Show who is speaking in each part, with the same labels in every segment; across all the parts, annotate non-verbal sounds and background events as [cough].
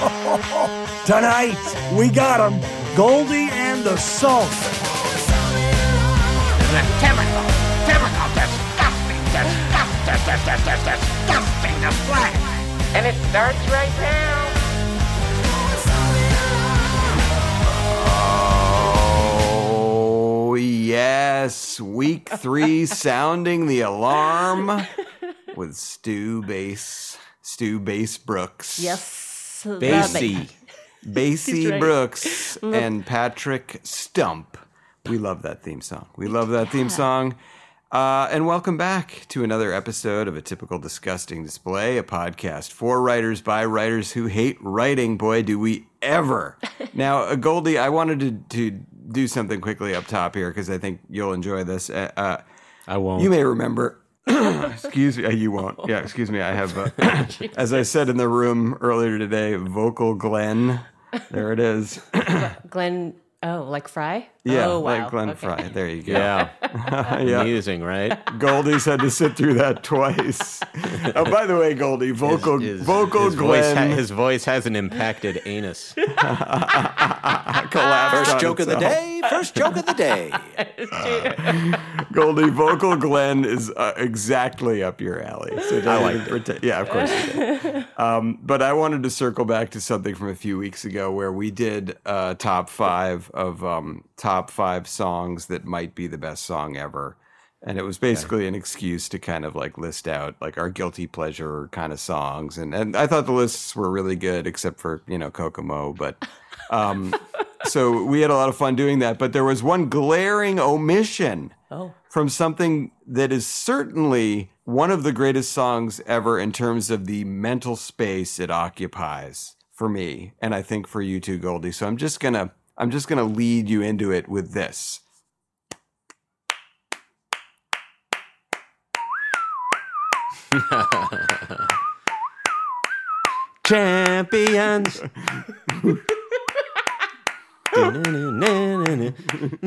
Speaker 1: [laughs]
Speaker 2: Tonight, we got 'em. Goldie and the Salt.
Speaker 3: The typical, typical disgusting, disgusting, disgusting, disgusting display. And it starts right now.
Speaker 4: Oh, yes. Week three [laughs] sounding the alarm with Stu Bass, Stu Bass Brooks.
Speaker 5: Yes.
Speaker 4: Basie. [laughs] Basie
Speaker 5: right.
Speaker 4: Brooks and Patrick Stump. We love that theme song. We love that theme song. Uh, and welcome back to another episode of A Typical Disgusting Display, a podcast for writers by writers who hate writing. Boy, do we ever. [laughs] now, uh, Goldie, I wanted to, to do something quickly up top here because I think you'll enjoy this. Uh, uh,
Speaker 6: I won't.
Speaker 4: you may remember. [coughs] excuse me. uh, You won't. Yeah, excuse me. I have, uh, [coughs] [coughs] as I said in the room earlier today, vocal Glenn. There it is.
Speaker 5: Glenn. Oh, like Frey?
Speaker 4: Yeah,
Speaker 5: Oh, wow.
Speaker 4: like Glenn
Speaker 5: Okay.
Speaker 4: Frey. There you go.
Speaker 6: yeah. [laughs]
Speaker 4: Yeah.
Speaker 6: Amusing, right?
Speaker 4: Goldie's had to sit through that [laughs] twice. oh, by the way, Goldie, vocal,
Speaker 6: His-
Speaker 4: vocal
Speaker 6: his voice, ha-
Speaker 4: Glenn
Speaker 6: his voice has an impacted anus. [laughs]
Speaker 4: collapsed
Speaker 7: First
Speaker 4: on
Speaker 7: joke of the day. First joke of the day.
Speaker 4: Goldie, vocal Glenn is uh, exactly up your alley. So don't
Speaker 6: liked
Speaker 4: even pretend. Yeah, of course you. Um, but I wanted to circle back to something from a few weeks ago where we did uh, top five of um, top five songs that might be the best song ever. And it was basically an excuse to kind of like list out like our guilty pleasure kind of songs. And, and I thought the lists were really good, except for, you know, Kokomo. But um, [laughs] so we had a lot of fun doing that. But there was one glaring omission
Speaker 5: Oh.
Speaker 4: from something that is certainly one of the greatest songs ever in terms of the mental space it occupies for me and I think for you too Goldie. So I'm just going to I'm just going to lead you into it with this. [laughs]
Speaker 6: Champions. [laughs] [laughs]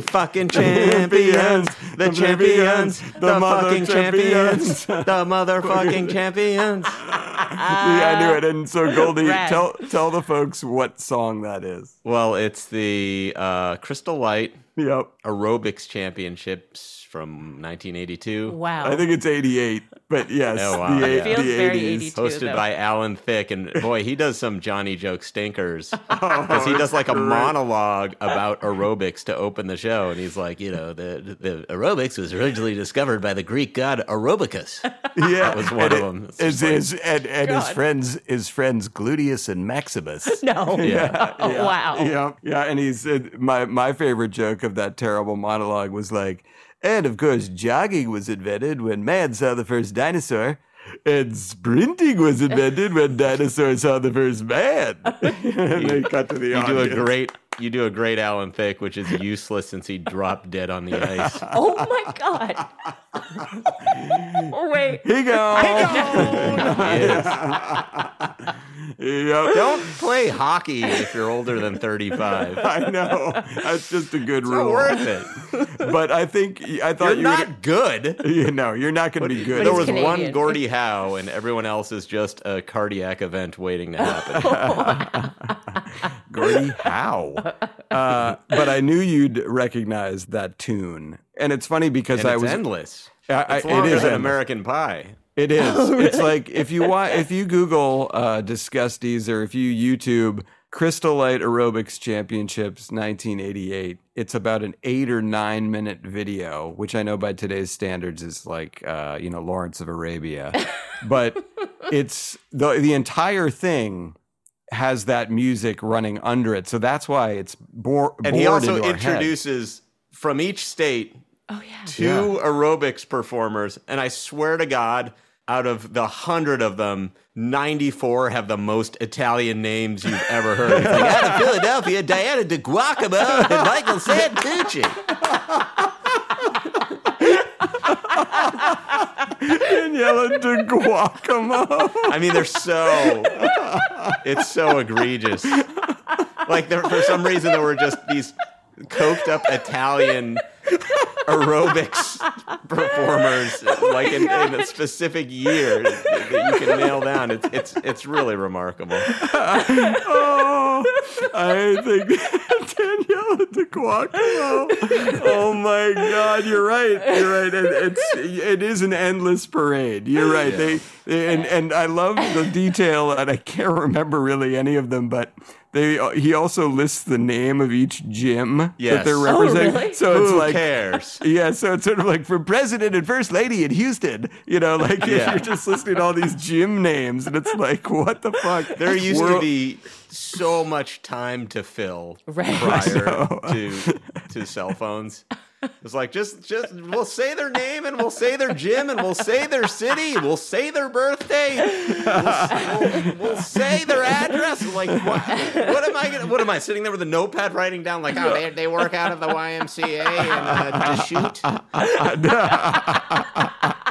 Speaker 6: fucking champions, the champions, the fucking champions, the motherfucking champions.
Speaker 4: See, I knew it. And so [laughs] Goldie,
Speaker 5: Rad.
Speaker 4: tell tell the folks what song that is.
Speaker 6: Well, it's the uh, Crystal Light
Speaker 4: Yep.
Speaker 6: Aerobics Championships from 1982.
Speaker 5: Wow.
Speaker 4: I think it's 88, but oh, yes,
Speaker 6: Oh, wow,
Speaker 4: the,
Speaker 6: yeah. Feels
Speaker 4: the
Speaker 5: very
Speaker 4: 80s.
Speaker 5: 82.
Speaker 6: hosted
Speaker 5: though.
Speaker 6: by Alan Thicke, and boy, he does some Johnny joke stinkers [laughs] oh, because he does like a
Speaker 4: great.
Speaker 6: monologue about aerobics to open the show, and he's like, you know, the the aerobics was originally discovered by the Greek god Aerobicus. [laughs]
Speaker 4: Yeah,
Speaker 6: That was one
Speaker 4: and
Speaker 6: of
Speaker 4: it-
Speaker 6: them. It's
Speaker 4: Is,
Speaker 6: just like-
Speaker 4: is, and and his friends, his friends Gluteus and Maximus. [laughs]
Speaker 5: no.
Speaker 4: yeah,
Speaker 5: Oh, wow.
Speaker 4: Yeah, yeah, and he said uh, my my favorite joke of that terrible monologue was like, and of course, jogging was invented when man saw the first dinosaur. And sprinting was invented when dinosaurs saw the first man. [laughs] and they cut to the
Speaker 6: You do a great, you do a great Alan Thicke, which is useless since he dropped dead on the ice. [laughs]
Speaker 5: Oh my God. oh, [laughs] wait.
Speaker 4: He goes.
Speaker 6: Yes. [laughs]
Speaker 4: Yep.
Speaker 6: Don't play hockey if you're older than 35.
Speaker 4: I know. That's just a good
Speaker 6: not
Speaker 4: rule.
Speaker 6: worth it.
Speaker 4: But I think I thought
Speaker 6: You're
Speaker 4: you
Speaker 6: not
Speaker 4: were.
Speaker 6: good.
Speaker 4: You know, you're not going to be good.
Speaker 6: There
Speaker 5: he's
Speaker 6: was one
Speaker 5: Canadian.
Speaker 6: Gordie Howe, and everyone else is just a cardiac event waiting to happen.
Speaker 4: Oh Gordy, how? Uh, but I knew you'd recognize that tune, and it's funny because
Speaker 6: And
Speaker 4: I
Speaker 6: it's
Speaker 4: was
Speaker 6: endless.
Speaker 4: I- I-
Speaker 6: it's
Speaker 4: it
Speaker 6: longer
Speaker 4: is
Speaker 6: than
Speaker 4: endless.
Speaker 6: American Pie.
Speaker 4: It is. It's like if you want, if you Google uh, Disgusties or if you YouTube Crystal Light Aerobics Championships 1988, it's about an eight or nine minute video, which I know by today's standards is like, uh, you know, Lawrence of Arabia, [laughs] but it's the the entire thing has that music running under it, so that's why it's bor-
Speaker 6: And he also
Speaker 4: into
Speaker 6: introduces from each state
Speaker 5: Oh yeah.
Speaker 6: two aerobics performers, and I swear to God, out of the hundred of them, ninety-four have the most Italian names you've ever heard. It's like, out of Philadelphia, Diana de Guacamo and Michael Santucci.
Speaker 4: Daniela de Guacamo.
Speaker 6: I mean, they're so. It's so egregious. Like, for some reason, there were just these coked up Italian [laughs] aerobics performers, [laughs] oh like in, in a specific year that you can nail down. It's it's it's really remarkable. [laughs]
Speaker 4: oh, I think Daniela de Guacamo. Oh my God, you're right. You're right. And it's it is an endless parade. You're right. They, they and and I love the detail, and I can't remember really any of them, but. They, uh, he also lists the name of each gym that they're
Speaker 6: Oh,
Speaker 4: representing.
Speaker 5: really?
Speaker 4: So it's
Speaker 6: Who
Speaker 4: like
Speaker 6: cares? [laughs]
Speaker 4: yeah, so it's sort of like for president and first lady in Houston, you know, like
Speaker 6: Yeah.
Speaker 4: you're just listing all these gym names, and it's like, what the fuck?
Speaker 6: There used to be so much time to fill
Speaker 5: Right.
Speaker 6: prior [laughs] to to cell phones. It's like just just we'll say their name and we'll say their gym and we'll say their city, we'll say their birthday, we'll, we'll, we'll say their address. Like what, what am I gonna? What am I sitting there with a notepad writing down like oh they, they work out of the YMCA and uh, Deschutes.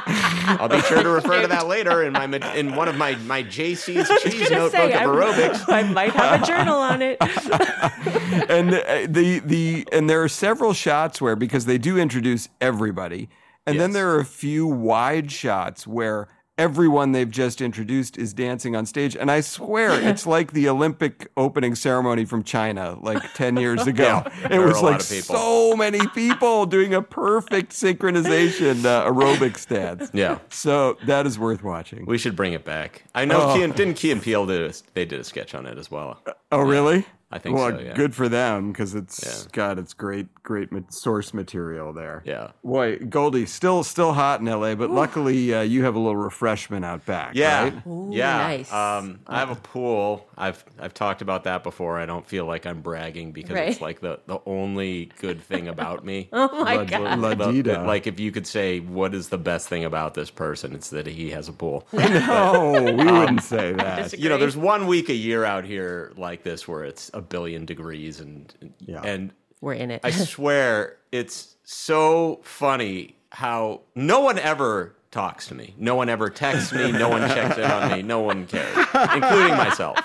Speaker 6: I'll be sure to refer to that later in my in one of my my JC's cheese notebook
Speaker 5: say,
Speaker 6: of aerobics.
Speaker 5: I might have a journal on it. [laughs]
Speaker 4: and uh, the the and there are several shots where because they do introduce everybody, and then there are a few wide shots where everyone they've just introduced is dancing on stage, and I swear it's like the Olympic opening ceremony from China like ten [laughs] years ago. it was like so many people doing a perfect synchronization uh, aerobic dance.
Speaker 6: Yeah.
Speaker 4: So that is worth watching.
Speaker 6: We should bring it back. I know
Speaker 4: Oh.
Speaker 6: Key and, didn't Key and Peele do a, they did a sketch on it as well.
Speaker 4: Oh, really?
Speaker 6: I think
Speaker 4: well,
Speaker 6: so, yeah.
Speaker 4: good for them because it's
Speaker 6: Yeah.
Speaker 4: God, it's great, great source material there.
Speaker 6: Yeah.
Speaker 4: Boy, Goldie, still still hot in L.A., but luckily uh, you have a little refreshment out back.
Speaker 6: Yeah,
Speaker 4: right?
Speaker 6: yeah.
Speaker 5: nice.
Speaker 6: Um, I have a pool. I've I've talked about that before. I don't feel like I'm bragging because it's like the, the only good thing about me. [laughs]
Speaker 5: Oh my
Speaker 4: La-
Speaker 5: god.
Speaker 4: La
Speaker 6: The- like if you could say what is the best thing about this person, it's that he has a pool. [laughs] [laughs]
Speaker 4: no, we
Speaker 6: Um,
Speaker 4: wouldn't say that.
Speaker 6: you know, there's one week a year out here like this where it's a billion degrees and
Speaker 4: Yeah.
Speaker 6: and
Speaker 5: We're in it.
Speaker 6: I [laughs] swear it's so funny how no one ever talks to me. No one ever texts me. No one checks in on me. No one cares, including myself.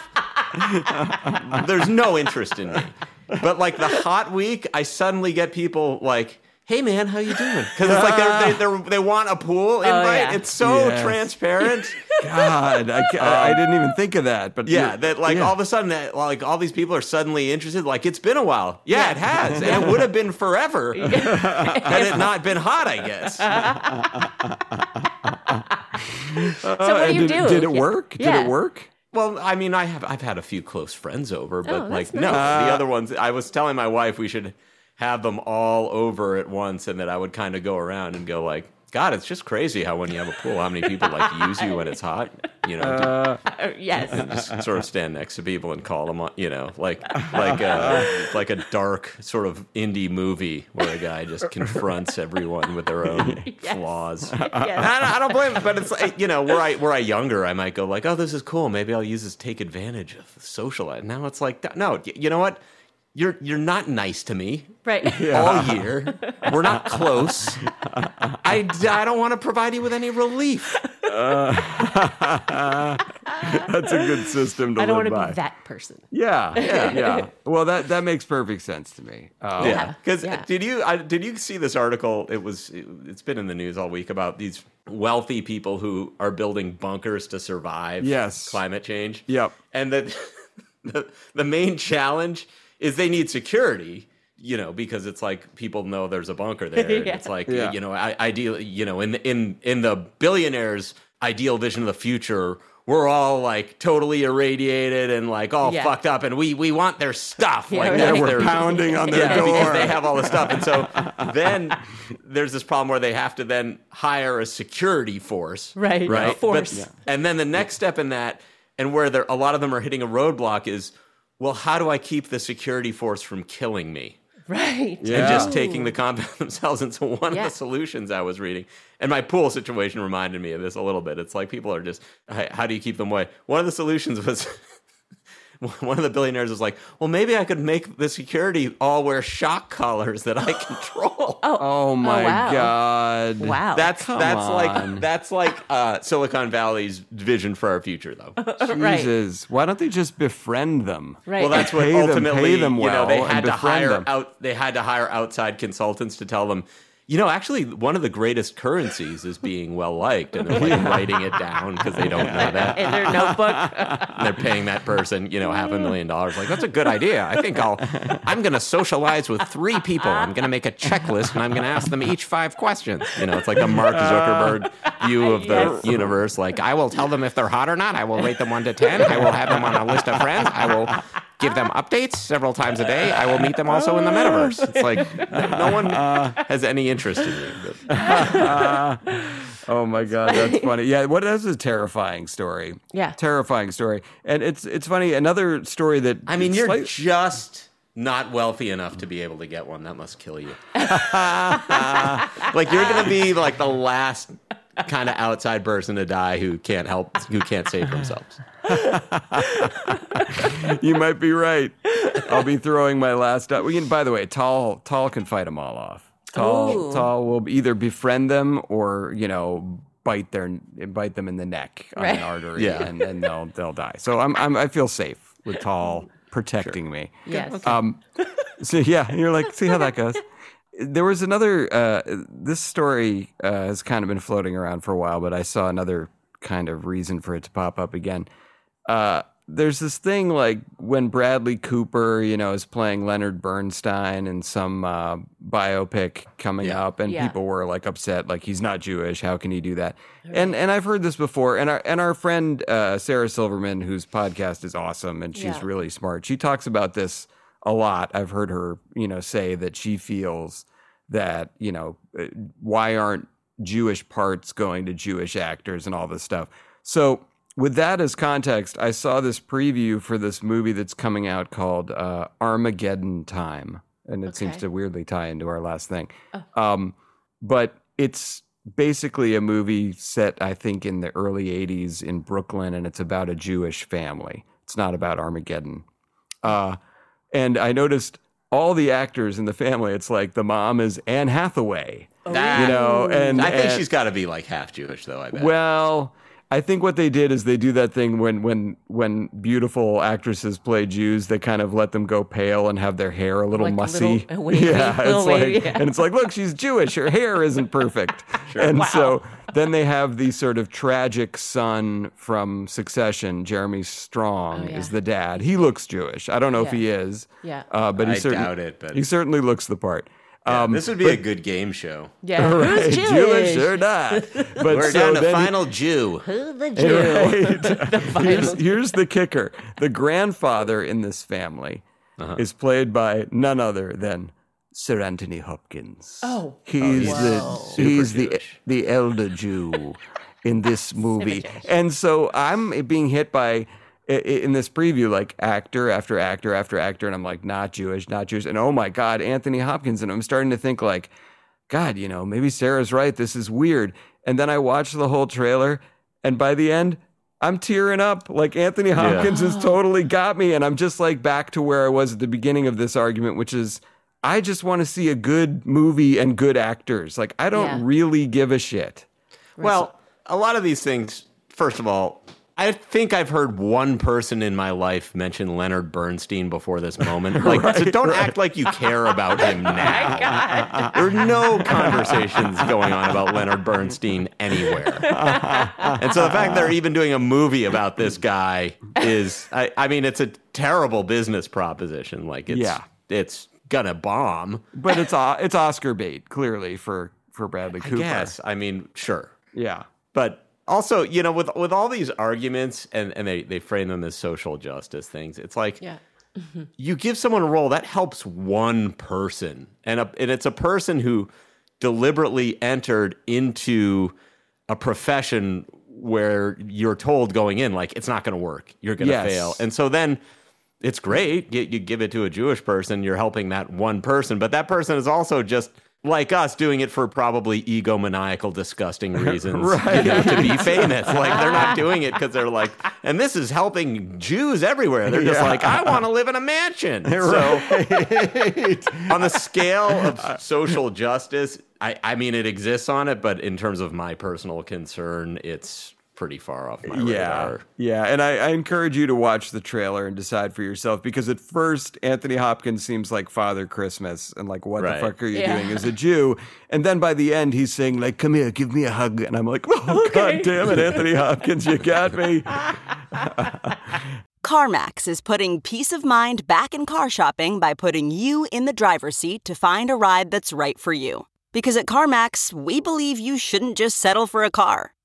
Speaker 6: [laughs] There's no interest in me. But like the hot week, I suddenly get people like, "Hey man, how you doing?" Because it's like they're, they they're, they want a pool oh, invite.
Speaker 5: yeah.
Speaker 6: It's so
Speaker 4: Yes.
Speaker 6: transparent. [laughs]
Speaker 4: God, I, ca- I um, didn't even think of that. But
Speaker 6: Yeah, that like
Speaker 4: yeah.
Speaker 6: all of a sudden, that, like all these people are suddenly interested. Like it's been a while. Yeah, it has, and it [laughs] would have been forever [laughs] had it not been hot. I guess. [laughs]
Speaker 5: so what do you
Speaker 4: did,
Speaker 5: do?
Speaker 4: Did it
Speaker 5: Yeah.
Speaker 4: work? Did it work?
Speaker 6: Well, I mean, I have I've had a few close friends over, oh, but
Speaker 5: Oh, that's
Speaker 6: like no,
Speaker 5: nice.
Speaker 6: the other ones. I was telling my wife we should have them all over at once, and that I would kind of go around and go like, God, it's just crazy how when you have a pool, how many people like use you when it's hot. You know,
Speaker 4: Uh,
Speaker 5: Uh, [laughs] yes.
Speaker 6: just sort of stand next to people and call them on. You know, like like a [laughs] like a dark sort of indie movie where a guy just [laughs] confronts everyone with their own
Speaker 5: Yes.
Speaker 6: flaws.
Speaker 5: yes.
Speaker 6: I don't, I don't blame it, but it's like, you know, were I were I younger, I might go like, oh, this is cool. Maybe I'll use this take advantage of the social life. Now it's like, no, you know what? You're you're not nice to me
Speaker 5: Right. [laughs]
Speaker 6: all year. We're not close. I, I don't want to provide you with any relief. [laughs]
Speaker 4: That's a good system to
Speaker 5: I don't
Speaker 4: live
Speaker 5: want to
Speaker 4: by.
Speaker 5: be that person.
Speaker 4: Yeah, yeah, yeah. [laughs] Well, that that makes perfect sense to me. Um,
Speaker 6: Yeah, because
Speaker 5: yeah.
Speaker 6: did you I, did you see this article? It was it, it's been in the news all week about these wealthy people who are building bunkers to survive
Speaker 4: Yes.
Speaker 6: climate change.
Speaker 4: Yep.
Speaker 6: and that the, the main challenge is they need security. You know, because it's like people know there's a bunker [laughs] there.
Speaker 5: Yeah.
Speaker 6: It's like
Speaker 4: Yeah.
Speaker 6: you know, I, ideal. You know, in the, in in the billionaires' ideal vision of the future, we're all like totally irradiated and like all
Speaker 5: Yeah.
Speaker 6: fucked up, and we we want their stuff.
Speaker 5: Yeah,
Speaker 6: like
Speaker 5: right.
Speaker 6: that's
Speaker 5: Yeah,
Speaker 4: we're pounding on their
Speaker 6: yeah,
Speaker 4: door.
Speaker 6: because they have all the stuff. And so [laughs] then there's this problem where they have to then hire a security force.
Speaker 5: Right,
Speaker 6: Right.
Speaker 5: force.
Speaker 6: But- And then the next step in that, and where they're, a lot of them are hitting a roadblock, is well, how do I keep the security force from killing me?
Speaker 5: Right.
Speaker 6: and just taking the compound [laughs] themselves. And so one
Speaker 5: Yeah.
Speaker 6: of the solutions I was reading, and my pool situation reminded me of this a little bit. It's like people are just, how do you keep them away? One of the solutions was. [laughs] [laughs] One of the billionaires was like, "Well, maybe I could make the security all wear shock collars that I [laughs] control."
Speaker 4: Oh my
Speaker 5: wow.
Speaker 4: god!
Speaker 5: Wow.
Speaker 6: that's
Speaker 4: come
Speaker 6: that's
Speaker 4: on.
Speaker 6: like that's like uh, Silicon Valley's vision for our future, though. [laughs]
Speaker 5: right.
Speaker 4: Jesus, why don't they just befriend them?
Speaker 5: Right.
Speaker 6: Well, that's what
Speaker 4: Pay them-
Speaker 6: ultimately,
Speaker 4: pay them
Speaker 6: you know, they had to hire
Speaker 4: them.
Speaker 6: out. They had to hire outside consultants to tell them. You know, actually, one of the greatest currencies is being well liked, and they're like writing it down because they don't know that.
Speaker 5: in their notebook.
Speaker 6: And [laughs] they're paying that person, you know, half a million dollars. Like, that's a good idea. I think I'll. I'm going to socialize with three people. I'm going to make a checklist, and I'm going to ask them each five questions. You know, it's like the Mark Zuckerberg view of the
Speaker 5: Yes.
Speaker 6: universe. Like, I will tell them if they're hot or not. I will rate them one to ten. I will have them on a list of friends. I will give them updates several times a day. I will meet them also in the metaverse. It's like no one has any interest in you. [laughs] But
Speaker 4: Oh my god, that's funny. Yeah, what is a terrifying story?
Speaker 5: Yeah.
Speaker 4: terrifying story. And it's it's funny. Another story that
Speaker 6: I mean, you're
Speaker 4: slight-
Speaker 6: just not wealthy enough to be able to get one. That must kill you. [laughs] like you're going to be like the last kind of outside person to die who can't help, who can't save themselves. [laughs]
Speaker 4: you might be right. I'll be throwing my last. We can, by the way, Tall Tall can fight them all off. Tall
Speaker 5: Ooh.
Speaker 4: Tall will either befriend them or you know bite their bite them in the neck on
Speaker 5: Right.
Speaker 4: an artery,
Speaker 6: Yeah.
Speaker 4: and then they'll they'll die. So I'm, I'm I feel safe with Tall protecting me.
Speaker 5: yes.
Speaker 4: Um, so yeah, you're like, see how that goes. There was another. Uh, this story uh, has kind of been floating around for a while, but I saw another kind of reason for it to pop up again. Uh, there's this thing like when Bradley Cooper, you know, is playing Leonard Bernstein in some uh, biopic coming
Speaker 6: Yeah.
Speaker 4: up, and
Speaker 5: Yeah.
Speaker 4: people were like upset, like he's not Jewish. How can he do that? And and I've heard this before. And our and our friend uh, Sarah Silverman, whose podcast is awesome, and she's
Speaker 5: Yeah.
Speaker 4: really smart. She talks about this a lot. I've heard her, you know, say that she feels that you know uh, why aren't Jewish parts going to Jewish actors and all this stuff. So with that as context, I saw this preview for this movie that's coming out called uh, Armageddon Time, and it seems to weirdly tie into our last thing. Um, but it's basically a movie set, I think, in the early '80s in Brooklyn, and it's about a Jewish family. It's not about Armageddon. Uh, and I noticed all the actors in the family. It's like the mom is Anne Hathaway, oh,
Speaker 6: That-
Speaker 4: you know, and
Speaker 6: I think
Speaker 4: and-
Speaker 6: she's got to be like half Jewish, though. I bet.
Speaker 4: well, I think what they did is they do that thing when when when beautiful actresses play Jews, they kind of let them go pale and have their hair a little
Speaker 5: Like a
Speaker 4: mussy.
Speaker 5: little- [laughs] wavy,
Speaker 4: yeah,
Speaker 5: little [laughs]
Speaker 4: it's
Speaker 5: wavy,
Speaker 4: like,
Speaker 5: yeah.
Speaker 4: and it's like, look, she's Jewish. Her hair isn't perfect. [laughs] And so then they have the sort of tragic son from Succession, Jeremy Strong,
Speaker 5: Oh, yeah.
Speaker 4: is the dad. He looks Jewish. I don't know if he is.
Speaker 5: Yeah.
Speaker 4: uh, but he
Speaker 6: I
Speaker 4: certain-
Speaker 6: doubt it, but-
Speaker 4: he certainly looks the part.
Speaker 6: Yeah,
Speaker 4: Um,
Speaker 6: this would be a good game show.
Speaker 5: yeah. [laughs]
Speaker 4: right,
Speaker 5: Who's Jewish?
Speaker 4: or not? [laughs] But
Speaker 6: We're
Speaker 4: so
Speaker 6: down to
Speaker 4: then he-
Speaker 6: final Jew.
Speaker 5: Who the [laughs] Jew?
Speaker 4: Right. here's, here's the kicker the grandfather in this family
Speaker 6: Uh-huh.
Speaker 4: is played by none other than Sir Anthony Hopkins.
Speaker 5: Oh.
Speaker 4: he's
Speaker 5: Whoa.
Speaker 4: the he's the the elder Jew in this movie, and so I'm being hit by. I- i- In this preview, like actor after actor after actor, and I'm like, not Jewish, not Jewish, and oh my God, Anthony Hopkins, and I'm starting to think like, God, you know, maybe Sarah's right. This is weird. And then I watch the whole trailer, and by the end, I'm tearing up. Like Anthony Hopkins has oh. totally got me, and I'm just like back to where I was at the beginning of this argument, which is I just want to see a good movie and good actors. Like I don't
Speaker 5: Yeah.
Speaker 4: really give a shit.
Speaker 6: Well, a lot of these things, first of all, I think I've heard one person in my life mention Leonard Bernstein before this moment. [laughs] Like, so don't act like you care about him [laughs] oh now. There are no conversations going on about Leonard Bernstein anywhere. [laughs] and so the fact they're even doing a movie about this guy is, I, I mean, it's a terrible business proposition. Like, it's,
Speaker 4: Yeah.
Speaker 6: it's gonna bomb.
Speaker 4: But it's it's Oscar bait clearly for for Bradley
Speaker 6: I
Speaker 4: Cooper.
Speaker 6: guess. I mean, sure.
Speaker 4: Yeah.
Speaker 6: But also, you know, with with all these arguments and, and they, they frame them as social justice things, it's like
Speaker 5: Yeah. Mm-hmm.
Speaker 6: you give someone a role that helps one person. And a, and it's a person who deliberately entered into a profession where you're told going in like it's not going to work. You're going to
Speaker 4: Yes.
Speaker 6: fail. And so then it's great. You, you give it to a Jewish person, you're helping that one person, but that person is also just like us doing it for probably egomaniacal, disgusting [laughs] reasons you know, to be famous. [laughs] Like they're not doing it because they're like, and this is helping Jews everywhere. They're just
Speaker 4: Yeah.
Speaker 6: like, I want to live in a mansion. [laughs] So on the scale of social justice, I, I mean, it exists on it, but in terms of my personal concern, it's pretty far off my
Speaker 4: Yeah,
Speaker 6: radar.
Speaker 4: yeah, and I, I encourage you to watch the trailer and decide for yourself because at first Anthony Hopkins seems like Father Christmas and like what
Speaker 6: Right.
Speaker 4: the fuck are you
Speaker 5: Yeah.
Speaker 4: doing as a Jew? And then by the end he's saying like, "Come here, give me a hug," and I'm like, [laughs] "Oh god damn it, Anthony Hopkins, you got me." [laughs] [laughs]
Speaker 7: CarMax is putting peace of mind back in car shopping by putting you in the driver's seat to find a ride that's right for you. Because at CarMax, we believe you shouldn't just settle for a car,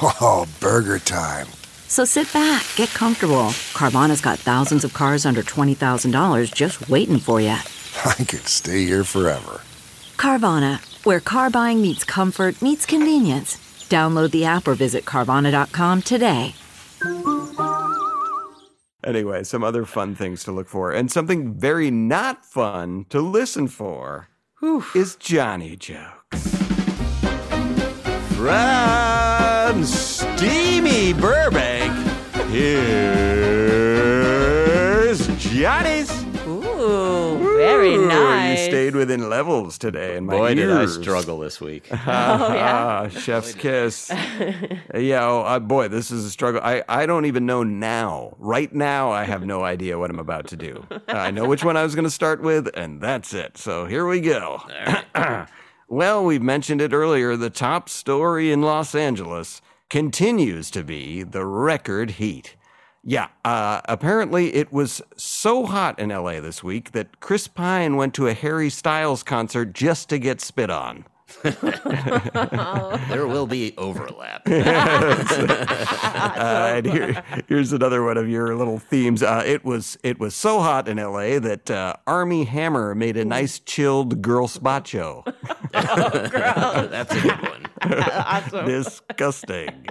Speaker 8: Oh, burger time.
Speaker 9: So sit back, get comfortable. Carvana's got thousands of cars under $20,000 just waiting for you. [laughs]
Speaker 8: I could stay here forever.
Speaker 9: Carvana, where car buying meets comfort, meets convenience. Download the app or visit Carvana.com today.
Speaker 4: Anyway, some other fun things to look for, and something very not fun to listen for is Johnny jokes.
Speaker 6: From steamy Burbank, here's Johnny's.
Speaker 5: Ooh, very
Speaker 4: Ooh,
Speaker 5: nice.
Speaker 4: You stayed within levels today, and my
Speaker 6: Boy, did I struggle this week. [laughs]
Speaker 5: Oh, yeah.
Speaker 4: Ah, chef's kiss. [laughs] yeah, oh, uh, boy, this is a struggle. I, I don't even know now. Right now, I have no idea what I'm about to do. I know which one I was going to start with, and that's it. So here we go. [clears throat] well, we've mentioned it earlier. The top story in Los Angeles continues to be the record heat. Yeah, uh, apparently it was so hot in LA this week that Chris Pine went to a Harry Styles concert just to get spit on. [laughs]
Speaker 6: there will be overlap.
Speaker 4: Uh, [laughs] [laughs] and here, here's another one of your little themes. Uh, it was it was so hot in L.A. that uh, Armie Hammer made a nice chilled girl spot show.
Speaker 6: That's a good one.
Speaker 5: awesome.
Speaker 4: Disgusting.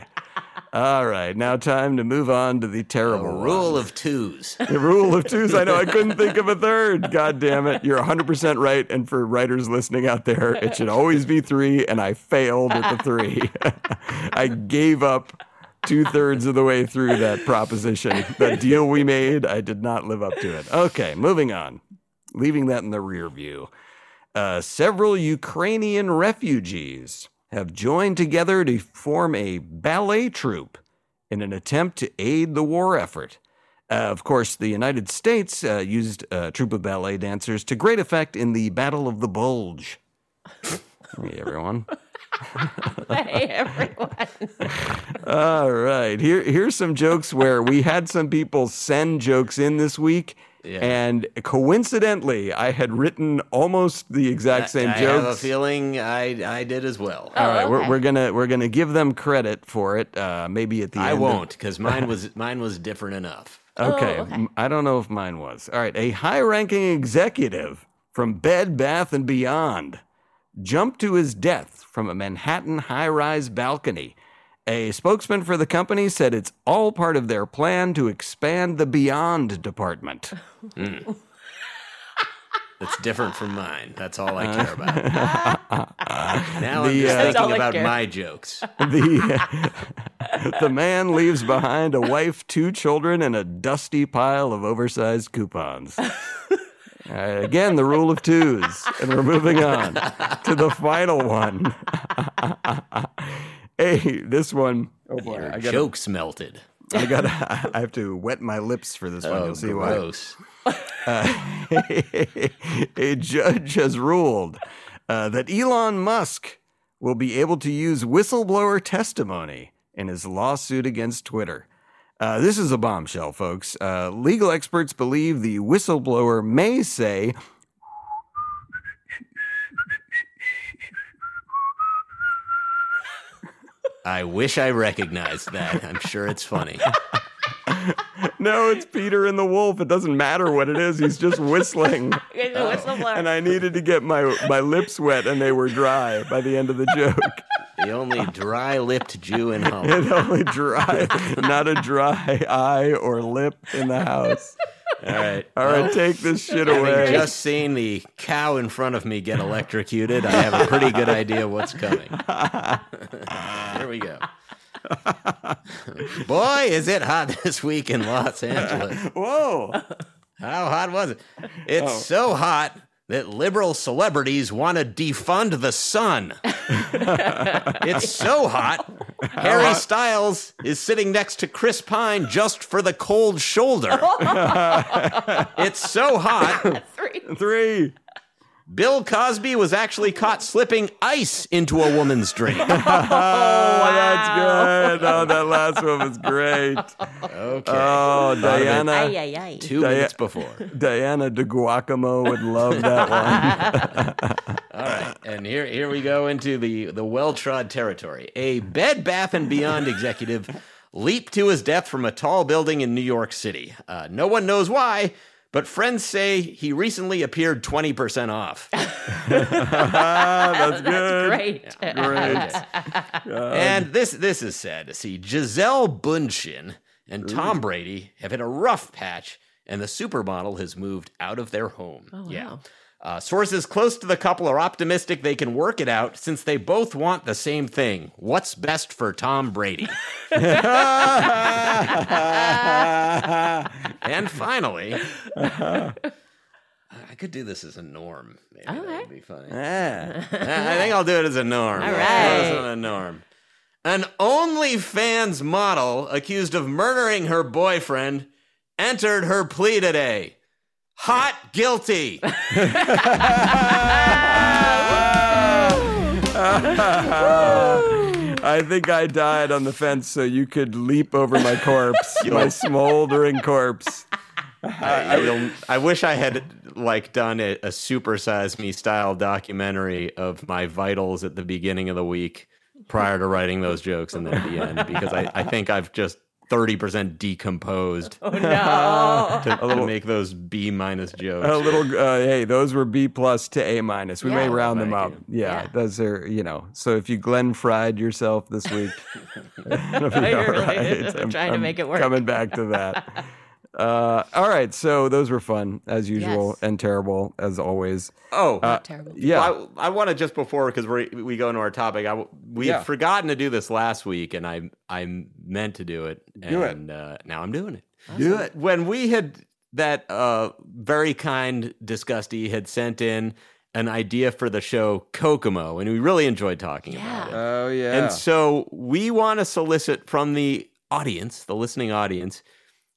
Speaker 4: All right, now time to move on to the terrible
Speaker 6: A rule of [laughs] twos. [laughs]
Speaker 4: the rule of twos. I know I couldn't think of a third. God damn it! You're 100 percent right. And for writers listening out there, it should always be three. And I failed at the three. [laughs] I gave up two thirds of the way through that proposition. That deal we made, I did not live up to it. Okay, moving on. Leaving that in the rear view. Uh, several Ukrainian refugees have joined together to form a ballet troupe in an attempt to aid the war effort. Uh, of course, the United States uh, used a troupe of ballet dancers to great effect in the Battle of the Bulge. hey, everyone. [laughs]
Speaker 5: hey, everyone. [laughs]
Speaker 4: All right. Here, here's some jokes where we had some people send jokes in this week.
Speaker 6: Yeah.
Speaker 4: And coincidentally, I had written almost the exact same joke.
Speaker 6: I
Speaker 4: jokes.
Speaker 6: have a feeling I, I did as well.
Speaker 4: All right, we're, we're gonna we're gonna give them credit for it. Uh, maybe at the
Speaker 6: I
Speaker 4: end. of-
Speaker 6: won't because [laughs] mine was mine was different enough.
Speaker 4: Okay.
Speaker 5: Oh, okay.
Speaker 4: m- I don't know if mine was. All right. A high ranking executive from Bed Bath and Beyond jumped to his death from a Manhattan high rise balcony A spokesman for the company said it's all part of their plan to expand the Beyond department. [laughs]
Speaker 6: It's different from mine. That's all I care about. [laughs] now I'm
Speaker 4: The,
Speaker 6: just
Speaker 4: uh,
Speaker 6: thinking about
Speaker 5: care.
Speaker 6: my jokes. [laughs]
Speaker 4: The, the man leaves behind a wife, two children, and a dusty pile of oversized coupons. Uh, again, the rule of twos. And we're moving on to the final one. Hey, this one. Oh boy,
Speaker 6: Your
Speaker 4: I got
Speaker 6: jokes melted.
Speaker 4: I got I have to wet my lips for this one.
Speaker 6: Oh,
Speaker 4: You'll see why.
Speaker 6: gross. [laughs]
Speaker 4: a judge has ruled uh, that Elon Musk will be able to use whistleblower testimony in his lawsuit against Twitter. Uh, this is a bombshell, folks. Uh, legal experts believe the whistleblower may say,
Speaker 6: I wish I recognized that. I'm sure it's funny. [laughs]
Speaker 4: No, it's Peter and the Wolf. It doesn't matter what it is. He's just whistling. [laughs]
Speaker 5: It's a whistleblower.
Speaker 4: And I needed to get my, my lips wet, and they were dry by the end of the joke.
Speaker 6: The only dry-lipped Jew in [laughs] Hollywood.
Speaker 4: It only dry, not a dry eye or lip in the house.
Speaker 6: All right.
Speaker 4: All right, take this shit away.
Speaker 6: Having just seen the cow in front of me get electrocuted, I have a pretty good idea what's coming. [laughs] Here we go. Boy, is it hot this week in Los Angeles.
Speaker 4: Whoa.
Speaker 6: How hot was it? It's
Speaker 4: Oh.
Speaker 6: so hot that liberal celebrities want to defund the sun. [laughs] it's so hot. [laughs] Harry Styles is sitting next to Chris Pine just for the cold shoulder. [laughs] it's so hot.
Speaker 4: Three.
Speaker 6: Bill Cosby was actually caught slipping ice into a woman's drink. [laughs]
Speaker 4: Oh, [laughs] that's good. Oh, that last one was great.
Speaker 6: Okay.
Speaker 4: Oh, Diana.
Speaker 5: Ay, ay, ay.
Speaker 6: Two
Speaker 4: Dia-
Speaker 6: minutes before.
Speaker 4: Diana de Guacamo would love that one. [laughs]
Speaker 6: All right, and here here we go into the the well trod territory. A Bed Bath and Beyond executive leaped to his death from a tall building in New York City. Uh, no one knows why, but friends say he recently appeared twenty percent off. [laughs]
Speaker 4: That's good.
Speaker 5: Great.
Speaker 4: Great. [laughs]
Speaker 6: and this this is sad to see. Gisele Bündchen and Tom Brady have hit a rough patch, and the supermodel has moved out of their home. Yeah. Uh, sources close to the couple are optimistic they can work it out since they both want the same thing. What's best for Tom Brady? [laughs] and finally, uh-huh. I could do this as a norm. Maybe that
Speaker 5: Okay.
Speaker 6: would be funny.
Speaker 4: Yeah.
Speaker 6: I think I'll do it as a norm.
Speaker 5: All right.
Speaker 6: as a norm. An OnlyFans model accused of murdering her boyfriend entered her plea today. Hot guilty. [laughs] [laughs]
Speaker 4: I think I died on the fence so you could leap over my corpse, [laughs] my smoldering corpse.
Speaker 6: I, you'll- I wish I had like done a, a supersize me style documentary of my vitals at the beginning of the week prior to writing those jokes and then at the end because I, I think I've just 30% decomposed
Speaker 5: Oh, no. [laughs]
Speaker 6: to, to make those B minus jokes.
Speaker 4: A little, uh, hey, those were B plus to A minus. We may round them up. Yeah,
Speaker 5: Yeah.
Speaker 4: those are, you know. So if you Glenn fried yourself this week, [laughs] [laughs] it'll be
Speaker 5: You're
Speaker 4: all
Speaker 5: really
Speaker 4: right. I'm-
Speaker 5: trying to
Speaker 4: I'm
Speaker 5: make it work.
Speaker 4: Coming back to that. Uh, all right, so those were fun as usual
Speaker 5: Yes.
Speaker 4: and terrible as always.
Speaker 6: Oh,
Speaker 5: Terrible.
Speaker 4: Yeah,
Speaker 6: I, I want to just before because we we go into our topic. I, we
Speaker 4: Yeah.
Speaker 6: had forgotten to do this last week, and I I meant to do it,
Speaker 4: Do it.
Speaker 6: and Uh, now I'm doing it.
Speaker 4: do it.
Speaker 6: When we had that uh, very kind Disgusty had sent in an idea for the show Kokomo, and we really enjoyed talking about it.
Speaker 4: Oh yeah.
Speaker 6: And so we want to solicit from the audience, the listening audience,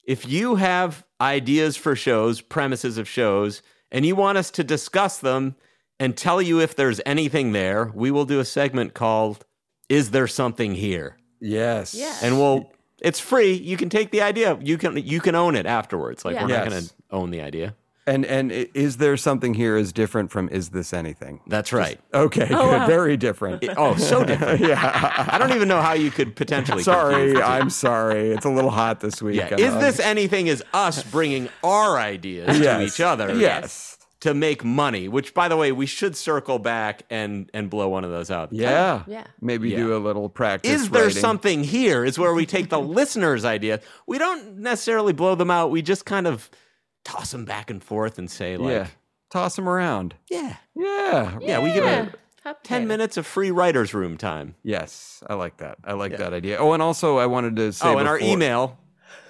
Speaker 6: if you have ideas for shows, premises of shows, and you want us to discuss them and tell you if there's anything there, we will do a segment called Is There Something Here?
Speaker 4: yes.
Speaker 5: Yeah.
Speaker 6: And we'll it's free. You can take the idea. You can you can own it afterwards. Like
Speaker 5: Yeah.
Speaker 6: we're not
Speaker 4: Yes.
Speaker 6: going to own the idea.
Speaker 4: And and is there something here is different from is this anything?
Speaker 6: That's right.
Speaker 4: Okay, oh, good. Very different.
Speaker 6: Oh, so different. [laughs]
Speaker 4: yeah.
Speaker 6: I don't even know how you could potentially. [laughs]
Speaker 4: Sorry,
Speaker 6: confuse the two.
Speaker 4: I'm sorry. It's a little hot this week.
Speaker 6: Yeah. Is
Speaker 4: um,
Speaker 6: this anything? Is us bringing our ideas to each other?
Speaker 4: Yes.
Speaker 6: to make money. Which, by the way, we should circle back and and blow one of those out.
Speaker 4: Yeah.
Speaker 5: Yeah.
Speaker 4: Maybe
Speaker 6: Yeah.
Speaker 4: do a little practice.
Speaker 6: Is there
Speaker 4: writing.
Speaker 6: something here? Is where we take the [laughs] listeners' idea. We don't necessarily blow them out. We just kind of toss them back and forth and say like,
Speaker 4: yeah. Toss them around.
Speaker 6: yeah,
Speaker 4: Yeah.
Speaker 6: yeah. We give
Speaker 5: Yeah.
Speaker 6: it ten minutes of free writers' room time.
Speaker 4: Yes. I like that. I like that idea. Oh, and also I wanted to say
Speaker 6: oh, and our
Speaker 4: before-
Speaker 6: email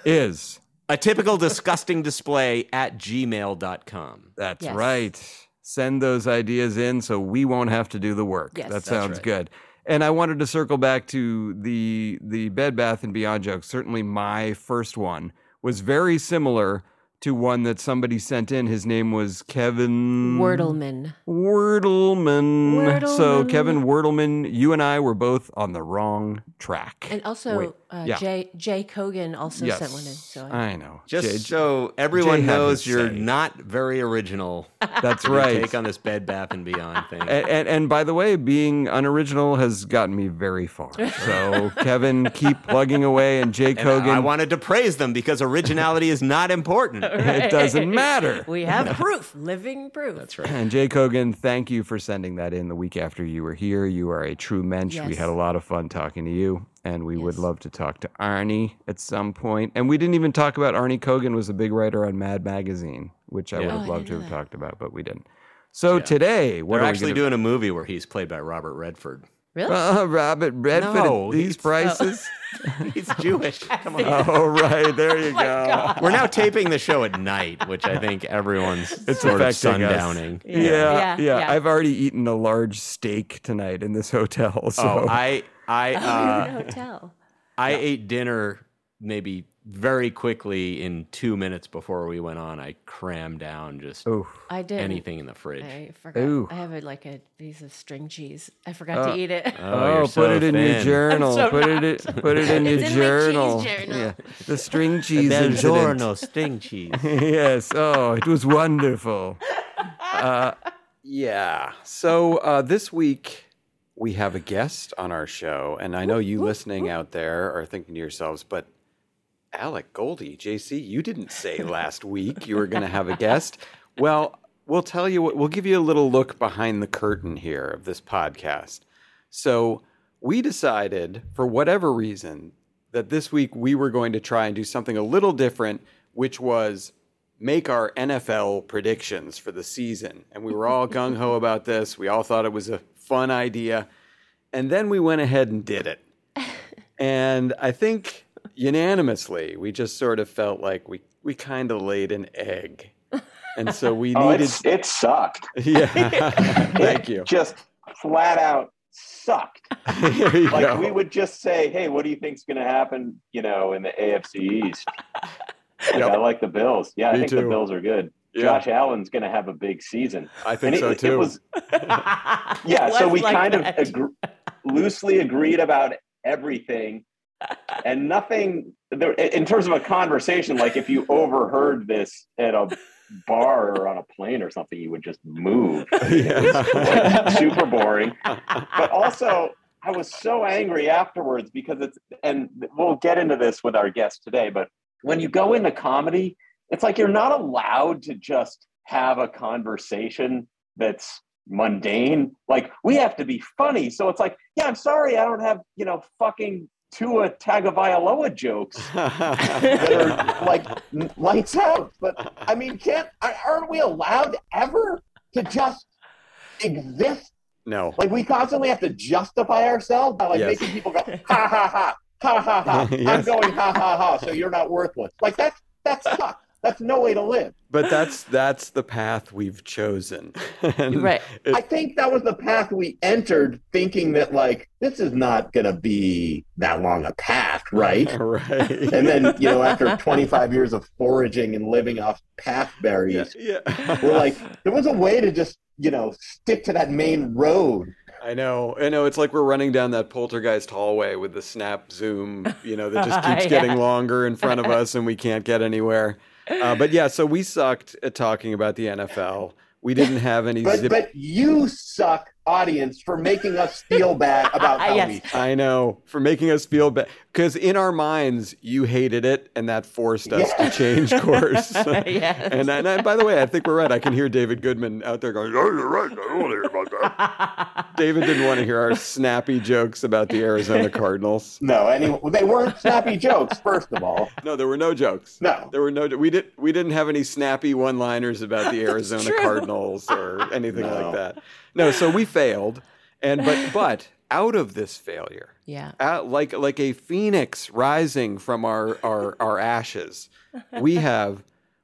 Speaker 4: is
Speaker 6: a typical disgusting display at gmail.com.
Speaker 4: That's
Speaker 5: Yes.
Speaker 4: right. Send those ideas in so we won't have to do the work.
Speaker 5: Yes.
Speaker 4: that
Speaker 5: That's
Speaker 4: sounds
Speaker 6: right.
Speaker 4: good. And I wanted to circle back to the the Bed Bath and Beyond joke. Certainly my first one was very similar to one that somebody sent in. His name was Kevin
Speaker 5: Wordleman.
Speaker 4: Wordleman. So Kevin Wordleman, you and I were both on the wrong track.
Speaker 5: And also, uh,
Speaker 4: yeah.
Speaker 5: Jay Jay Kogan also
Speaker 4: yes,
Speaker 5: sent one in. So I,
Speaker 4: I know.
Speaker 6: Just
Speaker 4: Jay-
Speaker 6: so everyone
Speaker 4: Jay
Speaker 6: knows you're
Speaker 4: say.
Speaker 6: not very original.
Speaker 4: That's right.
Speaker 6: Take on this Bed Bath and Beyond thing.
Speaker 4: and, and, and by the way, being unoriginal has gotten me very far. So [laughs] Kevin, keep plugging away, and Jay
Speaker 6: And
Speaker 4: Kogan.
Speaker 6: I wanted to praise them because originality is not important. [laughs]
Speaker 4: it doesn't matter. [laughs]
Speaker 5: we have proof, living proof.
Speaker 6: That's right.
Speaker 4: And Jay Kogan, thank you for sending that in the week after you were here. You are a true mensch. We had a lot of fun talking to you, and we would love to talk to Arnie at some point. And we didn't even talk about Arnie Kogan was a big writer on Mad Magazine, which I
Speaker 6: Yeah.
Speaker 4: would
Speaker 5: Oh,
Speaker 4: have
Speaker 5: I
Speaker 4: loved to have
Speaker 5: know
Speaker 4: talked about, but we didn't. So today, what
Speaker 6: We're
Speaker 4: are
Speaker 6: actually
Speaker 4: we gonna...
Speaker 6: doing a movie where he's played by Robert Redford.
Speaker 5: Really?
Speaker 4: Uh, Robert Redford
Speaker 6: No,
Speaker 4: at these
Speaker 6: he's-
Speaker 4: prices. [laughs]
Speaker 6: He's Jewish. Come on.
Speaker 4: oh, right. There [laughs] you
Speaker 5: my
Speaker 4: go.
Speaker 5: God.
Speaker 6: We're now taping the show at night, which I think everyone's
Speaker 4: It's
Speaker 6: sort of
Speaker 4: affecting us.
Speaker 6: sundowning.
Speaker 4: Yeah, yeah,
Speaker 5: Yeah, yeah.
Speaker 4: I've already eaten a large steak tonight in this hotel. So
Speaker 6: Oh, I I
Speaker 5: oh, you're in a
Speaker 6: uh,
Speaker 5: hotel.
Speaker 6: I ate dinner maybe very quickly in two minutes before we went on. I crammed down just
Speaker 4: Oof.
Speaker 5: I did
Speaker 6: anything in the fridge.
Speaker 5: I forgot.
Speaker 4: Ooh.
Speaker 5: I have a, like a piece of string cheese. I forgot
Speaker 4: Uh,
Speaker 5: to eat it.
Speaker 6: Oh,
Speaker 4: Oh,
Speaker 6: you're
Speaker 4: put
Speaker 6: so
Speaker 4: it in your journal.
Speaker 5: so
Speaker 4: put it in, put it in your
Speaker 5: It's in my
Speaker 4: journal.
Speaker 5: journal.
Speaker 4: Yeah, the string cheese incident.
Speaker 6: Buongiorno, string cheese. [laughs]
Speaker 4: yes. Oh, it was wonderful. [laughs] Uh, yeah. So uh, this week we have a guest on our show, and I know you listening out there are thinking to yourselves, but Alec Goldie, JC, you didn't say last week you were going to have a guest. Well, we'll tell you what. We'll give you a little look behind the curtain here of this podcast. So we decided, for whatever reason, that this week we were going to try and do something a little different, which was make our NFL predictions for the season. And we were all gung ho about this. We all thought it was a fun idea. And then we went ahead and did it. [laughs] And I think unanimously, we just sort of felt like we, we kind of laid an egg. And so we [laughs]
Speaker 10: Oh,
Speaker 4: needed.
Speaker 10: it sucked. [laughs]
Speaker 4: Yeah. [laughs] Thank you.
Speaker 10: Just flat out sucked. Like
Speaker 4: go.
Speaker 10: we would just say, "Hey, what do you think's going to happen?" You know, in the AFC East.
Speaker 4: Yep.
Speaker 10: I like the Bills. Yeah,
Speaker 4: Me
Speaker 10: I think
Speaker 4: too.
Speaker 10: the Bills are good.
Speaker 4: Yeah.
Speaker 10: Josh Allen's going to have a big season.
Speaker 4: I think
Speaker 10: And
Speaker 4: so
Speaker 10: it,
Speaker 4: too.
Speaker 10: It was, yeah, so
Speaker 5: Was
Speaker 10: we
Speaker 5: like
Speaker 10: kind
Speaker 5: that.
Speaker 10: of agr loosely agreed about everything, and nothing. There, in terms of a conversation, like if you overheard this at a bar or on a plane or something, you would just move. [laughs] Like, super boring. But also, I was so angry afterwards because it's, and we'll get into this with our guest today, but when you go into comedy, it's like you're not allowed to just have a conversation that's mundane. Like, we have to be funny. So it's like, yeah, I'm sorry, I don't have, you know, fucking Tua uh, Tagovailoa jokes [laughs] that are like lights out. But I mean, can't aren't we allowed ever to just exist?
Speaker 4: no.
Speaker 10: Like we constantly have to justify ourselves by like
Speaker 4: Yes.
Speaker 10: making people go ha ha ha ha ha ha. [laughs] I'm going ha ha ha. So you're not worthless. Like that's that sucks. That's no way to live.
Speaker 4: But that's that's the path we've chosen. [laughs] And
Speaker 5: Right.
Speaker 10: I think that was the path we entered, thinking that like this is not gonna be that long a path, right? [laughs]
Speaker 4: Right.
Speaker 10: And then you know, after 25 years of foraging and living off path berries,
Speaker 4: yeah.
Speaker 10: we're like, [laughs] there was a way to just you know stick to that main road.
Speaker 4: I know. I know. It's like we're running down that poltergeist hallway with the snap zoom, you know, that just keeps
Speaker 5: Yeah.
Speaker 4: getting longer in front of us and we can't get anywhere. Uh, but yeah, so we sucked at talking about the NFL. We didn't have any
Speaker 10: But
Speaker 4: zip.
Speaker 10: but you suck audience for making us feel bad [laughs] about ah, how
Speaker 5: Yes.
Speaker 10: we
Speaker 4: I know for making us feel bad because in our minds you hated it and that forced us to change [laughs] course. [laughs]
Speaker 5: Yes.
Speaker 4: and, and, and by the way, I think we're right. I can hear David Goodman out there going, "Oh, you're right. I don't want to hear about that." David didn't want to hear our snappy jokes about the Arizona Cardinals.
Speaker 10: No, anyway, they weren't snappy jokes. First of all,
Speaker 4: No, there were no jokes.
Speaker 10: No.
Speaker 4: there were no. We did. We didn't have any snappy one-liners about the Arizona. Cardinals or anything
Speaker 10: No.
Speaker 4: like that. No, so we failed, and but [laughs] but out of this failure,
Speaker 5: Yeah.
Speaker 4: out, like like a phoenix rising from our our, our ashes, we [laughs] have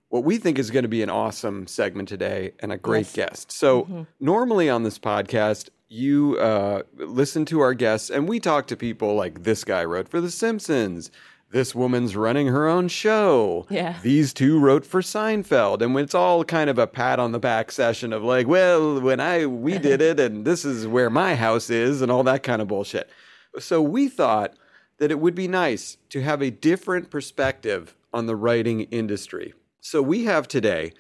Speaker 4: what we think is going to be an awesome segment today and a great
Speaker 5: Yes.
Speaker 4: guest. So normally on this podcast. You uh, listen to our guests, and we talk to people like this guy wrote for The Simpsons. This woman's running her own show.
Speaker 5: Yeah.
Speaker 4: These two wrote for Seinfeld, and it's all kind of a pat on the back session of like, well, when I we did it, and this is where my house is, and all that kind of bullshit. So we thought that it would be nice to have a different perspective on the writing industry. So we have today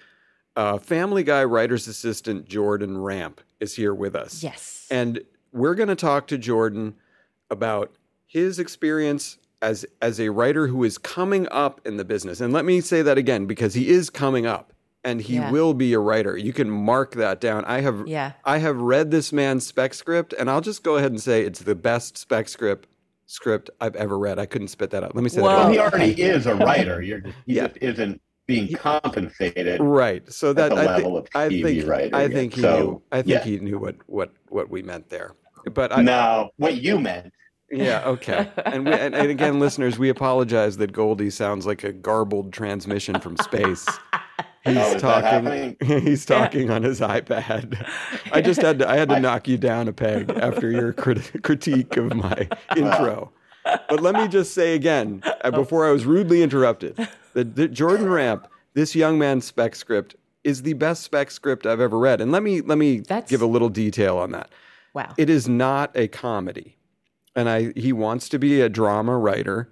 Speaker 4: uh, Family Guy writer's assistant Jordan Ramp is here with us.
Speaker 5: Yes.
Speaker 4: And we're going to talk to Jordan about his experience as as a writer who is coming up in the business. And let me say that again because he is coming up and he
Speaker 5: Yeah.
Speaker 4: will be a writer. You can mark that down. I have
Speaker 5: Yeah.
Speaker 4: I have read this man's spec script and I'll just go ahead and say it's the best spec script script I've ever read. I couldn't spit that out. Let me say
Speaker 5: Whoa.
Speaker 4: that
Speaker 10: well,
Speaker 4: again.
Speaker 10: he already is a writer. You're just, he
Speaker 4: Yeah.
Speaker 10: just isn't being compensated.
Speaker 4: Right. So that
Speaker 10: the
Speaker 4: I,
Speaker 10: level
Speaker 4: thi-
Speaker 10: of
Speaker 4: I
Speaker 10: TV
Speaker 4: think
Speaker 10: writing
Speaker 4: I
Speaker 10: it.
Speaker 4: think he
Speaker 10: So,
Speaker 4: knew I think
Speaker 10: yeah.
Speaker 4: he knew what what what we meant there. But I
Speaker 10: no, what you meant.
Speaker 4: Yeah, okay. And, we, and, and again, listeners, we apologize that Goldie sounds like a garbled transmission from space. [laughs] He's
Speaker 10: Oh,
Speaker 4: talking. [laughs] He's talking on his iPad. I just had to. I had to knock you down a peg after your crit- critique of my intro. But let me just say again, uh, before I was rudely interrupted, that, that Jordan Ramp, this young man's spec script, is the best spec script I've ever read. And let me let me
Speaker 5: That's-
Speaker 4: give a little detail on that.
Speaker 5: Wow.
Speaker 4: It is not a comedy, and I he wants to be a drama writer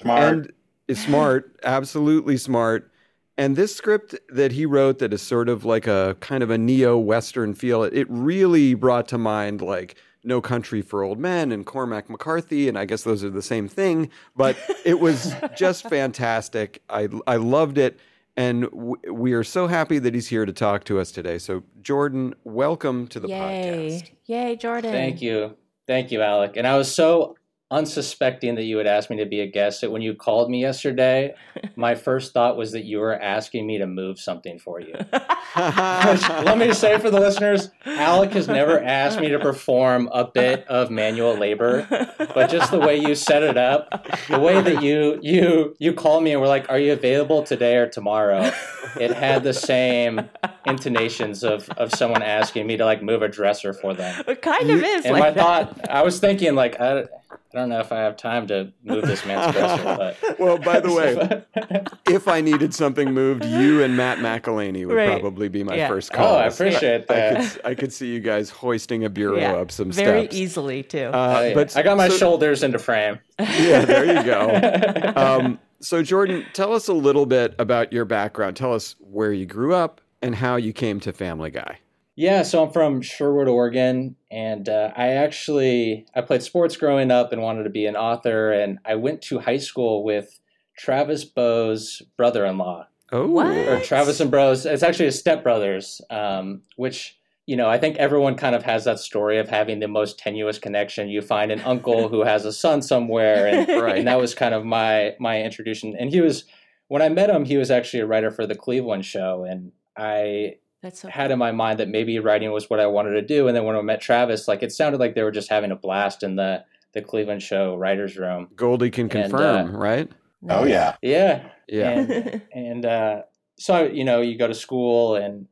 Speaker 10: Smart.
Speaker 4: and is smart, [laughs] absolutely smart. And this script that he wrote that is sort of like a kind of a neo western feel, it, it really brought to mind like No Country for Old Men and Cormac McCarthy, and I guess those are the same thing. But it was [laughs] just fantastic. I I loved it, and w- we are so happy that he's here to talk to us today. So Jordan, welcome to the
Speaker 5: Yay.
Speaker 4: podcast.
Speaker 5: Yay, Jordan.
Speaker 11: Thank you. Thank you, Alec. And I was so unsuspecting that you would ask me to be a guest that when you called me yesterday, [laughs] my first thought was that you were asking me to move something for you. [laughs] Let me say for the listeners, Alec has never asked me to perform a bit of manual labor, but just the way you set it up, the way that you you you called me and were like, "Are you available today or tomorrow?" It had the same intonations of of someone asking me to like move a dresser for them.
Speaker 5: It kind of is
Speaker 11: And
Speaker 5: like
Speaker 11: thought, I was thinking, like, I, I don't know if I have time to move this man's dresser, [laughs] but
Speaker 4: Well, by the way, [laughs] if I needed something moved, you and Matt McElhaney would
Speaker 5: Right.
Speaker 4: probably be my
Speaker 5: Yeah.
Speaker 4: first
Speaker 11: Oh,
Speaker 4: call.
Speaker 11: I appreciate
Speaker 4: I
Speaker 11: that.
Speaker 4: could, s- I could see you guys hoisting a bureau
Speaker 5: yeah.
Speaker 4: up some
Speaker 5: Very
Speaker 4: steps.
Speaker 5: Very easily too.
Speaker 4: Uh,
Speaker 11: Oh, yeah.
Speaker 4: but
Speaker 11: I got my
Speaker 4: so-
Speaker 11: shoulders into frame.
Speaker 4: Yeah, there you go. [laughs] Um, so, Jordan, tell us a little bit about your background. Tell us where you grew up and how you came to Family Guy.
Speaker 11: Yeah, so I'm from Sherwood, Oregon, and uh, I actually I played sports growing up and wanted to be an author, and I went to high school with Travis Bowe's brother-in-law,
Speaker 4: Oh,
Speaker 5: What?
Speaker 11: or Travis and Bros. It's actually his stepbrothers, um, which you know I think everyone kind of has that story of having the most tenuous connection. You find an uncle who [laughs] has a son somewhere, and,
Speaker 4: Right.
Speaker 11: and that was kind of my my introduction. And he was when I met him, he was actually a writer for the Cleveland Show, and I
Speaker 5: That's so
Speaker 11: had in my mind that maybe writing was what I wanted to do. And then when I met Travis, like it sounded like they were just having a blast in the the Cleveland show writers room.
Speaker 4: Goldie can
Speaker 11: And,
Speaker 4: confirm,
Speaker 11: uh,
Speaker 4: right?
Speaker 10: Oh yeah.
Speaker 11: Yeah.
Speaker 4: Yeah.
Speaker 11: And, [laughs] and uh, so you know, you go to school, and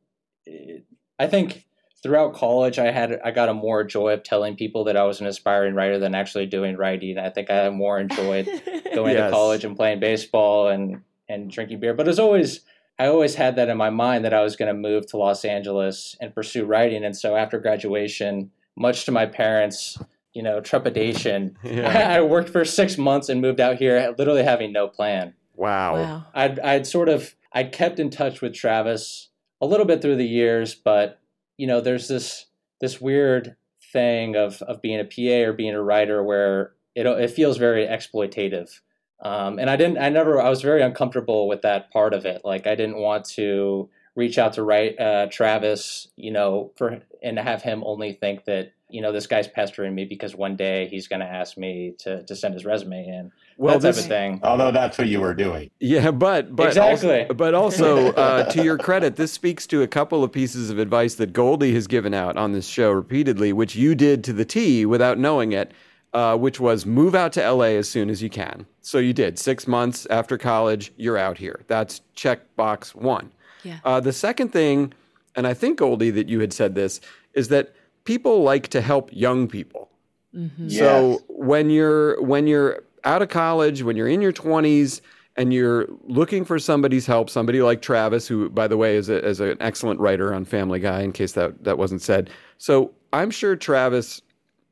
Speaker 11: it, I think throughout college, I had I got a more joy of telling people that I was an aspiring writer than actually doing writing. I think I more enjoyed [laughs] going
Speaker 4: Yes.
Speaker 11: to college and playing baseball and and drinking beer. But as always, I always had that in my mind that I was going to move to Los Angeles and pursue writing. And so after graduation, much to my parents, you know, trepidation, [laughs]
Speaker 4: Yeah. [laughs]
Speaker 11: I worked for six months and moved out here, literally having no plan.
Speaker 4: Wow.
Speaker 5: wow.
Speaker 11: I'd I'd sort of I'd kept in touch with Travis a little bit through the years, but you know, there's this this weird thing of of being a PA or being a writer where it it feels very exploitative. Um, and I didn't, I never, I was very uncomfortable with that part of it. Like I didn't want to reach out to write uh, Travis, you know, for and have him only think that you know this guy's pestering me because one day he's going to ask me to to send his resume in.
Speaker 4: Well,
Speaker 11: that type
Speaker 4: this-
Speaker 11: of thing.
Speaker 12: Although that's what you were doing.
Speaker 4: Yeah, but but
Speaker 11: Exactly.
Speaker 4: also, [laughs] but also uh, to your credit, this speaks to a couple of pieces of advice that Goldie has given out on this show repeatedly, which you did to the T without knowing it, uh, which was move out to LA as soon as you can. So you did six months after college, you're out here. That's check box one.
Speaker 5: Yeah.
Speaker 4: Uh, the second thing, and I think Goldie that you had said this, is that people like to help young people.
Speaker 5: Mm-hmm.
Speaker 4: So when you're when you're out of college, when you're in your 20s and you're looking for somebody's help, somebody like Travis, who by the way is, a, is an excellent writer on Family Guy, in case that that wasn't said. So I'm sure Travis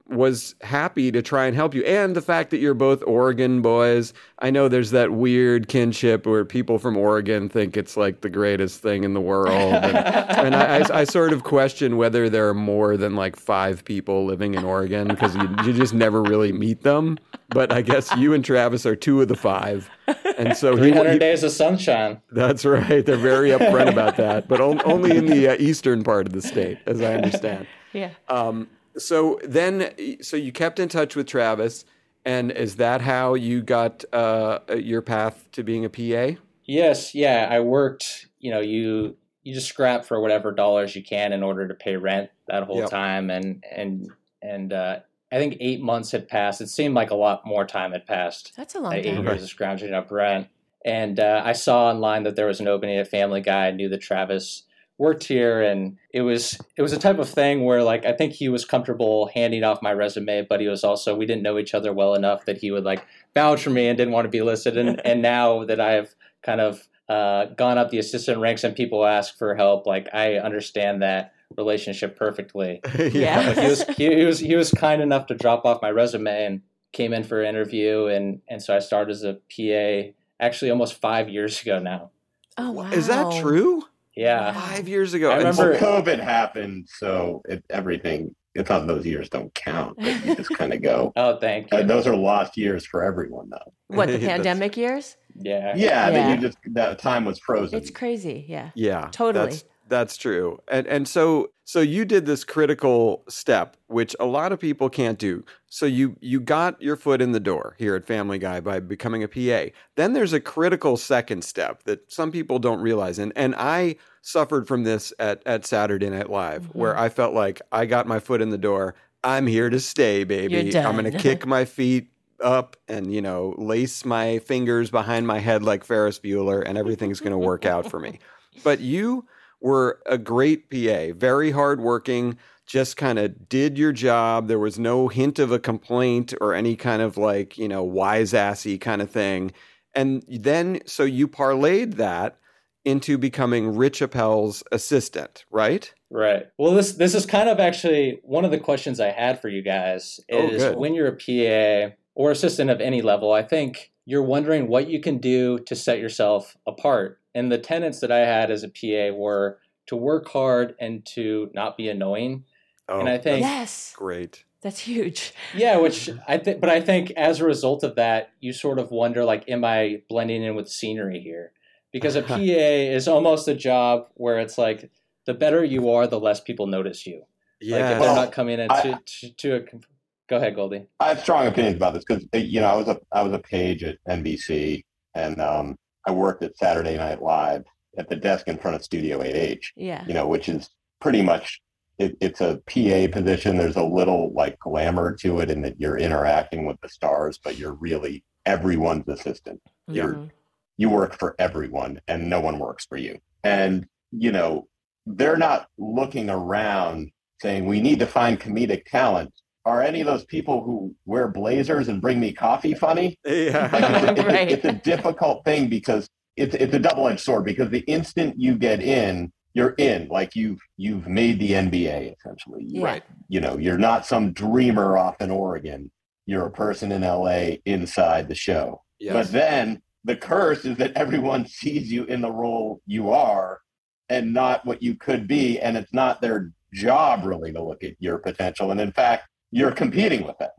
Speaker 4: was happy to try and help you. And the fact that you're both Oregon boys. I know there's that weird kinship where people from Oregon think it's like the greatest thing in the world. And, [laughs] and I, I, I sort of question whether there are more than like five people living in Oregon because you, you just never really meet them. But I guess you and Travis are two of the five. And so he,
Speaker 11: 300
Speaker 4: he-
Speaker 11: days of sunshine.
Speaker 4: that's right. They're very upfront about that, but on, only in the uh, eastern part of the state, as I understand.
Speaker 5: Yeah.
Speaker 4: Um, so then, so you kept in touch with Travis, and is that how you got uh, your path to being a PA?
Speaker 11: Yes, yeah. I worked. You know, you you just scrap for whatever dollars you can in order to pay rent that whole
Speaker 4: Yep.
Speaker 11: time, and and and uh, I think eight months had passed. It seemed like a lot more time had passed.
Speaker 5: That's a long
Speaker 11: like eight
Speaker 5: time.
Speaker 11: years of scrounging up rent. And uh, I saw online that there was an opening at Family Guy. I knew that Travis worked here, and it was it was a type of thing where like I think he was comfortable handing off my resume, but he was also we didn't know each other well enough that he would like vouch for me and didn't want to be listed. And [laughs] and now that I've kind of uh, gone up the assistant ranks and people ask for help, like I understand that relationship perfectly. [laughs]
Speaker 5: Yeah.
Speaker 11: He was [laughs] he, he was he was kind enough to drop off my resume and came in for an interview and and so I started as a PA actually almost five years ago now.
Speaker 5: Oh wow.
Speaker 4: Is that true?
Speaker 11: Yeah.
Speaker 4: Five years ago.
Speaker 11: I
Speaker 4: And
Speaker 11: remember-
Speaker 12: Well, COVID happened, so it, everything. It's not those years don't count. But you just kind of go. [laughs]
Speaker 11: Oh, thank you.
Speaker 12: Uh, those are lost years for everyone, though. [laughs]
Speaker 5: What the [laughs] pandemic years?
Speaker 11: Yeah.
Speaker 12: Yeah,
Speaker 5: Yeah.
Speaker 12: that you just that time was frozen.
Speaker 5: It's crazy. Yeah.
Speaker 4: Yeah,
Speaker 5: Totally.
Speaker 4: That's, that's true. And and so so you did this critical step, which a lot of people can't do. So you you got your foot in the door here at Family Guy by becoming a PA. Then there's a critical second step that some people don't realize, and and I suffered from this at at Saturday Night Live, where mm-hmm. I felt like I got my foot in the door. I'm here to stay, baby. I'm gonna kick my feet up and you know lace my fingers behind my head like Ferris Bueller, and everything's gonna work out for me. [laughs] But you were a great PA, very hardworking, just kind of did your job. There was no hint of a complaint or any kind of like, you know, wise assy kind of thing. And then, so you parlayed that into becoming Rich Appel's assistant, right?
Speaker 11: Right. Well, this this is kind of actually one of the questions I had for you guys
Speaker 4: Oh,
Speaker 11: is
Speaker 4: good.
Speaker 11: when you're a PA or assistant of any level, I think you're wondering what you can do to set yourself apart. And the tenets that I had as a PA were to work hard and to not be annoying.
Speaker 4: Oh,
Speaker 11: and I think
Speaker 5: Yes.
Speaker 4: great.
Speaker 5: That's huge.
Speaker 11: yeah, which I think, but I think as a result of that, you sort of wonder, like, am I blending in with scenery here? Because a [laughs] PA is almost a job where it's like the better you are, the less people notice you. Like if
Speaker 4: Yeah.
Speaker 11: they're
Speaker 12: Well,
Speaker 11: not coming in
Speaker 12: I-
Speaker 11: to, to, to a, go ahead, Goldie.
Speaker 12: I have strong opinions about this because you know I was a I was a page at NBC and um, I worked at Saturday Night Live at the desk in front of Studio 8H.
Speaker 5: Yeah.
Speaker 12: You know, which is pretty much it, it's a PA position. There's a little like glamour to it in that you're interacting with the stars, but you're really everyone's assistant. You're
Speaker 5: Mhm.
Speaker 12: You work for everyone and no one works for you. And, you know, they're not looking around saying, we need to find comedic talent. Are any of those people who wear blazers and bring me coffee funny? Like,
Speaker 4: Yeah.
Speaker 12: it's, a, [laughs] it's,
Speaker 5: Right.
Speaker 12: a, it's a difficult thing because it's, it's a double-edged sword because the instant you get in, you're in. Like you've you've made the NBA essentially. You-
Speaker 5: Yeah.
Speaker 12: You know, you're not some dreamer off in Oregon. You're a person in LA inside the show.
Speaker 4: Yes.
Speaker 12: But then the curse is that everyone sees you in the role you are and not what you could be. And it's not their job really to look at your potential. And in fact, you're competing with them,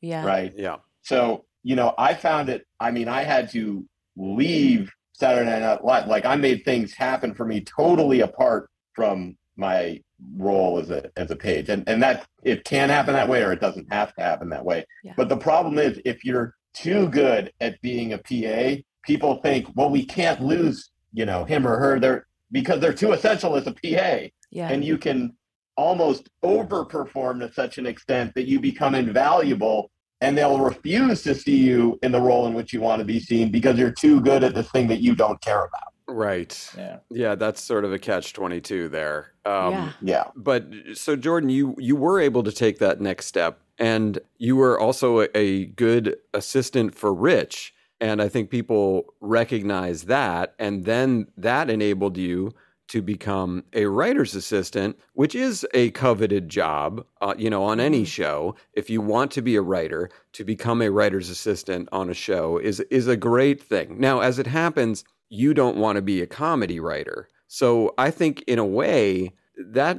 Speaker 5: Yeah.
Speaker 12: right?
Speaker 4: Yeah.
Speaker 12: So, you know, I found it, I mean, I had to leave Saturday Night Live. Like I made things happen for me totally apart from my role as a as a page. And and that it can happen that way or it doesn't have to happen that way.
Speaker 5: Yeah.
Speaker 12: But the problem is if you're too good at being a PA, people think, well, we can't lose, you know, him or her there because they're too essential as a PA.
Speaker 5: Yeah.
Speaker 12: And you can almost overperform to such an extent that you become invaluable and they'll refuse to see you in the role in which you want to be seen because you're too good at the thing that you don't care about.
Speaker 4: Right.
Speaker 11: Yeah.
Speaker 4: Yeah, that's sort of a catch twenty two there. Um,
Speaker 5: Yeah.
Speaker 12: Yeah.
Speaker 4: But so Jordan, you you were able to take that next step, and you were also a, good assistant for Rich, and I think people recognize that, and then that enabled you to become a writer's assistant, which is a coveted job, uh, you know, on any show. If you want to be a writer, to become a writer's assistant on a show is is a great thing. Now, as it happens, you don't want to be a comedy writer. So I think in a way that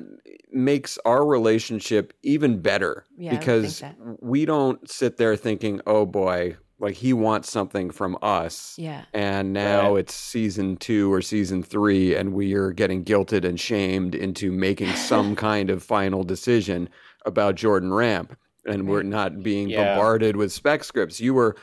Speaker 4: makes our relationship even better
Speaker 5: Yeah,
Speaker 4: because we don't sit there thinking, "Oh boy, like he wants something from us."
Speaker 5: Yeah.
Speaker 4: And now
Speaker 12: Right.
Speaker 4: it's season 2 or season 3 and we are getting guilted and shamed into making [laughs] some kind of final decision about Jordan Ramp and we're not being
Speaker 11: Yeah.
Speaker 4: bombarded with spec scripts. You were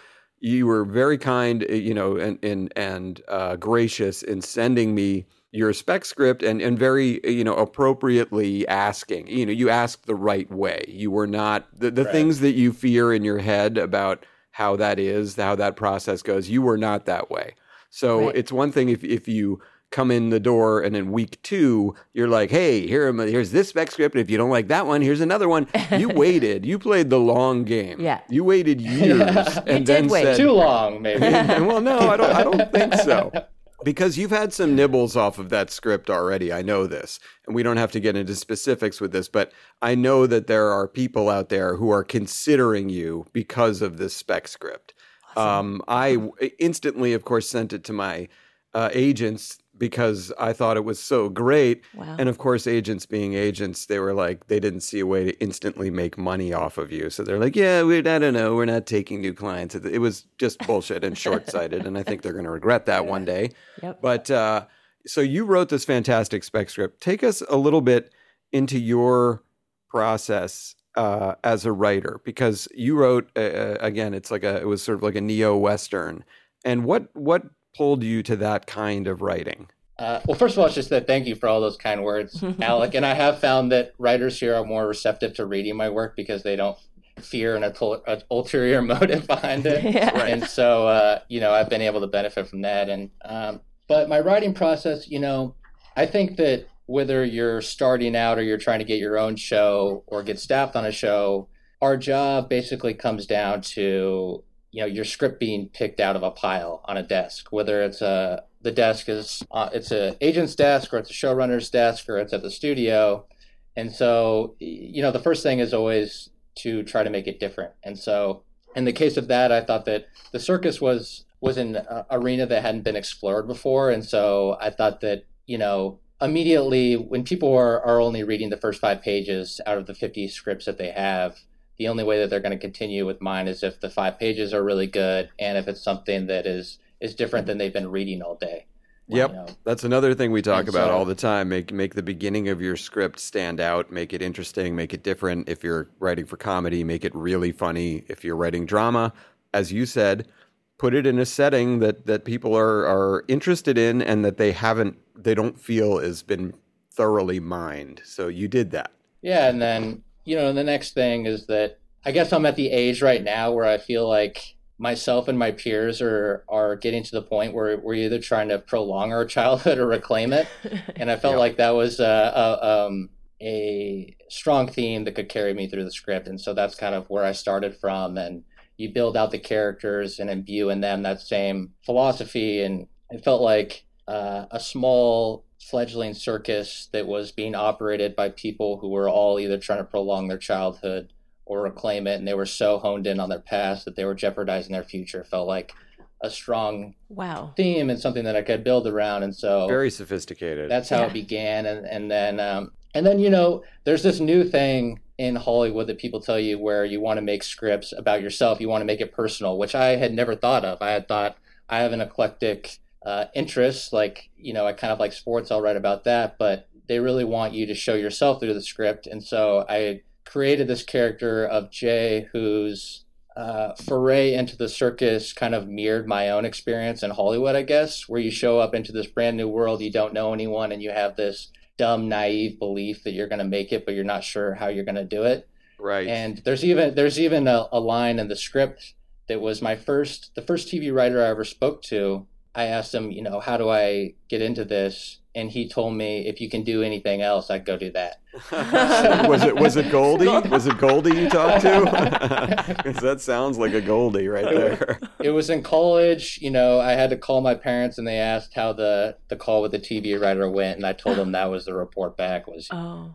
Speaker 4: you were very kind, uh, you know, and and and uh, gracious in sending me your spec script and and very uh, you know appropriately asking. You know, you asked the right way. You were not the the
Speaker 11: Right.
Speaker 4: things that you fear in your head about how that is, how that process goes. You were not that way. So
Speaker 5: Right.
Speaker 4: it's one thing if if you come in the door and in week two you're like, hey, here am- here's this spec script. If you don't like that one, here's another one. You [laughs] waited. You played the long game.
Speaker 5: Yeah.
Speaker 4: You waited [laughs] years and
Speaker 5: did
Speaker 4: then
Speaker 5: wait.
Speaker 4: said,
Speaker 11: Too long, maybe. [laughs]
Speaker 4: well, no, I don't. I don't think so. Because you've had some nibbles off of that script already. I know this, and we don't have to get into specifics with this, but I know that there are people out there who are considering you because of this spec script. Um, I instantly, of course, sent it to my uh, agents because I thought it was so great.
Speaker 5: Wow.
Speaker 4: And of course, agents being agents, they were like, they didn't see a way to instantly make money off of you. So they're like, yeah, we, I don't know, we're not taking new clients. It, was just bullshit and short sighted. and I think they're going to regret that one [laughs] day.
Speaker 5: Yep.
Speaker 4: But uh, so you wrote this fantastic spec script. Take us a little bit into your process uh, as a writer because you wrote uh, again. It's like a it was sort of like a neo western. And what what pulled you to that kind of writing?
Speaker 11: Uh, well, first of all, it's just that thank you for all those kind words, [laughs] Alec. And I have found that writers here are more receptive to reading my work because they don't fear an, ul- an ulterior [laughs] motive behind it.
Speaker 5: Yeah. Right.
Speaker 11: And so, uh, you know, I've been able to benefit from that. And um, but my writing process, you know, I think that whether you're starting out or you're trying to get your own show or get staffed on a show, our job basically comes down to you know your script being picked out of a pile on a desk, whether it's a the desk is uh, it's a agent's desk or it's a showrunner's desk or it's at the studio, and so you know the first thing is always to try to make it different. And so in the case of that, I thought that the circus was was an uh, arena that hadn't been explored before, and so I thought that you know immediately when people are, are only reading the first five pages out of the 50 scripts that they have the only way that they're going to continue with mine is if the five pages are really good and if it's something that is is different than they've been reading all day
Speaker 4: Yep,
Speaker 11: you know.
Speaker 4: that's another thing we talk
Speaker 11: And
Speaker 4: about
Speaker 11: so-
Speaker 4: all the time. Make make the beginning of your script stand out, make it interesting, make it different. If you're writing for comedy, make it really funny. If you're writing drama, as you said, put it in a setting that that people are are interested in and that they haven't they don't feel has been thoroughly mined. So you did that.
Speaker 11: Yeah, and then you know the next thing is that I guess I'm at the age right now where I feel like myself and my peers are are getting to the point where we're either trying to prolong our childhood or reclaim it, [laughs] and I felt like that was a, a, um, a strong theme that could carry me through the script, and so that's kind of where I started from, and you build out the characters and imbue in them that same philosophy, and it felt like uh, a small fledgling circus that was being operated by people who were all either trying to prolong their childhood or reclaim it, and they were so honed in on their past that they were jeopardizing their future. It felt like a strong
Speaker 5: Wow.
Speaker 11: theme and something that I could build around, and so
Speaker 4: Very sophisticated.
Speaker 11: that's how
Speaker 5: Yeah.
Speaker 11: it began, and and then um, And then, you know, there's this new thing in Hollywood that people tell you where you want to make scripts about yourself, you want to make it personal, which I had never thought of. I had thought I have an eclectic uh, interest, like, you know, I kind of like sports, I'll write about that, but they really want you to show yourself through the script. And so I created this character of Jay whose uh, foray into the circus kind of mirrored my own experience in Hollywood, I guess, where you show up into this brand new world, you don't know anyone, and you have this dumb, naive belief that you're going to make it, but you're not sure how you're going to do it.
Speaker 4: Right.
Speaker 11: And there's even there's even a, a line in the script that was my first the first TV writer I ever spoke to. I asked him, you know, how do I get into this? And he told me, if you can do anything else, I'd go do that. [laughs]
Speaker 4: was it was it Goldie? Was it Goldie you talked to? [laughs] [laughs] Because that sounds like a Goldie right there.
Speaker 11: it was in college. You know, I had to call my parents, and they asked how the the call with the TV writer went, and I told them that was the report back was
Speaker 5: oh.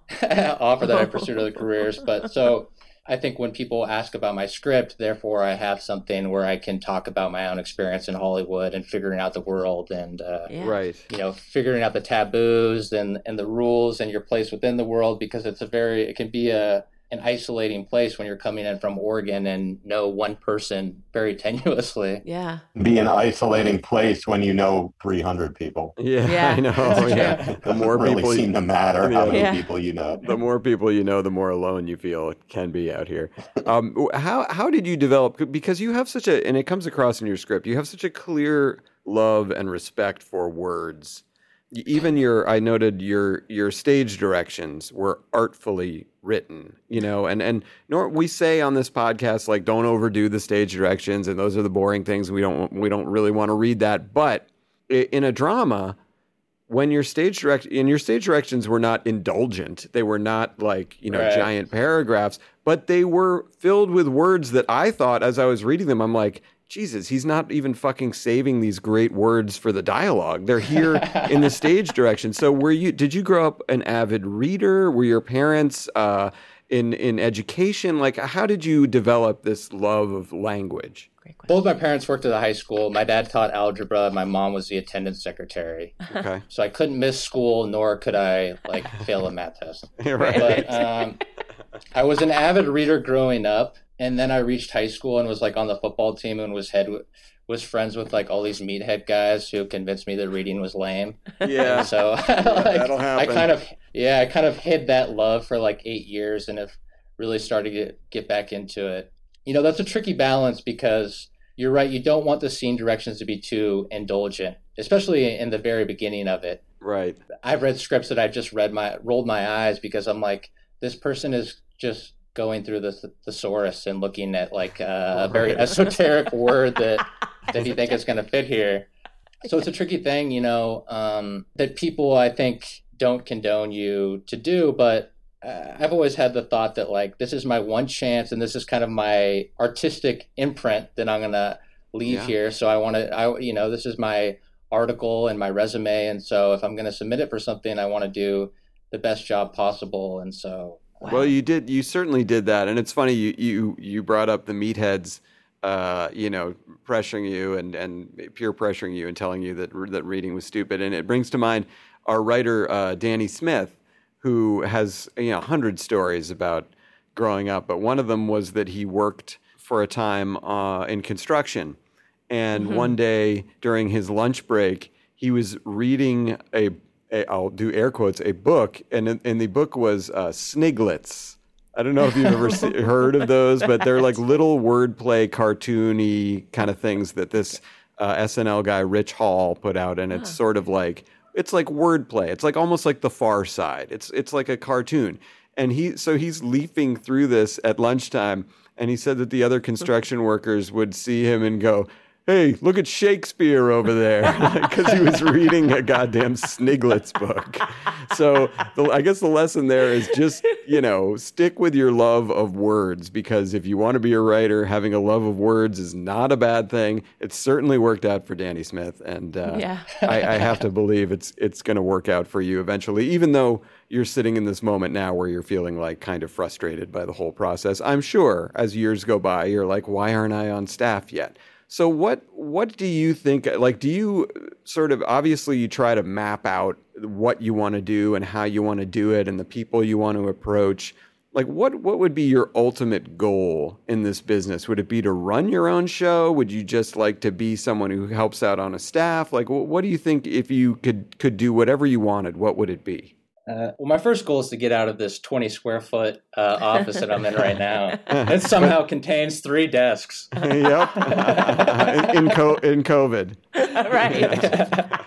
Speaker 11: offer that I pursued other careers. But so I think when people ask about my script, therefore I have something where I can talk about my own experience in Hollywood and figuring out the world and uh,
Speaker 5: Yeah.
Speaker 4: Right.
Speaker 11: you know figuring out the taboos and and the rules and your place within the world because it's a very it can be a an isolating place when you're coming in from Oregon and know one person very [laughs] tenuously.
Speaker 5: Yeah.
Speaker 12: Be an isolating place when you know 300 people.
Speaker 4: Yeah, [laughs]
Speaker 5: Yeah,
Speaker 4: I know.
Speaker 5: that's.
Speaker 4: Yeah. The more
Speaker 12: really
Speaker 4: people
Speaker 12: seem to matter how many
Speaker 5: Yeah.
Speaker 12: people you know.
Speaker 4: the more people you know, the more alone you feel it can be out here. Um, how how did you develop? Because you have such a, and it comes across in your script. You have such a clear love and respect for words. Even your, I noted your your stage directions were artfully written. You know, and and nor we say on this podcast like don't overdo the stage directions, and those are the boring things. We don't we don't really want to read that, but in a drama when your stage direct and your stage directions were not indulgent they were not like you know
Speaker 11: Right.
Speaker 4: giant paragraphs but they were filled with words that i thought as i was reading them i'm like jesus he's not even fucking saving these great words for the dialogue they're here in the stage [laughs] direction so were you did you grow up an avid reader were your parents uh in in education like how did you develop this love of language
Speaker 5: Great.
Speaker 11: Both my parents worked at a high school. My dad taught algebra. My mom was the attendance secretary.
Speaker 4: okay
Speaker 11: So I couldn't miss school, nor could I like fail a math test. [laughs]
Speaker 4: right
Speaker 11: But um, I was an avid reader growing up, and then I reached high school and was like on the football team and was head was friends with like all these meathead guys who convinced me that reading was lame. [laughs]
Speaker 4: yeah
Speaker 11: And so [laughs] like,
Speaker 4: that'll
Speaker 11: I kind of yeah, I kind of hid that love for like eight years and have really started to get, get back into it. You know, that's a tricky balance because you're right, you don't want the scene directions to be too indulgent, especially in the very beginning of it.
Speaker 4: right
Speaker 11: I've read scripts that I've just read my rolled my eyes because I'm like, this person is just going through the thesaurus and looking at like uh, a very esoteric [laughs] word that that you think is going to fit here. So it's a tricky thing, you know, um, that people I think don't condone you to do, but uh, I've always had the thought that like this is my one chance and this is kind of my artistic imprint that I'm gonna leave
Speaker 4: Yeah.
Speaker 11: here. So I want to, I you know, this is my article and my resume, and so if I'm gonna submit it for something, I want to do the best job possible, and so.
Speaker 4: Well, you did. You certainly did that, and it's funny. You you you brought up the meatheads, uh, you know, pressuring you and and peer pressuring you and telling you that that reading was stupid, and it brings to mind our writer uh, Danny Smith, who has you know hundred stories about growing up, but one of them was that he worked for a time uh, in construction, and one day during his lunch break, he was reading a, a I'll do air quotes a book, and and the book was uh, Sniglets. I don't know if you've ever se- [laughs] heard of those, but they're like little wordplay, cartoony kind of things that this uh, SNL guy Rich Hall put out, and it's sort of like it's like wordplay. It's like almost like The Far Side. It's it's like a cartoon, and he so he's leafing through this at lunchtime, and he said that the other construction [laughs] workers would see him and go. Hey, look at Shakespeare over there, [laughs] because he was reading a goddamn Sniglets book. So the, I guess the lesson there is just you know stick with your love of words because if you want to be a writer, having a love of words is not a bad thing. It certainly worked out for Danny Smith, and uh,
Speaker 5: Yeah.
Speaker 4: I, I have to believe it's it's going to work out for you eventually. Even though you're sitting in this moment now where you're feeling like kind of frustrated by the whole process, I'm sure as years go by, you're like, why aren't I on staff yet? So what what do you think like do you sort of obviously you try to map out what you want to do and how you want to do it and the people you want to approach. Like what what would be your ultimate goal in this business? Would it be to run your own show? Would you just like to be someone who helps out on a staff? Like what, what do you think if you could could do whatever you wanted, what would it be?
Speaker 11: Uh, well, my first goal is to get out of this 20 square foot uh, office that I'm in right now. [laughs] It somehow contains three desks. [laughs]
Speaker 4: yep. in, co- in COVID. [laughs]
Speaker 5: right.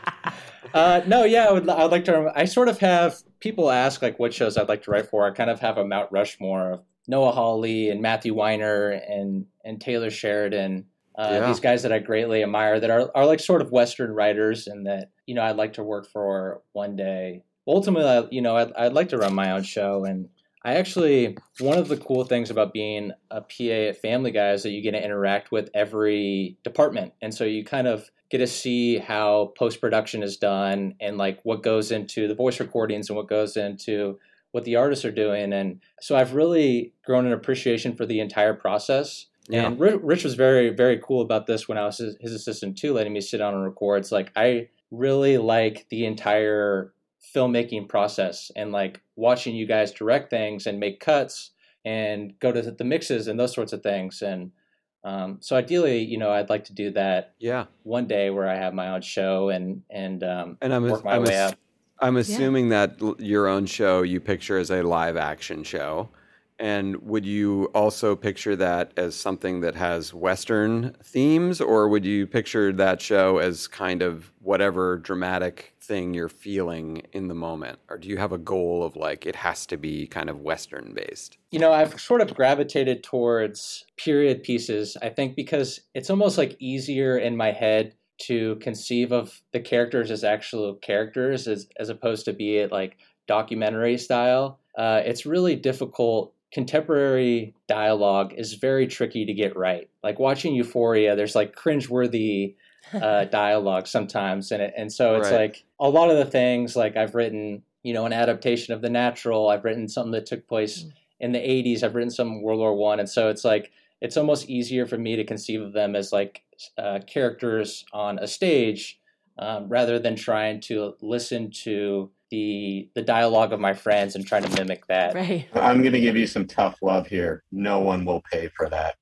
Speaker 11: Uh, no, yeah, I would. I'd like to. I sort of have people ask like what shows I'd like to write for. I kind of have a Mount Rushmore of Noah Hawley and Matthew Weiner and and Taylor Sheridan. Uh,
Speaker 4: Yeah.
Speaker 11: These guys that I greatly admire that are are like sort of Western writers and that you know I'd like to work for one day. Ultimately, I, you know, I'd, I'd like to run my own show and. I actually, one of the cool things about being a PA at Family Guy is that you get to interact with every department. And so you kind of get to see how post production is done and like what goes into the voice recordings and what goes into what the artists are doing. And so I've really grown an appreciation for the entire process.
Speaker 4: Yeah.
Speaker 11: And Rich was very, very cool about this when I was his, his assistant too, letting me sit down and record. It's like I really like the entire filmmaking process and like watching you guys direct things and make cuts and go to the mixes and those sorts of things. And um, so ideally, you know, I'd like to do that
Speaker 4: Yeah.
Speaker 11: one day where I have my own show and and um,
Speaker 4: And I'm
Speaker 11: work my
Speaker 4: I'm,
Speaker 11: way
Speaker 4: ass-
Speaker 11: up.
Speaker 4: I'm assuming that your own show you picture as a live action show. And would you also picture that as something that has Western themes, or would you picture that show as kind of whatever dramatic thing you're feeling in the moment? Or do you have a goal of like it has to be kind of Western based?
Speaker 11: You know, I've sort of gravitated towards period pieces. I think because it's almost like easier in my head to conceive of the characters as actual characters as as opposed to be it like documentary style. Uh, it's really difficult. Contemporary dialogue is very tricky to get right. Like watching Euphoria, there's like cringeworthy uh, [laughs] dialogue sometimes, and it, and so it's
Speaker 4: Right.
Speaker 11: like a lot of the things like I've written, you know, an adaptation of The Natural. I've written something that took place in the 80s. I've written some World War One, and so it's like it's almost easier for me to conceive of them as like uh, characters on a stage um, rather than trying to listen to the the dialogue of my friends and trying to mimic that.
Speaker 5: Right.
Speaker 12: I'm going to give you some tough love here. No one will pay for that.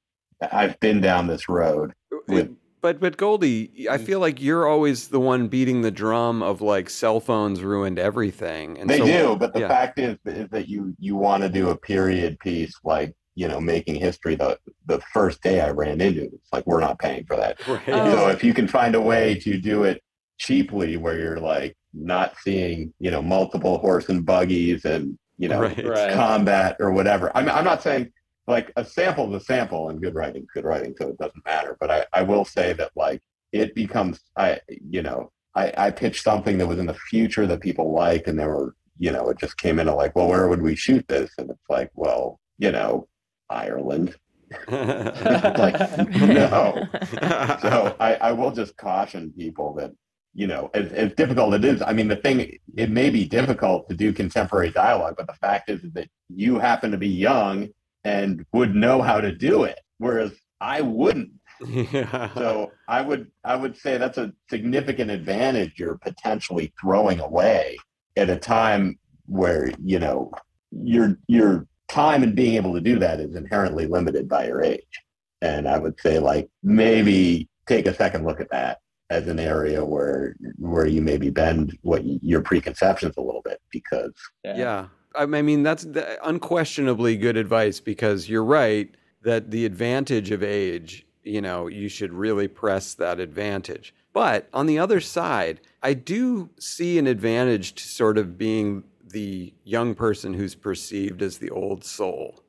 Speaker 12: I've been down this road. Uh, with,
Speaker 4: But but Goldie, I mm. feel like you're always the one beating the drum of like cell phones ruined everything. And
Speaker 12: they
Speaker 4: so-
Speaker 12: do, but the
Speaker 4: yeah.
Speaker 12: fact is, is that you you want to do a period piece like you know making history. The the first day I ran into it, it's like we're not paying for that.
Speaker 4: Right. Oh.
Speaker 12: So if you can find a way to do it cheaply, where you're like not seeing you know multiple horse and buggies and you know
Speaker 4: Right.
Speaker 11: Right.
Speaker 12: combat or whatever. I'm I'm not saying like a sample is a sample and good writing good writing, so it doesn't matter. But I, I will say that like it becomes I you know I, I pitched something that was in the future that people liked and they were you know it just came into like well where would we shoot this and it's like well you know Ireland [laughs] like [laughs] no [laughs] so I, I will just caution people that you know as, as difficult it is i mean the thing it may be difficult to do contemporary dialogue but the fact is that you happen to be young and would know how to do it whereas i wouldn't
Speaker 4: yeah.
Speaker 12: so [laughs] i would i would say that's a significant advantage you're potentially throwing away at a time where you know your your time and being able to do that is inherently limited by your age and i would say like maybe take a second look at that as an area where where you maybe bend what your preconceptions a little bit because
Speaker 4: Yeah. I I mean, that's the- unquestionably good advice because you're right that the advantage of age, you know, you should really press that advantage. But on the other side, I do see an advantage to sort of being the young person who's perceived as the old soul.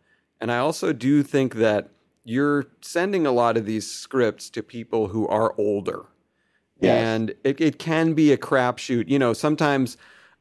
Speaker 4: And I also do think that you're sending a lot of these scripts to people who are older.
Speaker 12: Yes.
Speaker 4: And it, it can be a crapshoot. You know, sometimes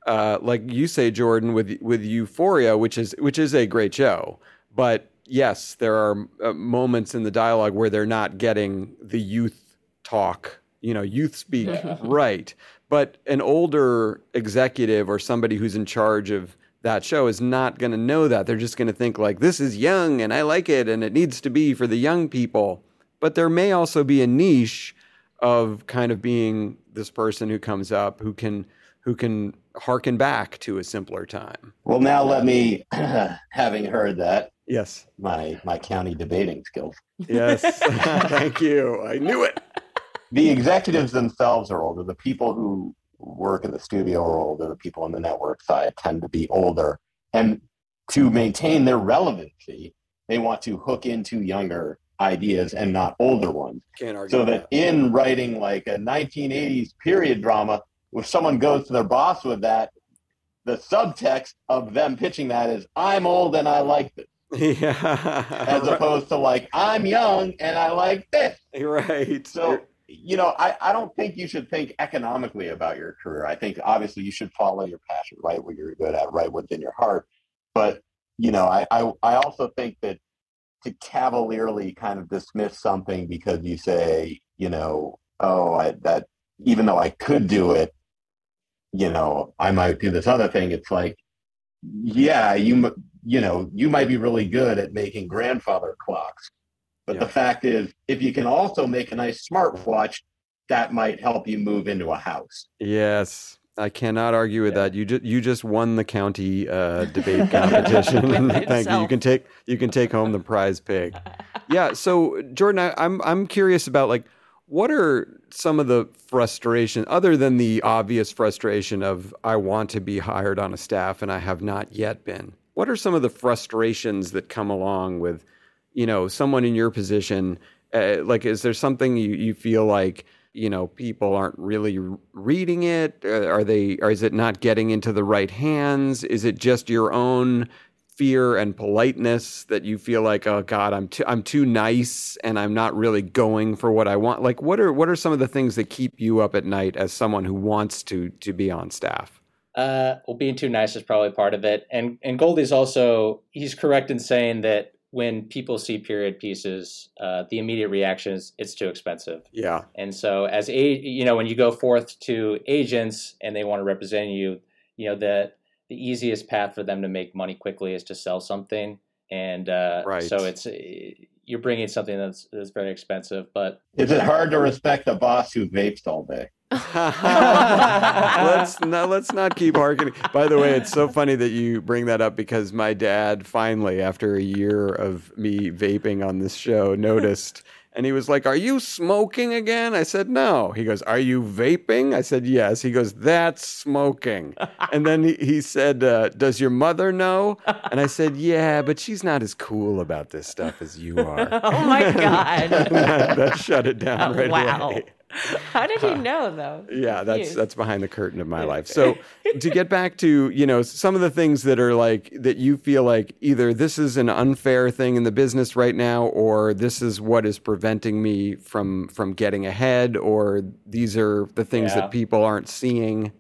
Speaker 4: uh, like you say, Jordan, with with Euphoria, which is which is a great show, but yes, there are uh, moments in the dialogue where they're not getting the youth talk, you know, youth speak [laughs] right. But an older executive or somebody who's in charge of that show is not going to know that. They're just going to think like this is young and I like it and it needs to be for the young people. but there may also be a niche of kind of being this person who comes up who can who can harken back to a simpler time.
Speaker 12: Well, now let me, [clears throat] having heard that,
Speaker 4: yes,
Speaker 12: my my county debating skills.
Speaker 4: Yes, [laughs] [laughs] thank you. I knew it.
Speaker 12: The executives themselves are older. The people who work in the studio are older. The people on the network side tend to be older, and to maintain their relevancy, they want to hook into younger ideas and not older ones.
Speaker 4: Can't argue
Speaker 12: so that in writing like a 1980s period drama, if someone goes to their boss with that, the subtext of them pitching that is, I'm old and I like this. [laughs]
Speaker 4: Yeah.
Speaker 12: As opposed to like, I'm young and I like this.
Speaker 4: Right.
Speaker 12: So, you know, I, I don't think you should think economically about your career. I think obviously you should follow your passion, right what you're good at, right within your heart. But, you know, I, I, I also think that to cavalierly kind of dismiss something because you say, you know, oh, I, that even though I could do it, you know, I might do this other thing. It's like, yeah, you you know, you might be really good at making grandfather clocks, but
Speaker 4: Yeah.
Speaker 12: the fact is, if you can also make a nice smartwatch, that might help you move into a house.
Speaker 4: Yes, I cannot argue with that. You just you just won the county uh, [laughs] debate competition. [laughs] Thank you. You can take you can take home the prize pig. Yeah. So Jordan, I, I'm I'm curious about like what are some of the frustration other than the obvious frustration of I want to be hired on a staff and I have not yet been. What are some of the frustrations that come along with you know someone in your position? Uh, like, is there something you you feel like? You know people aren't really reading it Uh, are they or is it not getting into the right hands? Is it just your own fear and politeness that you feel like oh god i'm too i'm too nice and i'm not really going for what i want? Like what are what are some of the things that keep you up at night as someone who wants to to be on staff?
Speaker 11: Uh, well, being too nice is probably part of it, and and Goldie's also he's correct in saying that when people see period pieces, uh, the immediate reaction is it's too expensive.
Speaker 4: yeah
Speaker 11: And so, as a you know, when you go forth to agents and they want to represent you, you know the the easiest path for them to make money quickly is to sell something, and uh,
Speaker 4: Right.
Speaker 11: so it's uh, you're bringing something that's that's very expensive, but
Speaker 12: Is it hard to respect a boss who vapes all day? [laughs] [laughs]
Speaker 4: let's not let's not keep harkening. By the way, it's so funny that you bring that up because my dad finally, after a year of me vaping on this show, noticed and he was like, Are you smoking again? I said, No. He goes, Are you vaping? I said, Yes. He goes, That's smoking. [laughs] And then he, he said, uh, Does your mother know? And I said, Yeah, but she's not as cool about this stuff as you are. [laughs]
Speaker 5: Oh my [laughs] God.
Speaker 4: that, that shut it down right
Speaker 5: wow.
Speaker 4: away. [laughs]
Speaker 5: How did he know though?
Speaker 4: Yeah, that's that's behind the curtain of my life. So to get [laughs] back to, you know, some of the things that are like that you feel like either this is an unfair thing in the business right now or this is what is preventing me from from getting ahead or these are the things
Speaker 11: Yeah.
Speaker 4: that people aren't seeing.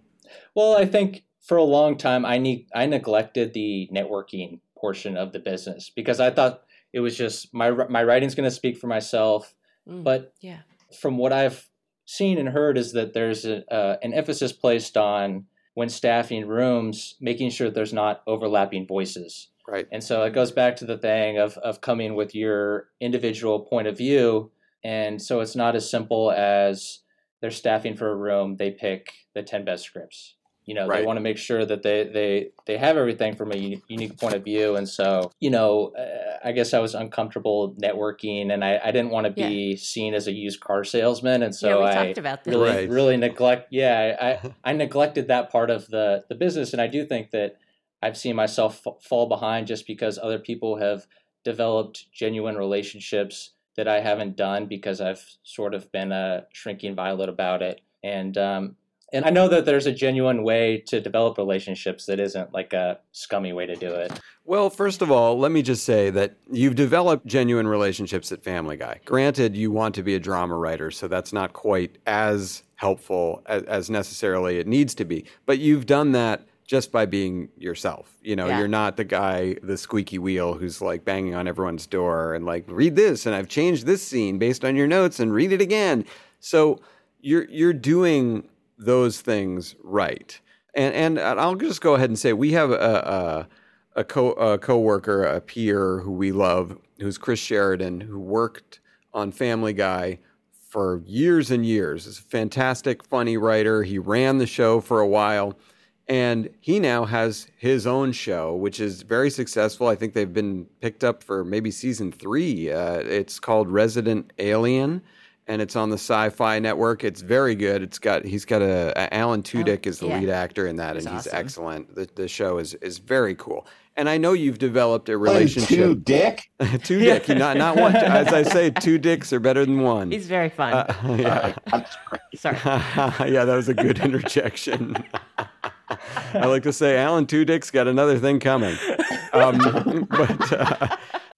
Speaker 11: Well, I think for a long time I ne- I neglected the networking portion of the business because I thought it was just my my writing's going to speak for myself.
Speaker 5: Mm,
Speaker 11: But
Speaker 5: yeah.
Speaker 11: from what I've seen and heard is that there's a, uh, an emphasis placed on when staffing rooms, making sure there's not overlapping voices.
Speaker 4: Right.
Speaker 11: And so it goes back to the thing of, of coming with your individual point of view. And so it's not as simple as they're staffing for a room, they pick the 10 best scripts. You know,
Speaker 4: Right.
Speaker 11: they want to make sure that they, they, they have everything from a unique point of view. And so, you know, uh, I guess I was uncomfortable networking and I, I didn't want to be seen as a used car salesman. And so
Speaker 5: yeah, we
Speaker 11: I
Speaker 5: talked about this.
Speaker 11: really,
Speaker 4: Right.
Speaker 11: really neglect. Yeah, I, I [laughs] neglected that part of the, the business. And I do think that I've seen myself f- fall behind just because other people have developed genuine relationships that I haven't done because I've sort of been a shrinking violet about it. And um, and I know that there's a genuine way to develop relationships that isn't like a scummy way to do it.
Speaker 4: Well, first of all, let me just say that you've developed genuine relationships at Family Guy. Granted, you want to be a drama writer, so that's not quite as helpful as, as necessarily it needs to be. But you've done that just by being yourself. You know,
Speaker 5: Yeah.
Speaker 4: you're not the guy, the squeaky wheel who's like banging on everyone's door and like, read this, and I've changed this scene based on your notes, and read it again. So you're you're doing those things right. And and I'll just go ahead and say we have a, a a co a coworker, a peer who we love, who's Chris Sheridan, who worked on Family Guy for years and years. He's a fantastic, funny writer. He ran the show for a while. And he now has his own show, which is very successful. I think they've been picked up for maybe season three. Uh, it's called Resident Alien, and it's on the Sci-Fi Network. It's very good. It's got he's got a, a Alan Tudyk is the
Speaker 5: yeah.
Speaker 4: lead actor in that,
Speaker 5: He's
Speaker 4: and he's
Speaker 5: awesome.
Speaker 4: excellent. The, the show is is very cool. And I know you've developed a relationship.
Speaker 12: two dick?
Speaker 4: two dick. Not not one. [laughs] As I say, two dicks are better than one.
Speaker 5: He's very fun.
Speaker 4: Uh, [laughs] yeah.
Speaker 5: Sorry. [laughs]
Speaker 4: yeah, that was a good interjection. I like to say, Alan Tudyk's got another thing coming. Um, but uh,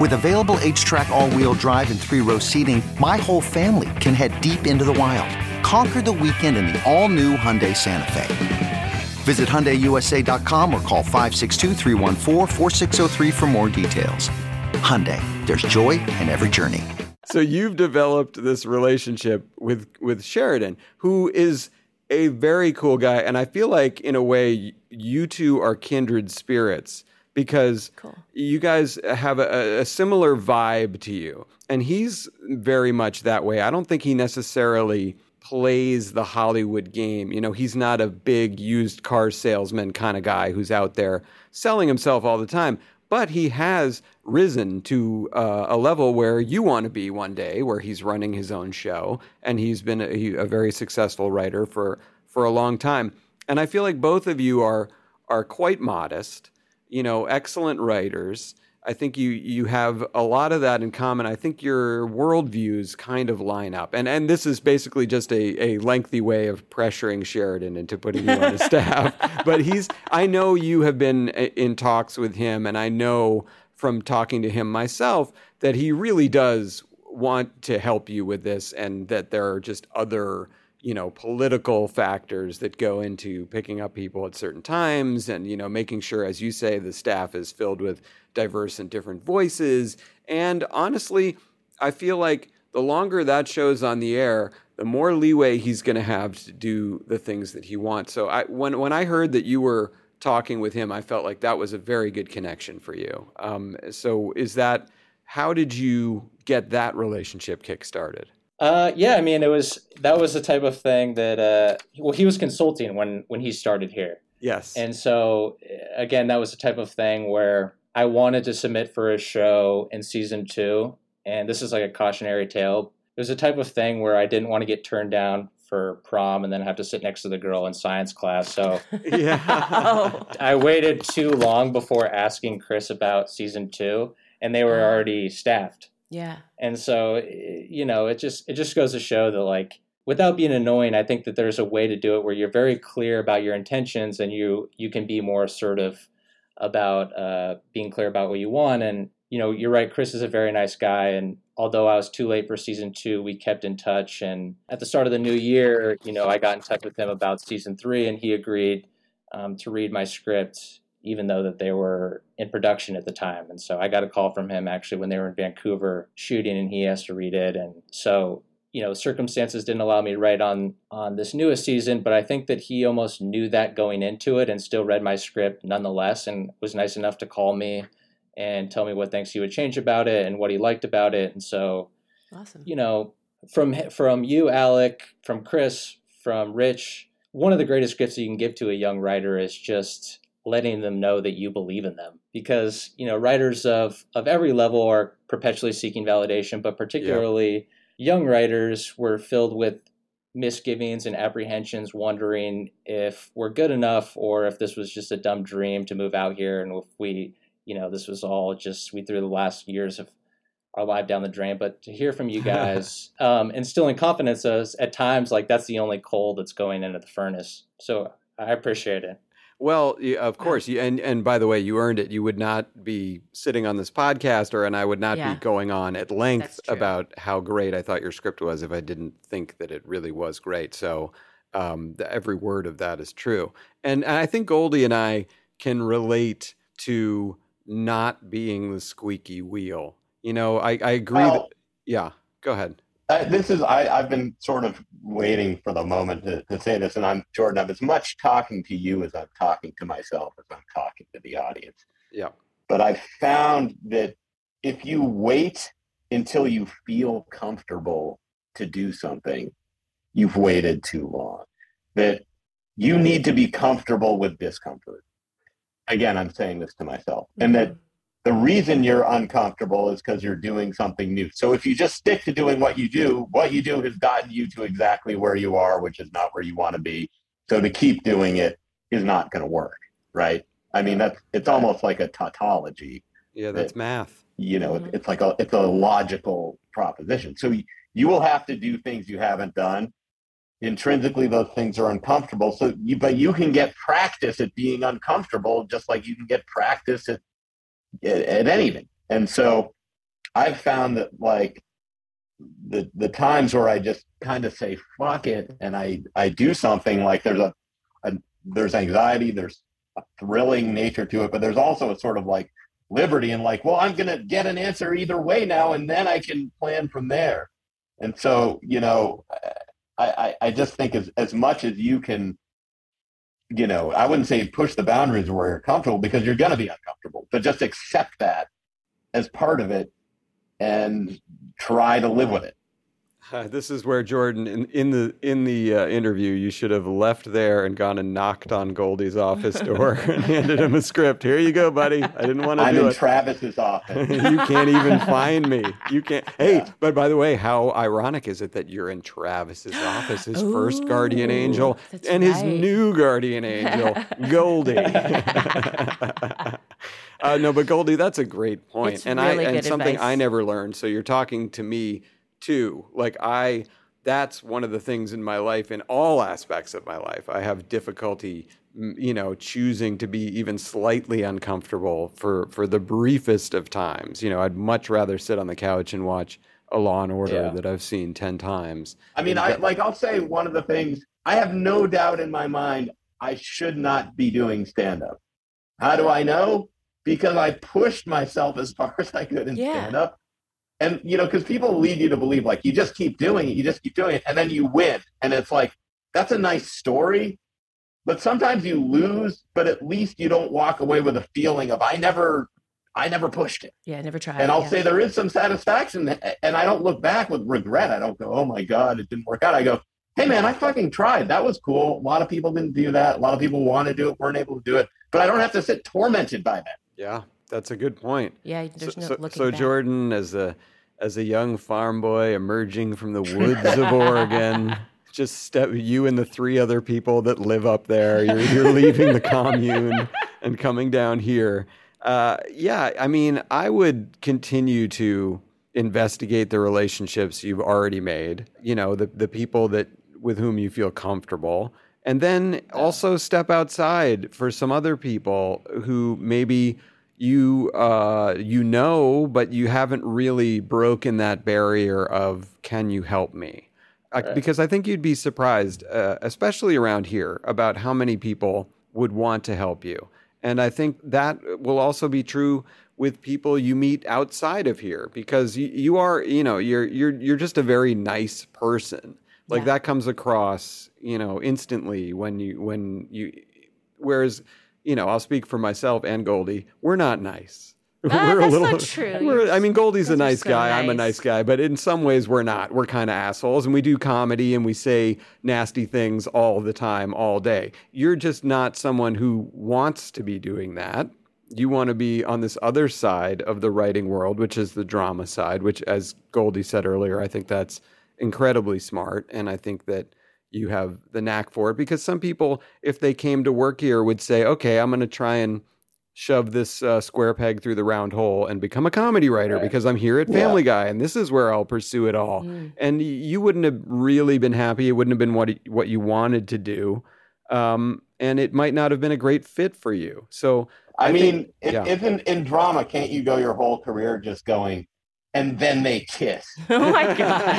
Speaker 1: With available HTRAC, all wheel drive, and three row seating, my whole family can head deep into the wild. Conquer the weekend in the all new Hyundai Santa Fe. Visit HyundaiUSA.com or call 562-314-4603 for more details. Hyundai, there's joy in every journey.
Speaker 4: so you've developed this relationship with with Sheridan, who is a very cool guy, and I feel like in a way you two are kindred spirits because you guys have a, a similar vibe to you, and he's very much that way. I don't think he necessarily plays the Hollywood game. You know, he's not a big used car salesman kind of guy who's out there selling himself all the time. But he has risen to uh, a level where you want to be one day, where he's running his own show, and he's been a, a very successful writer for for a long time. And I feel like both of you are are quite modest, you know, excellent writers. I think you you have a lot of that in common. I think your worldviews kind of line up, and and this is basically just a, a lengthy way of pressuring Sheridan into putting you on his [laughs] staff. But he's I know you have been uh, in talks with him, and I know from talking to him myself that he really does want to help you with this, and that there are just other you know political factors that go into picking up people at certain times and you know making sure as you say the staff is filled with diverse and different voices. And honestly i feel like the longer that show's on the air the more leeway he's going to have to do the things that he wants. So i when when i heard that you were talking with him i felt like that was a very good connection for you. Um, so is that how did you get that relationship kick-started
Speaker 11: Uh, yeah, I mean, it was that was the type of thing that uh, well, he was consulting when when he started here,
Speaker 4: yes
Speaker 11: and so uh, again, that was the type of thing where I wanted to submit for a show in season two, and this is like a cautionary tale. It was the type of thing where I didn't want to get turned down for prom and then have to sit next to the girl in science class. So [laughs]
Speaker 4: yeah.
Speaker 11: I waited too long before asking Chris about season two, and they were already staffed.
Speaker 5: Yeah.
Speaker 11: And so, eh, you know, it just it just goes to show that like without being annoying, I think that there's a way to do it where you're very clear about your intentions and you you can be more assertive about uh, being clear about what you want. And you know, you're right. Chris is a very nice guy, and although I was too late for season two, we kept in touch. And at the start of the new year, you know, I got in touch with him about season three, and he agreed um, to read my script, even though that they were in production at the time. And so I got a call from him actually when they were in Vancouver shooting, and he asked to read it. And so you know, circumstances didn't allow me to write on on this newest season, but I think that he almost knew that going into it and still read my script nonetheless, and was nice enough to call me and tell me what things he would change about it and what he liked about it. And so,
Speaker 5: Awesome.
Speaker 11: you know, from from you, Alec, from Chris, from Rich, one of the greatest gifts you can give to a young writer is just letting them know that you believe in them because you know writers of of every level are perpetually seeking validation but particularly young writers were filled with misgivings and apprehensions wondering if we're good enough or if this was just a dumb dream to move out here and if we you know, this was all just we threw the last years of our life down the drain. But to hear from you [laughs] guys, um, instilling confidence as at times like that's the only coal that's going into the furnace. So I appreciate it.
Speaker 4: Well, of course, you, and and by the way, you earned it. You would not be sitting on this podcast, or and I would not
Speaker 5: Yeah.
Speaker 4: be going on at length about how great I thought your script was if I didn't think that it really was great. So um, the, every word of that is true, and, and I think Goldie and I can relate to not being the squeaky wheel. You know, I, I agree. that, yeah, go ahead.
Speaker 12: Uh, this is I, I've been sort of waiting for the moment to, to say this, and I'm Jordan. I'm as much talking to you as I'm talking to myself as I'm talking to the audience.
Speaker 4: Yeah.
Speaker 12: But I've found that if you wait until you feel comfortable to do something, you've waited too long. That you need to be comfortable with discomfort. Again, I'm saying this to myself, and that mm-hmm. The reason you're uncomfortable is because you're doing something new. So if you just stick to doing what you do, what you do has gotten you to exactly where you are, which is not where you want to be. So to keep doing it is not going to work, right? I mean, that's it's almost like a tautology.
Speaker 4: Yeah, that's
Speaker 12: that,
Speaker 4: math.
Speaker 12: You know, it- it's like a it's a logical proposition. So you, you will have to do things you haven't done. Intrinsically, those things are uncomfortable. So you, but you can get practice at being uncomfortable, just like you can get practice at at, at anything. And so I've found that like the the times where I just kind of say fuck it and I I do something like there's a, a there's anxiety, there's a thrilling nature to it, but there's also a sort of like liberty and like, well, I'm gonna get an answer either way now, and then I can plan from there. And so, you know, I, I, I just think as as much as you can you know, I wouldn't say push the boundaries where you're comfortable because you're going to be uncomfortable, but just accept that as part of it and try to live with it.
Speaker 4: Uh, [laughs] this is where Jordan, in, in the in the uh, interview, you should have left there and gone and knocked on Goldie's office door [laughs] and handed him a script. Here you go, buddy. I didn't want to
Speaker 12: I'm
Speaker 4: do
Speaker 12: in
Speaker 4: it.
Speaker 12: Travis's office. [laughs]
Speaker 4: you can't even find me. You can't. Hey, but by the way, how ironic is it that you're in Travis's office, his first [gasps] guardian angel,
Speaker 5: that's
Speaker 4: and his new guardian angel, Goldie. uh, no, but Goldie, that's a great point,
Speaker 5: It's
Speaker 4: and
Speaker 5: really
Speaker 4: I and
Speaker 5: good
Speaker 4: something I never learned. So you're talking to me too. Like I, that's one of the things in my life, in all aspects of my life, I have difficulty, you know, choosing to be even slightly uncomfortable for for the briefest of times. You know, I'd much rather sit on the couch and watch a Law and Order
Speaker 12: Yeah.
Speaker 4: that I've seen ten times.
Speaker 12: I mean, I like I'll say one of the things I have no doubt in my mind I should not be doing stand up. How do I know? Because I pushed myself as [laughs] far as I could in
Speaker 5: Yeah.
Speaker 12: stand up. And you know, because people lead you to believe like you just keep doing it, you just keep doing it, and then you win. And it's like, that's a nice story. But sometimes you lose, but at least you don't walk away with a feeling of I never I never pushed it.
Speaker 5: Yeah, I never tried.
Speaker 12: And I'll
Speaker 5: yeah.
Speaker 12: say there is some satisfaction, and I don't look back with regret. I don't go, "Oh my god, it didn't work out." I go, "Hey man, I fucking tried. That was cool. A lot of people didn't do that. A lot of people want to do it, weren't able to do it. But I don't have to sit tormented by that."
Speaker 4: Yeah, that's a good point.
Speaker 5: Yeah, there's
Speaker 4: so,
Speaker 5: no
Speaker 4: so,
Speaker 5: looking
Speaker 4: so
Speaker 5: back.
Speaker 4: Jordan, as a as a young farm boy emerging from the woods of Oregon, [laughs] just step you and the three other people that live up there. You're, you're leaving the commune and coming down here. Uh, yeah, I mean, I would continue to investigate the relationships you've already made. You know, the the people that with whom you feel comfortable. And then also step outside for some other people who maybe you uh, you know, but you haven't really broken that barrier of can you help me? I,
Speaker 11: Right.
Speaker 4: Because I think you'd be surprised, uh, especially around here, about how many people would want to help you. And I think that will also be true with people you meet outside of here, because you, you are, you know, you're you're you're just a very nice person. Like
Speaker 5: Yeah.
Speaker 4: that comes across, you know, instantly when you when you. Whereas, you know, I'll speak for myself and Goldie. We're not nice.
Speaker 5: Ah, [laughs] that's not true. [laughs]
Speaker 4: we're- I mean, Goldie's a nice
Speaker 5: so
Speaker 4: guy. I'm a
Speaker 5: nice.
Speaker 4: nice guy, but in some ways we're not. We're kind of assholes, and we do comedy and we say nasty things all the time, all day. You're just not someone who wants to be doing that. You want to be on this other side of the writing world, which is the drama side. Which, as Goldie said earlier, I think that's incredibly smart, and I think that you have the knack for it because some people, if they came to work here, would say, "Okay, I'm going to try and." shove this uh, square peg through the round hole and become a comedy writer
Speaker 12: Right.
Speaker 4: because I'm here at
Speaker 12: Yeah.
Speaker 4: Family Guy and this is where I'll pursue it all.
Speaker 5: Mm.
Speaker 4: And you wouldn't have really been happy. It wouldn't have been what what you wanted to do, um, and it might not have been a great fit for you. So
Speaker 12: I,
Speaker 4: I
Speaker 12: mean,
Speaker 4: think-
Speaker 12: if,
Speaker 4: yeah.
Speaker 12: if in, in drama, can't you go your whole career just going, and then they kiss? [laughs]
Speaker 5: Oh my god.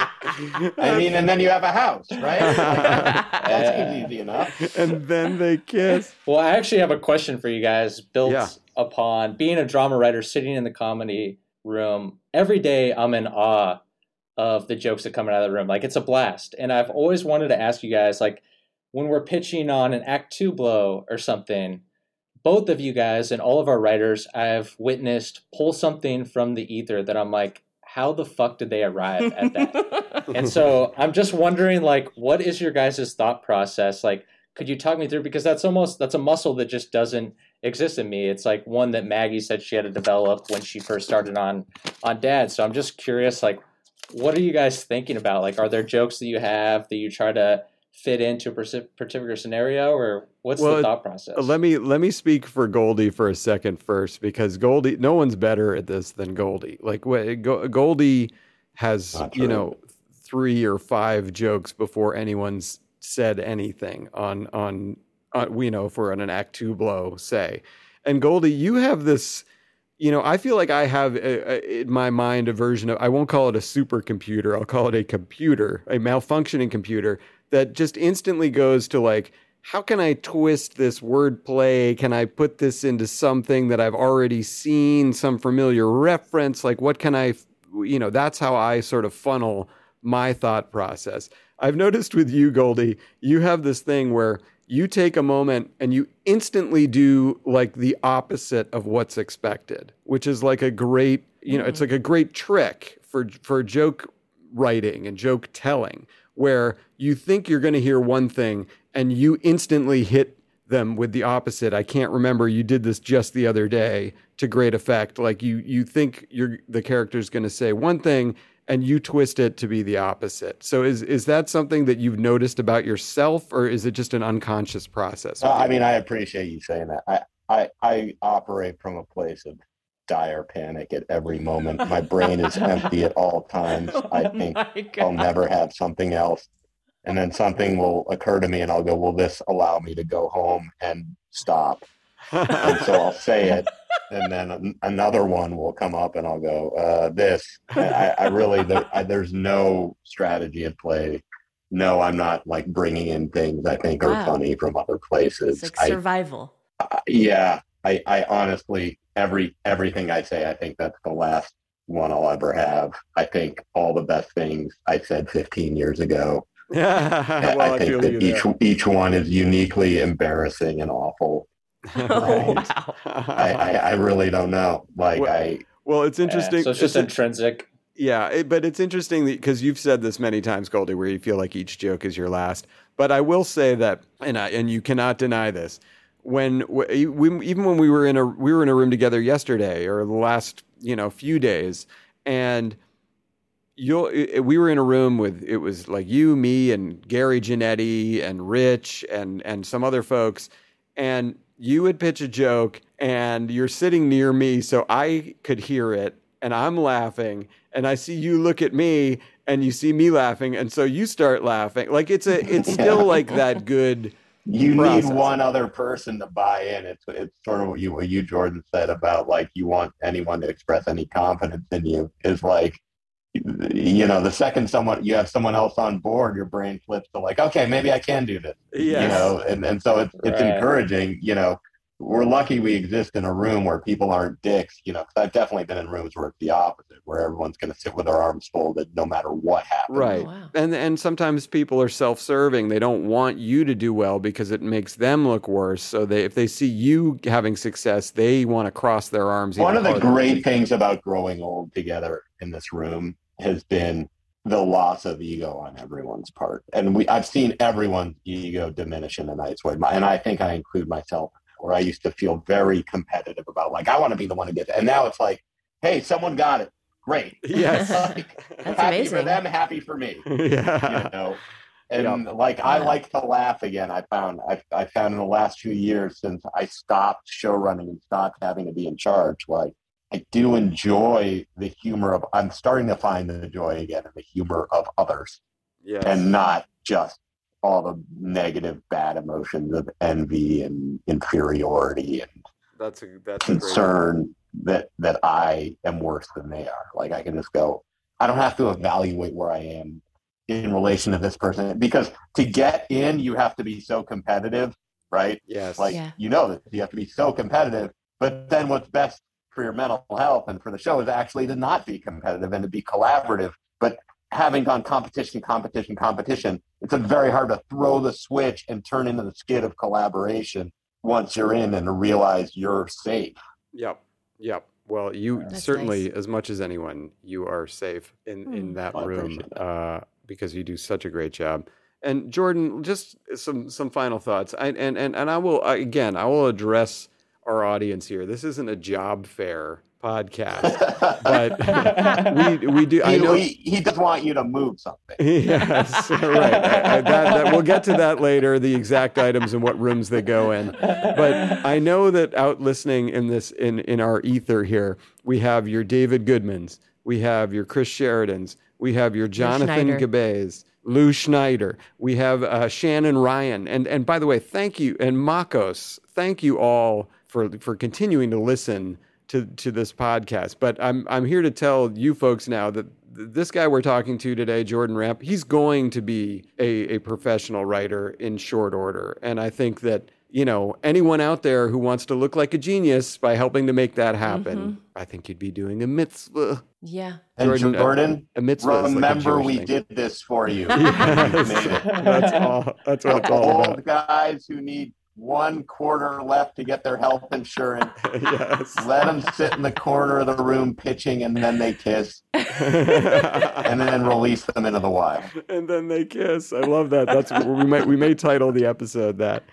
Speaker 5: [laughs]
Speaker 12: I mean, and then you have a house, right? [laughs] that seems easy enough.
Speaker 4: and then they kiss.
Speaker 11: Well, I actually have a question for you guys built
Speaker 4: Yeah.
Speaker 11: upon being a drama writer sitting in the comedy room. Every day I'm in awe of the jokes that come out of the room. Like it's a blast. And I've always wanted to ask you guys like when we're pitching on an act 2 blow or something, both of you guys and all of our writers I've witnessed pull something from the ether that I'm like how the fuck did they arrive at that? [laughs] and so I'm just wondering, like, what is your guys' thought process? Like, could you talk me through? Because that's almost that's a muscle that just doesn't exist in me. It's like one that Maggie said she had to develop when she first started on on Dad. So I'm just curious, like, what are you guys thinking about? Like, are there jokes that you have that you try to fit into a particular scenario, or what's
Speaker 4: Well,
Speaker 11: the thought process?
Speaker 4: Let me let me speak for Goldie for a second first, because Goldie, no one's better at this than Goldie. Like Goldie has you know three or five jokes before anyone's said anything on on, on we know for an, an act two blow say, and Goldie, you have this. You know, I feel like I have a, a, in my mind a version of, I won't call it a supercomputer, I'll call it a computer, a malfunctioning computer that just instantly goes to like, how can I twist this wordplay? Can I put this into something that I've already seen, some familiar reference? Like, what can I, you know, that's how I sort of funnel my thought process. I've noticed with you, Goldie, you have this thing where you take a moment and you instantly do like the opposite of what's expected, which is like a great, you know, it's mm-hmm. like a great trick for for joke writing and joke telling where you think you're going to hear one thing and you instantly hit them with the opposite. I can't remember you did this just the other day to great effect. Like you you think you're the character's going to say one thing and you twist it to be the opposite. So is is that something that you've noticed about yourself or is it just an unconscious process?
Speaker 12: Uh, I mean, I appreciate you saying that. I, I, I operate from a place of dire panic at every moment. My brain is empty at all times. [laughs] I
Speaker 5: Oh
Speaker 12: think I'll never have something else. And then something will occur to me, and I'll go, Will this allow me to go home and stop? and so I'll say it, and then an- another one will come up, and I'll go, uh, This. I, I really, there, I, there's no strategy at play. No, I'm not like bringing in things I think are funny from other places.
Speaker 5: It's like
Speaker 12: I,
Speaker 5: survival.
Speaker 12: I- yeah, I, I honestly every everything I say, I think that's the last one I'll ever have. I think all the best things I said 15 years ago.
Speaker 4: Yeah, [laughs] well,
Speaker 12: I
Speaker 4: I
Speaker 12: think
Speaker 4: feel
Speaker 12: that each
Speaker 4: there.
Speaker 12: each one is uniquely embarrassing and awful. [laughs]
Speaker 5: Oh wow.
Speaker 12: I, I, I really don't know. Like
Speaker 4: Well,
Speaker 12: I
Speaker 4: Well, it's interesting.
Speaker 11: so it's just
Speaker 4: a-
Speaker 11: intrinsic.
Speaker 4: Yeah, it, but it's interesting because you've said this many times, Goldie, where you feel like each joke is your last. But I will say that, and I, and you cannot deny this. When we, we even when we were in a we were in a room together yesterday or the last you know few days, and you'll we were in a room with it was like you, me, and Gary Janetti and Rich and and some other folks, and you would pitch a joke and you're sitting near me so I could hear it and I'm laughing and I see you look at me and you see me laughing and so you start laughing. Like it's a it's [laughs] still like that good
Speaker 12: you
Speaker 4: process.
Speaker 12: need one other person to buy in. It's it's sort of what you what you Jordan said about like you want anyone to express any confidence in you is like you know the second someone you have someone else on board your brain flips to like okay maybe I can do this Yeah.
Speaker 4: you
Speaker 12: know and and so it's it's
Speaker 11: Right.
Speaker 12: encouraging you know we're lucky we exist in a room where people aren't dicks you know 'cause I've definitely been in rooms where it's the opposite where everyone's going to sit with their arms folded no matter what happens
Speaker 4: right
Speaker 5: wow.
Speaker 4: and and sometimes people are self-serving they don't want you to do well because it makes them look worse so they if they see you having success they want to cross their arms
Speaker 12: One of the
Speaker 4: harder.
Speaker 12: great things about growing old together in this room has been the loss of ego on everyone's part. And we I've seen everyone's ego diminish in a nice way. My- And I think I include myself where I used to feel very competitive about like I want to be the one to get it. And now it's like, hey, someone got it. Great. [laughs]
Speaker 4: Yes. [laughs]
Speaker 12: Like,
Speaker 5: That's
Speaker 12: happy for them, happy for me. [laughs]
Speaker 4: yeah
Speaker 12: You know. And
Speaker 4: Yep.
Speaker 12: like I like to laugh again. I found I, I found in the last few years since I stopped show running and stopped having to be in charge. Like I do enjoy the humor of. I'm starting to find the joy again in the humor of others,
Speaker 4: Yes.
Speaker 12: and not just all the negative, bad emotions of envy and inferiority and
Speaker 4: that's a that's a
Speaker 12: concern that that I am worse than they are. Like I can just go. I don't have to evaluate where I am in relation to this person because to get in, you have to be so competitive, right?
Speaker 4: Yes.
Speaker 12: Like
Speaker 5: Yeah.
Speaker 12: you know that you have to be so competitive. But then what's best for your mental health and for the show is actually to not be competitive and to be collaborative. But having gone competition, competition, competition, it's very hard to throw the switch and turn into the skid of collaboration once you're in and realize you're safe.
Speaker 4: Yep. Yep. Well, you
Speaker 5: That's
Speaker 4: certainly,
Speaker 5: nice.
Speaker 4: as much as anyone, you are safe in in
Speaker 5: Hmm.
Speaker 4: that
Speaker 12: I
Speaker 4: room
Speaker 12: that.
Speaker 4: uh, because you do such a great job. And Jordan, just some some final thoughts. I, and and and I will again, I will address our audience here. This isn't a job fair podcast, but we we do. I know.
Speaker 12: he, he just want you to move something. [laughs]
Speaker 4: yes, right. I- I- that, that, we'll get to that later, the exact items and what rooms they go in. But I know that out listening in this in in our ether here, we have your David Goodmans, we have your Chris Sheridans, we have your Jonathan
Speaker 5: Schneider.
Speaker 4: Gabes, Lou Schneider, we have uh, Shannon Ryan, and and by the way, thank you and Makos, thank you all for for continuing to listen to to this podcast. But I'm I'm here to tell you folks now that this guy we're talking to today, Jordan Ramp, he's going to be a, a professional writer in short order. And I think that, you know, anyone out there who wants to look like a genius by helping to make that happen, I think you'd be doing a mitzvah.
Speaker 5: Yeah.
Speaker 12: And
Speaker 4: Jordan,
Speaker 12: Jordan,
Speaker 4: uh, a mitzvah is like a
Speaker 12: remember we
Speaker 4: thing.
Speaker 12: did this for you.
Speaker 4: Yes. [laughs]
Speaker 12: You.
Speaker 4: That's all. That's what it's all
Speaker 12: old guys who need one quarter left to get their health insurance. [laughs]
Speaker 4: yes.
Speaker 12: Let them sit in the corner of the room pitching, and then they kiss, and then release them into the wild.
Speaker 4: and then they kiss. I love that. That's what we might we may title the episode that.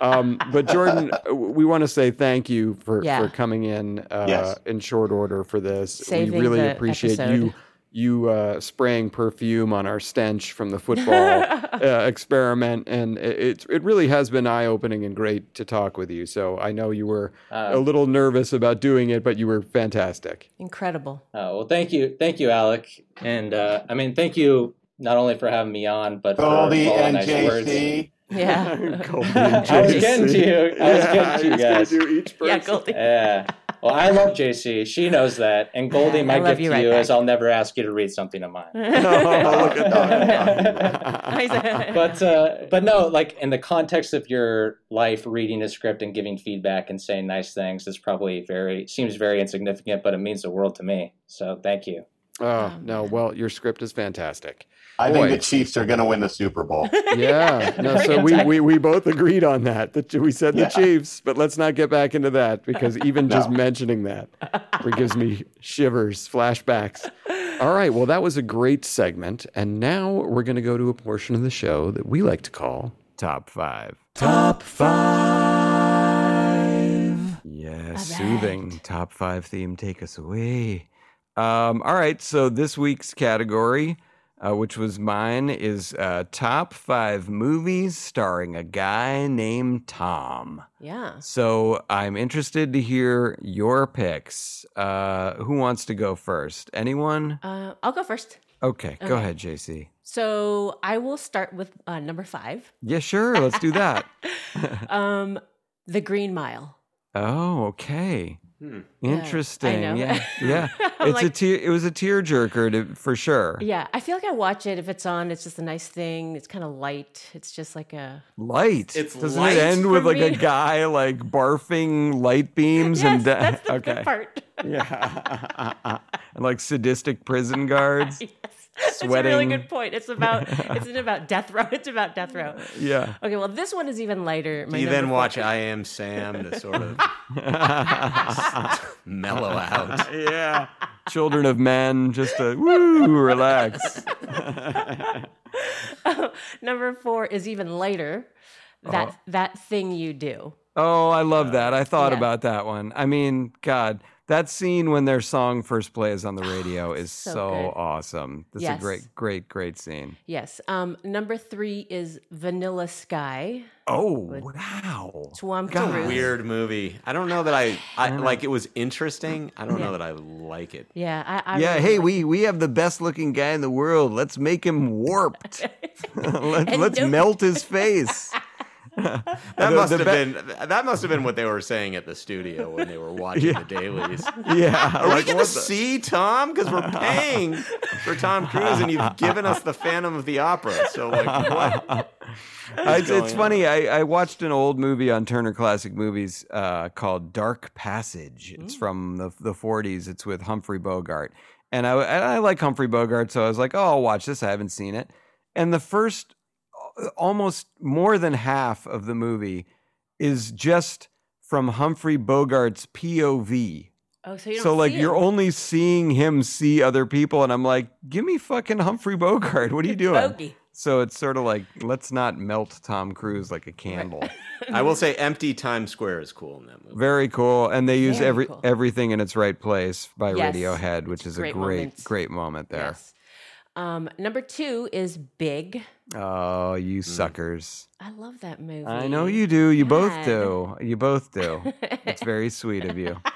Speaker 4: Um, but Jordan, we want to say thank you for
Speaker 5: Yeah.
Speaker 4: for coming in uh,
Speaker 12: Yes.
Speaker 4: in short order for this.
Speaker 5: Saving
Speaker 4: we really appreciate
Speaker 5: episode.
Speaker 4: you uh, spraying perfume on our stench from the football [laughs] uh, experiment, and it it- it really has been eye opening and great to talk with you. So I know you were
Speaker 11: Uh,
Speaker 4: a little nervous about doing it, but you were fantastic.
Speaker 5: Incredible.
Speaker 11: Oh, well, thank you, thank you, Alec, and uh, I mean, thank you not only for having me on, but for all
Speaker 12: Goldie
Speaker 11: the
Speaker 12: and
Speaker 11: nice words.
Speaker 5: Yeah. [laughs]
Speaker 11: I was getting to
Speaker 4: JC.
Speaker 11: you. I was
Speaker 4: Yeah,
Speaker 11: getting to you
Speaker 4: gonna
Speaker 11: guys.
Speaker 4: do each
Speaker 5: Yeah. Goldie. [laughs]
Speaker 11: Yeah. Well, I love JC. She knows that, and [laughs] Goldie,
Speaker 5: I
Speaker 11: my gift
Speaker 5: you
Speaker 11: to
Speaker 5: right
Speaker 11: you is. I'll never ask you to read something of mine. [laughs] [laughs]
Speaker 4: Oh, look at that.
Speaker 11: but uh, but no, like in the context of your life, reading a script and giving feedback and saying nice things is probably very seems very insignificant, but it means the world to me. So thank you.
Speaker 4: Oh, oh no! Well, your script is fantastic.
Speaker 12: I
Speaker 4: Boy.
Speaker 12: think the Chiefs are going to win the Super Bowl. [laughs]
Speaker 4: Yeah. [laughs] No, so we, we we both agreed on that. That we said the
Speaker 12: Yeah.
Speaker 4: Chiefs, but let's not get back into that because even [laughs] just mentioning that gives me shivers, flashbacks. All right. Well, that was a great segment, and now we're going to go to a portion of the show that we like to call Top Five.
Speaker 2: Top five.
Speaker 4: Yeah, soothing top five theme. Take us away. Um, all right, so this week's category, uh, which was mine, is uh, top five movies starring a guy named Tom.
Speaker 5: Yeah.
Speaker 4: So I'm interested to hear your picks. Uh, who wants to go first? Anyone?
Speaker 5: Uh, I'll go first.
Speaker 4: Okay, go
Speaker 5: Okay.
Speaker 4: ahead, JC.
Speaker 5: So I will start with uh, number five.
Speaker 4: Yeah, sure. Let's do that. [laughs]
Speaker 5: um, The Green Mile. [laughs]
Speaker 4: Oh, okay.
Speaker 6: Hmm.
Speaker 4: Interesting.
Speaker 5: know.
Speaker 4: Yeah, [laughs] yeah.
Speaker 5: I'm
Speaker 4: It's a tear. It was a tearjerker to, for sure.
Speaker 5: Yeah, I feel like I watch it if it's on. It's just a nice thing. It's kind of light. It's just like a
Speaker 4: Light.
Speaker 6: It's
Speaker 4: Doesn't
Speaker 6: light
Speaker 4: it end with like a guy like barfing light beams [laughs]
Speaker 5: yes,
Speaker 4: and da-
Speaker 5: that's the
Speaker 4: okay,
Speaker 5: part. [laughs]
Speaker 4: yeah, and like sadistic prison guards.
Speaker 5: yes, that's a really good point. It's about it's not about death row. It's about death row. [laughs]
Speaker 4: Yeah.
Speaker 5: Okay, well this one is even lighter.
Speaker 6: Do you then watch I Am Sam to sort of [laughs] mellow out?
Speaker 4: yeah. Children of men, just to woo, relax. [laughs]
Speaker 5: number four is even lighter. That
Speaker 4: Uh-huh.
Speaker 5: that thing you do.
Speaker 4: Oh, I love that. I thought
Speaker 5: Yeah.
Speaker 4: about that one. I mean, God, That scene when their song first plays on the radio is
Speaker 5: So
Speaker 4: so, awesome. That's
Speaker 5: Yes.
Speaker 4: a great, great, great scene.
Speaker 5: Yes. Um, number three is Vanilla Sky.
Speaker 4: Oh
Speaker 5: with
Speaker 4: wow!
Speaker 5: Tom
Speaker 4: God.
Speaker 5: Cruise.
Speaker 6: Weird movie. I don't know that I, I like it was interesting. I don't know that I like it.
Speaker 5: Yeah. I, I
Speaker 4: yeah,
Speaker 5: really
Speaker 4: hey,
Speaker 5: like-
Speaker 4: we we have the best looking guy in the world. Let's make him warped. [laughs] [laughs] Let, let's
Speaker 5: no-
Speaker 4: melt his [laughs] face. [laughs]
Speaker 6: That
Speaker 4: The-
Speaker 6: must
Speaker 4: the
Speaker 6: have
Speaker 4: be-
Speaker 6: been that must have been what they were saying at the studio when they were watching the dailies. [laughs]
Speaker 4: Yeah,
Speaker 6: Are
Speaker 4: like,
Speaker 6: we going to see Tom? Because we're paying for Tom Cruise, and you've [laughs] given us the Phantom of the Opera. So like, what?
Speaker 4: I,
Speaker 6: is
Speaker 4: it's funny. I, I watched an old movie on Turner Classic Movies uh, called Dark Passage. It's from the the 40s. It's with Humphrey Bogart, and I and I like Humphrey Bogart, so I was like, oh, I'll watch this. I haven't seen it, and the first almost more than half of the movie is just from Humphrey Bogart's POV.
Speaker 5: Oh, so you don't
Speaker 4: So like
Speaker 5: see
Speaker 4: you're only seeing him see other people, and I'm like, give me fucking Humphrey Bogart. What are you doing?
Speaker 5: Bogey.
Speaker 4: So it's sort of like let's not melt Tom Cruise like a candle. [laughs]
Speaker 6: I will say, empty Times Square is cool in that movie.
Speaker 4: Very cool, and they use
Speaker 5: Very
Speaker 4: every
Speaker 5: cool.
Speaker 4: everything in its right place by
Speaker 5: Yes.
Speaker 4: Radiohead, which is
Speaker 5: Great
Speaker 4: a great
Speaker 5: moments.
Speaker 4: great moment there.
Speaker 5: Yes. Um, number two is Big.
Speaker 4: Oh,
Speaker 6: Mm.
Speaker 4: you suckers!
Speaker 5: I love that movie.
Speaker 4: I know you do. You both
Speaker 5: God.
Speaker 4: do. You both do. [laughs] It's very sweet of you. [laughs]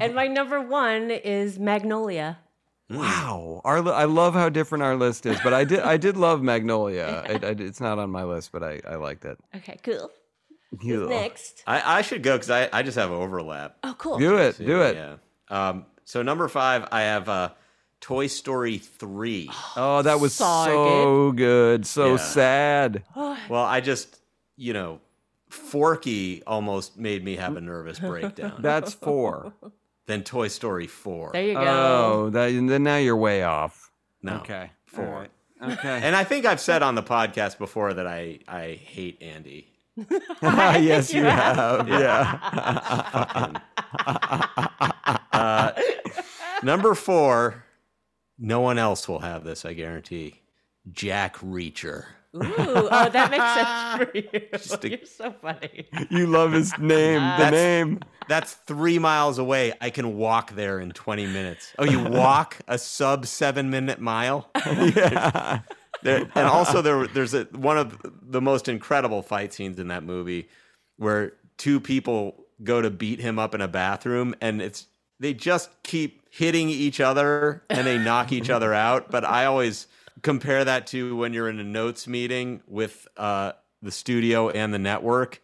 Speaker 5: And my number one is Magnolia.
Speaker 4: Wow, our li- I love how different our list is, but I did I did love Magnolia. I, I, it's not on my list, but I, I liked it.
Speaker 5: Okay, cool.
Speaker 4: Yeah. [laughs]
Speaker 5: Who's next?
Speaker 6: I, I should go because I, I just have overlap.
Speaker 5: Oh, cool.
Speaker 4: Do it,
Speaker 6: too,
Speaker 4: do it.
Speaker 6: Yeah. Um, so number five, I have uh, Toy Story three. [gasps]
Speaker 4: Oh, that was
Speaker 5: So
Speaker 4: so good, so
Speaker 6: Yeah.
Speaker 4: sad. [sighs]
Speaker 6: Well, I just, you know, Forky almost made me have a nervous breakdown. [laughs]
Speaker 4: That's four.
Speaker 6: then Toy Story four.
Speaker 5: There you go.
Speaker 4: Oh, that, then now you're way off.
Speaker 6: No,
Speaker 4: Okay.
Speaker 6: four.
Speaker 4: All right. Okay.
Speaker 6: And I think I've said on the podcast before that I I hate Andy. [laughs] [laughs]
Speaker 4: yes, you
Speaker 5: you
Speaker 4: have. Yeah.
Speaker 6: Uh, number four, no one else will have this. I guarantee. Jack Reacher.
Speaker 5: Ooh, oh, that makes sense [laughs] for
Speaker 6: a-
Speaker 5: you. You're so funny.
Speaker 4: you love his [laughs] name. The
Speaker 6: That's-
Speaker 4: name.
Speaker 6: That's three miles away. I can walk there in 20 minutes. Oh, you walk a sub seven minute mile? [laughs]
Speaker 4: Yeah.
Speaker 6: There, and also there there's a one of the most incredible fight scenes in that movie where two people go to beat him up in a bathroom and it's they just keep hitting each other and they knock each other [laughs] out but i always compare that to when you're in a notes meeting with uh, the studio and the network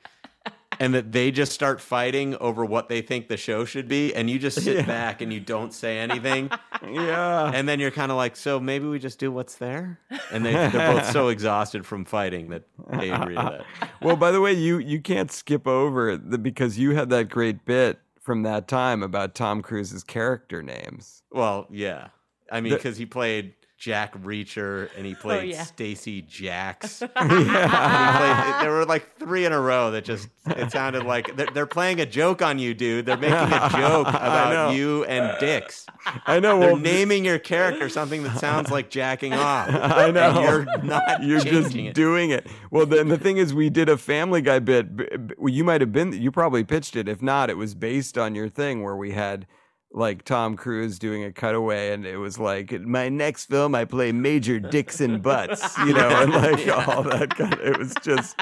Speaker 6: and that they just start fighting over what they think the show should be and you just sit
Speaker 4: Yeah.
Speaker 6: back and you don't say anything [laughs]
Speaker 4: Yeah.
Speaker 6: and then you're kind of like, so maybe we just do what's there. And they, they're both so [laughs] exhausted from fighting that they agree to that.
Speaker 4: Well, by the way, you you can't skip over the, because you had that great bit from that time about Tom Cruise's character names.
Speaker 6: Well, yeah, I mean, because he played Jack Reacher and he [laughs] oh, played
Speaker 5: yeah.
Speaker 6: Stacee Jaxx. [laughs] [laughs] And played, there were like three in a row that just it sounded like they're, they're playing a joke on you, dude. They're making a joke about you and dicks.
Speaker 4: I know.
Speaker 6: They're
Speaker 4: Well,
Speaker 6: naming your character something that sounds like jacking off.
Speaker 4: I know.
Speaker 6: And you're not
Speaker 4: You're just
Speaker 6: it.
Speaker 4: doing it. Well, then the thing is, we did a Family Guy bit. b- b- well, You might have been. You probably pitched it. If not, it was based on your thing where we had like Tom Cruise doing a cutaway, and it was like my next film, I play Major Dixon Butts, you know, and [laughs] like all that kind. Of, it was just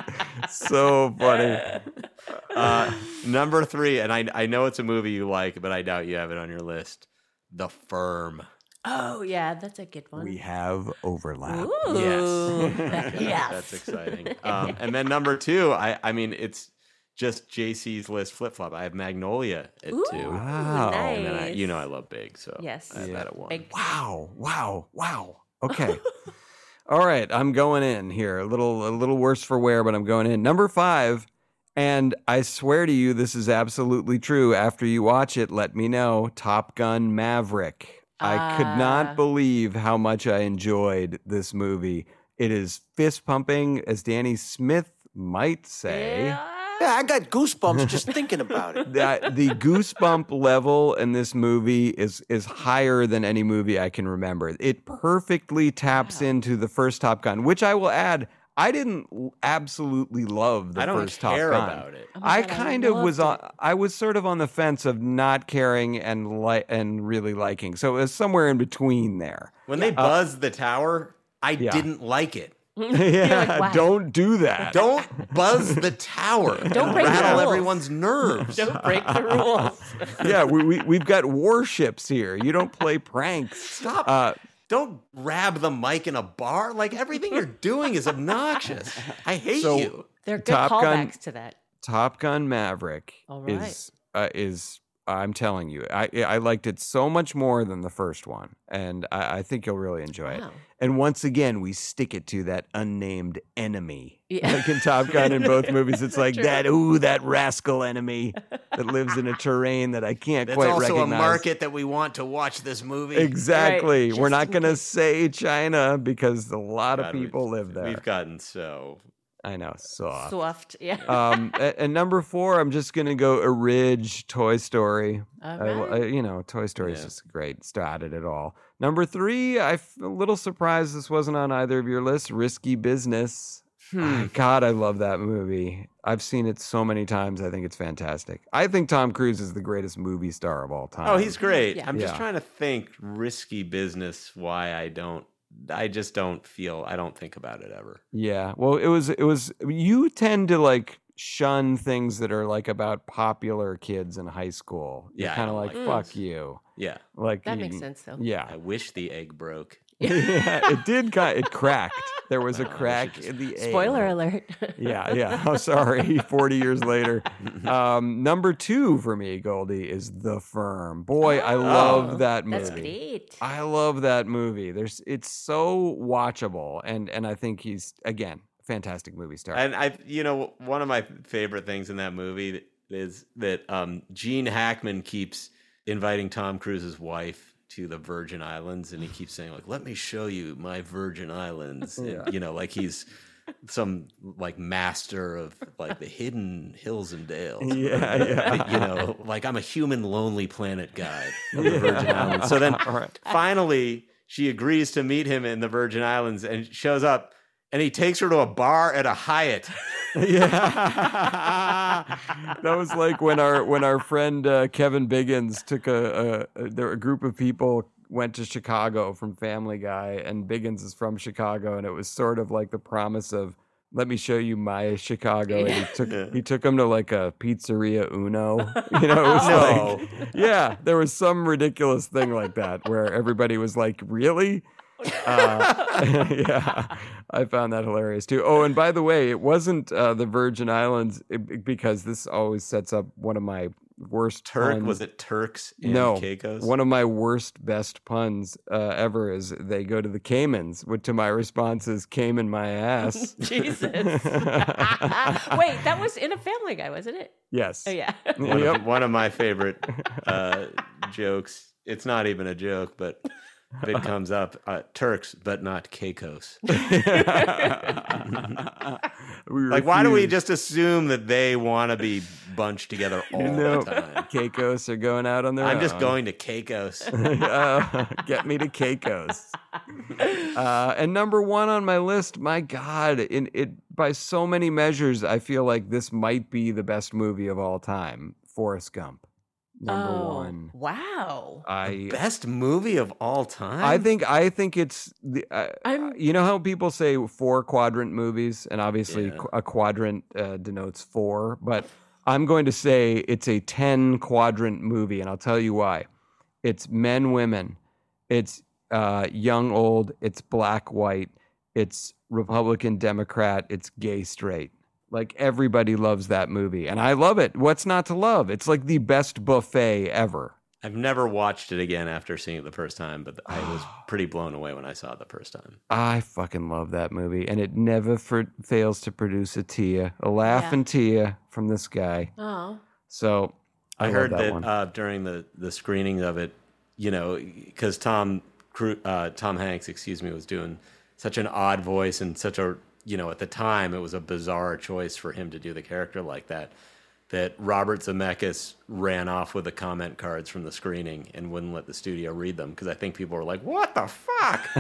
Speaker 4: so funny. [laughs]
Speaker 6: Uh, number three, and I I know it's a movie you like, but I doubt you have it on your list. The Firm.
Speaker 5: Oh, yeah, that's a good one.
Speaker 4: We have overlap.
Speaker 5: Ooh.
Speaker 6: Yes.
Speaker 5: yes. [laughs]
Speaker 6: That's exciting. Um, and then number two, I I mean it's just JC's list flip flop. I have Magnolia at
Speaker 5: Ooh,
Speaker 6: two.
Speaker 4: Wow.
Speaker 6: And then I, you know I love Big, so
Speaker 5: Yes.
Speaker 6: I have that at one.
Speaker 5: Big-
Speaker 4: Wow! Wow! Wow! Okay. [laughs] All right, I'm going in here. A little, a little worse for wear, but I'm going in. Number five, and I swear to you, this is absolutely true. After you watch it, let me know. Top Gun Maverick. I could
Speaker 5: Ah.
Speaker 4: not believe how much I enjoyed this movie. It is fist pumping, as Danny Smith might say.
Speaker 2: Yeah, I got goosebumps just thinking about it.
Speaker 4: that the goosebump level in this movie is is higher than any movie I can remember. It perfectly taps into the first Top Gun, which I will add I didn't absolutely love the
Speaker 6: I don't
Speaker 4: first
Speaker 6: care
Speaker 4: Top Gun.
Speaker 6: about it.
Speaker 5: Oh
Speaker 4: I
Speaker 5: God, I
Speaker 4: kind of was on.
Speaker 5: loved
Speaker 4: I was sort of on the fence of not caring and li- and really liking. So it was somewhere in between there.
Speaker 6: When they
Speaker 4: Uh,
Speaker 6: buzzed the tower, I
Speaker 4: Yeah.
Speaker 6: didn't like it. [laughs]
Speaker 4: yeah,
Speaker 5: "Wow."
Speaker 4: don't do that. [laughs]
Speaker 6: Don't buzz the tower. [laughs]
Speaker 5: Don't
Speaker 6: and
Speaker 5: break the
Speaker 6: rattle
Speaker 5: rules.
Speaker 6: everyone's nerves.
Speaker 5: Don't break the rules.
Speaker 4: yeah, we, we we've got warships here. You don't play pranks.
Speaker 6: Stop.
Speaker 4: Uh,
Speaker 6: Don't grab the mic in a bar. Like everything you're doing is obnoxious. I hate
Speaker 4: So-
Speaker 6: you.
Speaker 5: They're good
Speaker 4: Top Gun-
Speaker 5: callbacks to that.
Speaker 4: Top Gun Maverick
Speaker 5: All right.
Speaker 4: is uh, is I'm telling you, I I liked it so much more than the first one, and I, I think you'll really enjoy it. And once again, we stick it to that unnamed enemy,
Speaker 5: Yeah.
Speaker 4: like in Top Gun in both [laughs] movies. It's like
Speaker 5: True.
Speaker 4: that ooh, that rascal enemy that lives in a [laughs] terrain that I can't
Speaker 6: That's
Speaker 4: quite
Speaker 6: also
Speaker 4: recognize.
Speaker 6: a market that we want to watch this movie.
Speaker 4: Exactly.
Speaker 5: Right,
Speaker 4: We're
Speaker 5: just
Speaker 4: not going to say China because a lot
Speaker 6: God,
Speaker 4: of people live there.
Speaker 6: We've gotten so.
Speaker 4: I know, soft.
Speaker 5: Soft. Yeah. [laughs]
Speaker 4: um, a- and number four, I'm just gonna go a Ridge Toy Story.
Speaker 5: All
Speaker 4: I- I- you know, Toy Story is
Speaker 6: Yeah.
Speaker 4: just great. Started it all. Number three, I'm a little surprised this wasn't on either of your lists. Risky Business.
Speaker 6: Hmm.
Speaker 4: Ah, God, I love that movie. I've seen it so many times. I think it's fantastic. I think Tom Cruise is the greatest movie star of all time.
Speaker 6: Oh, he's great.
Speaker 5: Yeah.
Speaker 6: I'm just
Speaker 4: Yeah.
Speaker 6: trying to think risky business. Why I don't. I just don't feel. I don't think about it ever.
Speaker 4: Yeah. Well, it was it was you tend to like shun things that are like about popular kids in high school. You're
Speaker 6: Yeah,
Speaker 4: kind of like
Speaker 6: like
Speaker 4: fuck
Speaker 6: those.
Speaker 4: you.
Speaker 6: Yeah.
Speaker 4: Like
Speaker 5: That makes sense, though.
Speaker 4: Yeah.
Speaker 6: I wish the egg broke. [laughs]
Speaker 4: yeah, it did kind it cracked. There was a
Speaker 6: Oh, I wish it
Speaker 4: crack
Speaker 6: just-
Speaker 4: in the egg.
Speaker 5: Spoiler alert.
Speaker 4: Yeah, yeah. Oh, sorry. [laughs] 40 years later. [laughs] Um, number two for me, Goldie, is The Firm. Boy, I
Speaker 5: Oh,
Speaker 4: love that movie.
Speaker 5: That's great.
Speaker 4: I love that movie. There's it's so watchable and and I think he's again, fantastic movie star.
Speaker 6: And I, you know, one of my favorite things in that movie is that um, Gene Hackman keeps inviting Tom Cruise's wife to the Virgin Islands, and he keeps saying like, "Let me show you my Virgin Islands," and, you know, like he's some like master of like the hidden hills and dales.
Speaker 4: Yeah, yeah. [laughs]
Speaker 6: you know, like I'm a human lonely planet guide of the Virgin Islands. So then [laughs] finally she agrees to meet him in the Virgin Islands and shows up and he takes her to a bar at a Hyatt. [laughs] [laughs]
Speaker 4: yeah. that was like when our when our friend uh, Kevin Biggins took a, a, a there a group of people went to Chicago from Family Guy and Biggins is from Chicago and it was sort of like the promise of let me show you my Chicago and he took
Speaker 6: Yeah.
Speaker 4: he took him to like a pizzeria Uno [laughs] you know it was
Speaker 6: No.
Speaker 4: like yeah there was some ridiculous thing like that where everybody was like really uh, [laughs] yeah, I found that hilarious too. Oh, and by the way, it wasn't uh, the Virgin Islands it- because this always sets up one of my worst
Speaker 6: Turk
Speaker 4: puns.
Speaker 6: was it Turks and
Speaker 4: no,
Speaker 6: Caicos?
Speaker 4: one of my worst best puns uh, ever is they go to the Caymans. Which to my response is Cayman my ass. [laughs]
Speaker 5: Jesus. [laughs] Wait, that was in a Family Guy, wasn't it?
Speaker 4: yes.
Speaker 5: Oh yeah.
Speaker 6: one,
Speaker 4: Yep.
Speaker 6: of, one of my favorite uh, jokes. It's not even a joke, but if it comes up, uh, Turks, but not Caicos. [laughs] Like, why do we just assume that they want to be bunched together [laughs] all
Speaker 4: No,
Speaker 6: the time?
Speaker 4: Caicos are going out on their own.
Speaker 6: I'm just going to Caicos.
Speaker 4: Uh, [laughs] get me to Caicos. Uh, and number one on my list, my God, in it by so many measures, I feel like this might be the best movie of all time. Forrest Gump, number
Speaker 5: oh,
Speaker 4: one.
Speaker 5: Wow.
Speaker 4: I
Speaker 6: Best movie of all time.
Speaker 4: I think I think it's the uh,
Speaker 5: I'm-
Speaker 4: you know how people say four quadrant movies, and obviously
Speaker 6: Yeah.
Speaker 4: a quadrant uh, denotes four, but I'm going to say it's a ten quadrant movie, and I'll tell you why. It's men, women, it's uh, young, old, it's black, white, it's Republican, Democrat, it's gay, straight. Like everybody loves that movie, and I love it. What's not to love? It's like the best buffet ever.
Speaker 6: I've never watched it again after seeing it the first time, but I was [gasps] pretty blown away when I saw it the first time.
Speaker 4: I fucking love that movie, and it never for, fails to produce a tear, a laugh
Speaker 5: Yeah.
Speaker 4: and tear from this guy.
Speaker 5: Oh.
Speaker 4: So I,
Speaker 6: I, heard
Speaker 4: that,
Speaker 6: that, uh, during the, the screening of it, you know, because Tom uh, Tom Hanks, excuse me, was doing such an odd voice and such a you know at the time it was a bizarre choice for him to do the character like that. that Robert Zemeckis ran off with the comment cards from the screening and wouldn't let the studio read them because I think people were like, "What the fuck?" [laughs] [laughs]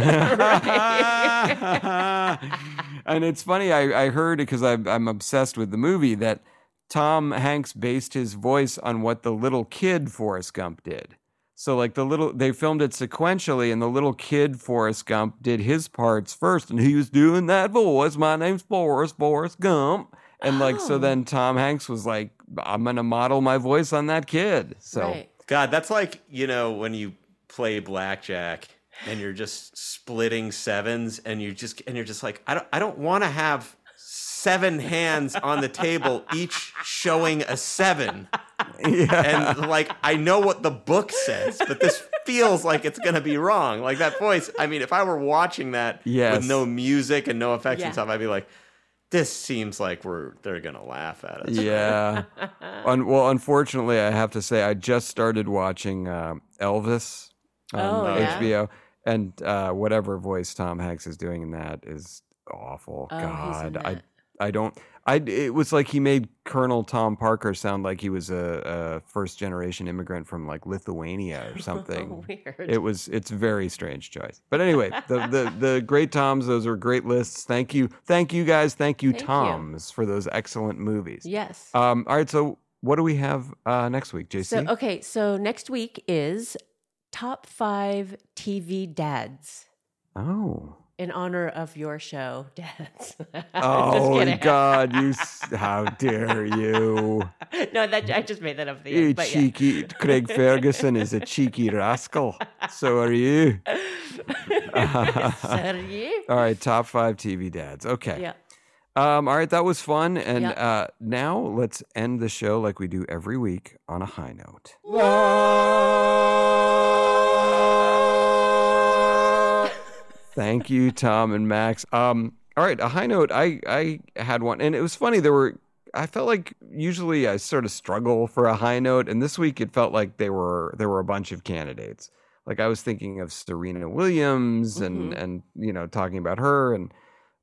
Speaker 4: and it's funny. I, I heard because I'm obsessed with the movie that Tom Hanks based his voice on what the little kid Forrest Gump did. So like the little they filmed it sequentially and the little kid Forrest Gump did his parts first and he was doing that voice. My name's Forrest, Forrest Gump. And like so
Speaker 5: Oh.
Speaker 4: then Tom Hanks was like, I'm gonna model my voice on that kid. So
Speaker 5: Right.
Speaker 6: God, that's like you know when you play blackjack and you're just splitting sevens and you just and you're just like I don't I don't want to have seven hands on the table each showing a seven.
Speaker 4: Yeah.
Speaker 6: And like I know what the book says, but this [laughs] feels like it's gonna be wrong. Like that voice. I mean, if I were watching that
Speaker 4: Yes.
Speaker 6: with no music and no effects
Speaker 5: Yeah.
Speaker 6: and stuff, I'd be like, this seems like we're they're gonna laugh at us.
Speaker 4: Yeah. [laughs] Un- well, unfortunately, I have to say I just started watching uh, Elvis on
Speaker 5: Oh,
Speaker 4: uh,
Speaker 5: yeah?
Speaker 4: HBO, and uh, whatever voice Tom Hanks is doing in that is awful.
Speaker 5: Oh, he's in
Speaker 4: God, I. I don't. I it was like he made Colonel Tom Parker sound like he was a, a first generation immigrant from like Lithuania or [laughs] something.
Speaker 5: Weird.
Speaker 4: It was it's very strange choice. But anyway, the, the [laughs] the great Toms, those were great lists. Thank you. Thank you guys. Thank you,
Speaker 5: Thank you.
Speaker 4: Toms, for those excellent movies.
Speaker 5: Yes.
Speaker 4: Um, all right, so what do we have uh, next week, JC?
Speaker 5: So okay, so next week is top five TV dads
Speaker 4: oh.
Speaker 5: In honor of your show, [laughs] Dads. Just
Speaker 4: Oh
Speaker 5: kidding. [laughs]
Speaker 4: God! You how dare you? [laughs]
Speaker 5: no, that I just made that up. The
Speaker 4: You
Speaker 5: end, but yeah.
Speaker 4: cheeky Craig Ferguson is a cheeky rascal. So are you.
Speaker 5: So are you?
Speaker 4: All right, top five TV dads. Okay.
Speaker 5: Yeah.
Speaker 4: Um, all right, that was fun. And
Speaker 5: Yeah.
Speaker 4: uh, now let's end the show like we do every week on a high note. Thank you, Tom and Max. Um, all right, a high note. I I had one, and it was funny. There were. I felt like usually I sort of struggle for a high note, and this week it felt like they were there were a bunch of candidates. Like I was thinking of Serena Williams, and and you know talking about her, and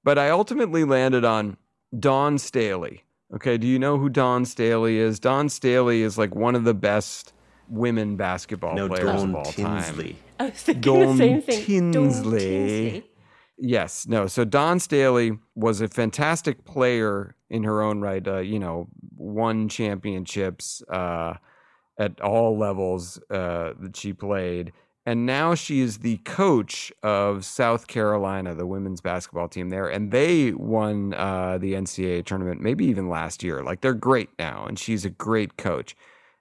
Speaker 4: but I ultimately landed on Dawn Staley. Okay, do you know who Dawn Staley is? Dawn Staley is like one of the best women basketball
Speaker 6: No,
Speaker 4: players
Speaker 6: Dawn
Speaker 4: of all time.
Speaker 5: I was thinking
Speaker 4: Dawn
Speaker 5: the same thing.
Speaker 4: Tinsley.
Speaker 5: Tinsley.
Speaker 4: Yes, no. So Dawn Staley was a fantastic player in her own right. Uh, you know, won championships uh, at all levels uh, that she played, and now she is the coach of South Carolina, the women's basketball team there, and they won uh, the NCAA tournament maybe even last year. Like they're great now, and she's a great coach.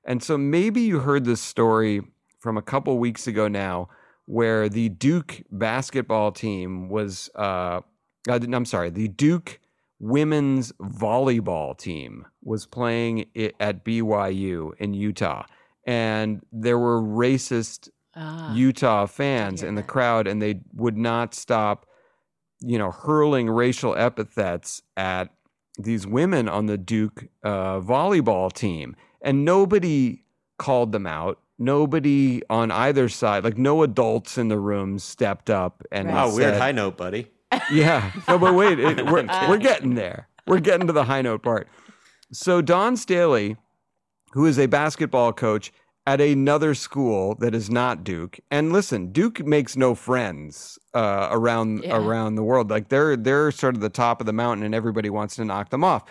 Speaker 4: And so maybe you heard this story from a couple weeks ago now where the Duke basketball team was, uh, didn't- I'm sorry, the Duke women's volleyball team was playing it at BYU in Utah. And there were racist
Speaker 5: Ah,
Speaker 4: Utah fans in the crowd, and they would not stop, you know, hurling racial epithets at these women on the Duke uh, volleyball team. And nobody called them out. Nobody on either side, like no adults in the room, stepped up and
Speaker 6: Wow, weird
Speaker 4: said-
Speaker 6: high note, buddy. [laughs]
Speaker 4: yeah. No, but wait, it, we're, [laughs] we're getting there. We're getting to the high note part. So Dawn Staley, who is a basketball coach at another school that is not Duke, and listen, Duke makes no friends uh, around
Speaker 5: Yeah.
Speaker 4: around the world. Like they're they're sort of the top of the mountain, and everybody wants to knock them off.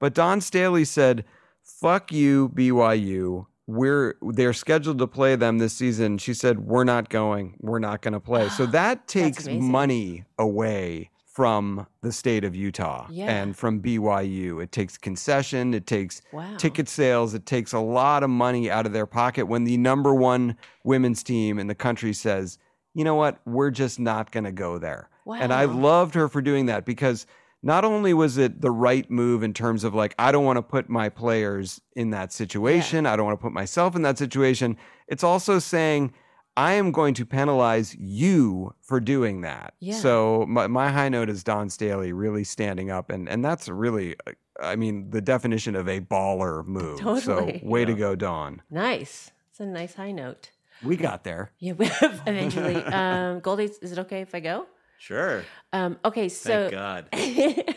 Speaker 4: But Dawn Staley said, "Fuck you, BYU." We're they're scheduled to play them this season. She said, "We're not going. We're not going to play." So [gasps] that takes money away from the state of Utah
Speaker 5: Yeah.
Speaker 4: and from BYU. It takes concession, it takes
Speaker 5: Wow.
Speaker 4: ticket sales, it takes a lot of money out of their pocket when the number one women's team in the country says, you know what, we're just not going to go there. And I loved her for doing that because not only was it the right move in terms of like, I don't want to put my players in that situation, I don't want to put myself in that situation, it's also saying, I am going to penalize you for doing that.
Speaker 5: Yeah.
Speaker 4: So my, my high note is Dawn Staley really standing up, and and that's really, uh, I mean, the definition of a baller move.
Speaker 5: Totally.
Speaker 4: So way to go, Dawn.
Speaker 5: Nice. It's a nice high note.
Speaker 4: We got there.
Speaker 5: Yeah, we have eventually. [laughs] Um, Goldie, is it okay if I go?
Speaker 6: Sure.
Speaker 5: Um, okay, so
Speaker 6: Thank God.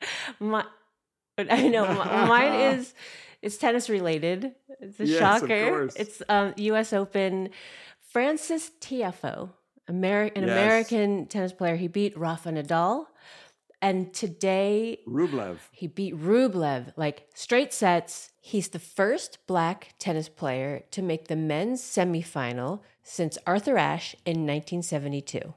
Speaker 6: [laughs]
Speaker 5: my, I know mine [laughs] is It's tennis related. It's a
Speaker 4: Yes,
Speaker 5: shocker. It's um, U.S. Open. Frances Tiafoe, Ameri- an
Speaker 4: Yes.
Speaker 5: American tennis player, he beat Rafa Nadal, and today
Speaker 4: Rublev.
Speaker 5: he beat Rublev like straight sets. He's the first black tennis player to make the men's semifinal since Arthur Ashe in 1972.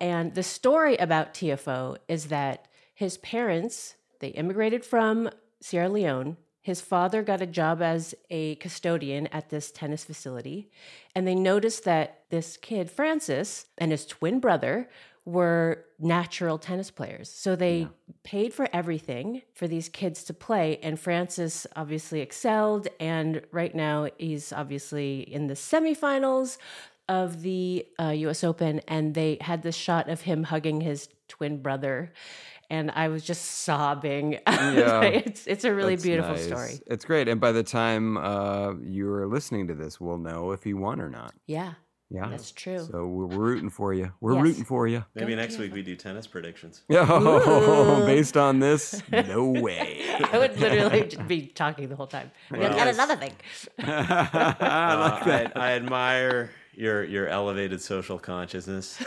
Speaker 5: And the story about Tiafoe is that his parents, they immigrated from Sierra Leone. His father got a job as a custodian at this tennis facility, and they noticed that this kid, Frances, and his twin brother were natural tennis players. So they paid for everything for these kids to play, and Frances obviously excelled. And right now, he's obviously in the semifinals of the uh, US Open, and they had this shot of him hugging his twin brother. And I was just sobbing. [laughs]
Speaker 4: Yeah.
Speaker 5: it's it's a really
Speaker 4: That's
Speaker 5: beautiful
Speaker 4: nice.
Speaker 5: story.
Speaker 4: It's great. And by the time uh, you're listening to this, we'll know if he won or not.
Speaker 5: Yeah,
Speaker 4: Yeah.
Speaker 5: that's true.
Speaker 4: So we're, we're rooting for you. We're
Speaker 5: Yes.
Speaker 4: rooting for you.
Speaker 6: Maybe next week we do tennis predictions. [laughs]
Speaker 4: Oh, based on this, [laughs] no way. [laughs]
Speaker 5: I would literally just be talking the whole time. Be like,
Speaker 6: Well,
Speaker 5: and
Speaker 6: yes.
Speaker 5: another thing.
Speaker 4: I like
Speaker 6: Uh,
Speaker 4: that.
Speaker 6: I, I admire your your elevated social consciousness,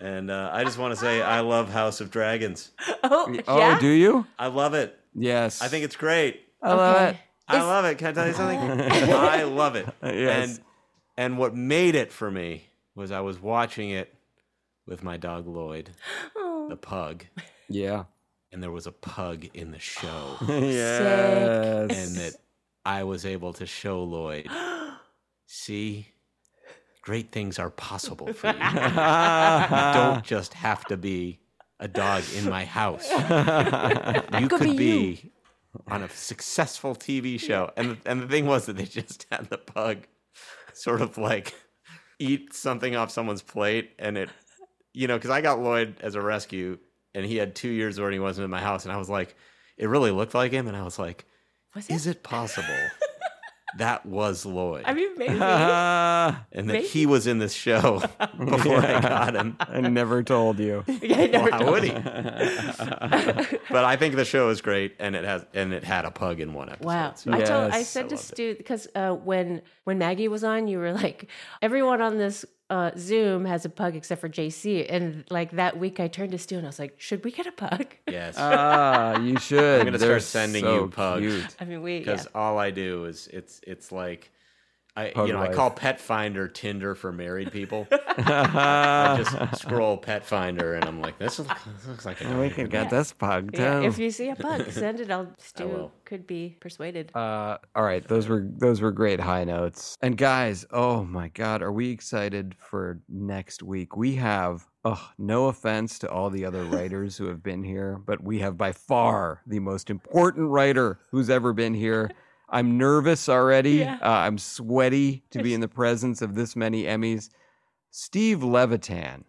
Speaker 6: and uh, I just want to say I love House of Dragons.
Speaker 5: Oh, yeah?
Speaker 4: Oh, do you?
Speaker 6: I love it.
Speaker 4: Yes.
Speaker 6: I think it's great.
Speaker 4: I love
Speaker 5: Okay.
Speaker 4: it.
Speaker 6: I love it. Can I tell you something? I love it.
Speaker 4: Yes.
Speaker 6: And and what made it for me was I was watching it with my dog Lloyd, oh. the pug,
Speaker 4: Yeah.
Speaker 6: and there was a pug in the show, [laughs]
Speaker 4: yes.
Speaker 6: and that I was able to show Lloyd, [gasps] see, great things are possible for you. [laughs] you don't just have to be a dog in my house. [laughs] you
Speaker 5: could
Speaker 6: could,
Speaker 5: be
Speaker 6: be, on a successful TV show. And and the thing was that they just had the pug sort of like eat something off someone's plate, and it, you know, because I got Lloyd as a rescue, and he had two years when he wasn't in my house, and I was like, it really looked like him, and I was like,
Speaker 5: Was
Speaker 6: is it possible? [laughs] That was Lloyd.
Speaker 5: I mean, maybe. [laughs]
Speaker 6: and that
Speaker 5: maybe.
Speaker 6: he was in this show [laughs] before I got him.
Speaker 4: I never told you. [laughs]
Speaker 5: yeah, I never
Speaker 6: Why
Speaker 5: told
Speaker 6: would
Speaker 5: you.
Speaker 6: he? but I think the show is great, and it has and it had a pug in one episode.
Speaker 5: Wow.
Speaker 6: so-
Speaker 5: I told I said
Speaker 6: I
Speaker 5: to. Stu because uh, when when Maggie was on, you were like, everyone on this uh, Zoom has a pug except for JC, and like that week, I turned to Stu and I was like, should we get a pug? [laughs]
Speaker 6: yes,
Speaker 4: Ah, you should.
Speaker 6: I'm gonna
Speaker 4: They're
Speaker 6: start sending
Speaker 4: so
Speaker 6: you pugs.
Speaker 4: cute.
Speaker 5: I mean, we yeah.
Speaker 6: because all I do is it's it's like. I,
Speaker 4: Pug
Speaker 6: you know,
Speaker 4: life.
Speaker 6: I call Petfinder Tinder for married people. [laughs] I just scroll Petfinder and I'm like, this looks, this looks like a
Speaker 4: we
Speaker 6: guy.
Speaker 4: can get this pug too.
Speaker 5: Yeah, if you see a pug, [laughs] send it. I'll Stu could be persuaded.
Speaker 4: Uh, all right, those were those were great high notes. And guys, oh my God, are we excited for next week? We have, oh, no offense to all the other writers who have been here, but we have by far the most important writer who's ever been here. [laughs] I'm nervous already.
Speaker 5: Yeah.
Speaker 4: Uh, I'm sweaty to be in the presence of this many Emmys. Steve Levitan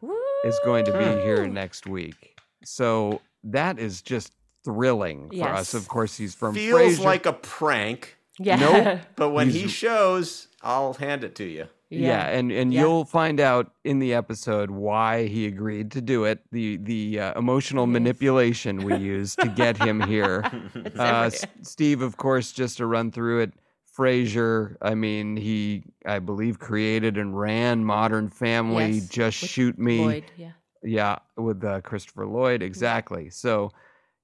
Speaker 4: is going to be here next week. So that is just thrilling for us. Of course, he's from
Speaker 6: Feels
Speaker 4: Frasier.
Speaker 6: like a prank,
Speaker 5: Yeah.
Speaker 4: Nope. [laughs]
Speaker 6: but when
Speaker 4: He's-
Speaker 6: he shows, I'll hand it to you.
Speaker 4: Yeah, and and
Speaker 5: Yeah.
Speaker 4: you'll find out in the episode why he agreed to do it. The the uh, emotional manipulation we used to get him [laughs] here. Uh, S- Steve, of course, just to run through it. Frasier, I mean, he I believe created and ran Modern Family.
Speaker 5: Yes,
Speaker 4: Just
Speaker 5: with
Speaker 4: shoot me.
Speaker 5: Lloyd, yeah.
Speaker 4: Yeah, with uh, Christopher Lloyd, exactly. So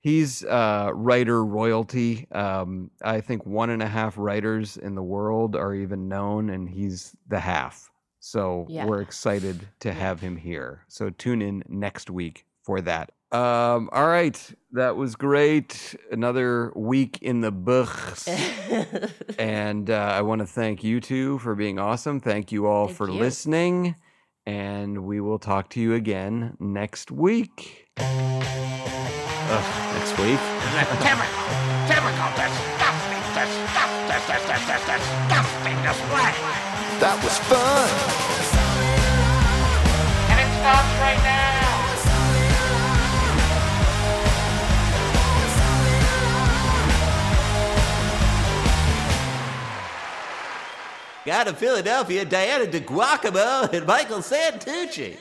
Speaker 4: he's uh, writer royalty. Um, I think one and a half writers in the world are even known, and he's the half. So
Speaker 5: Yeah.
Speaker 4: we're excited to have him here. So tune in next week for that. Um, all right, that was great. Another week in the books. [laughs] and uh, I want to thank you two for being awesome. Thank you all
Speaker 5: Thank
Speaker 4: for
Speaker 5: you.
Speaker 4: listening. And we will talk to you again next week.
Speaker 6: Ugh, next week.
Speaker 3: Typical, typical, disgusting, disgusting, disgusting, disgusting display.
Speaker 2: That was fun.
Speaker 3: And it stops right now.
Speaker 6: Got to Philadelphia, Diana DeGuacamo and Michael Santucci.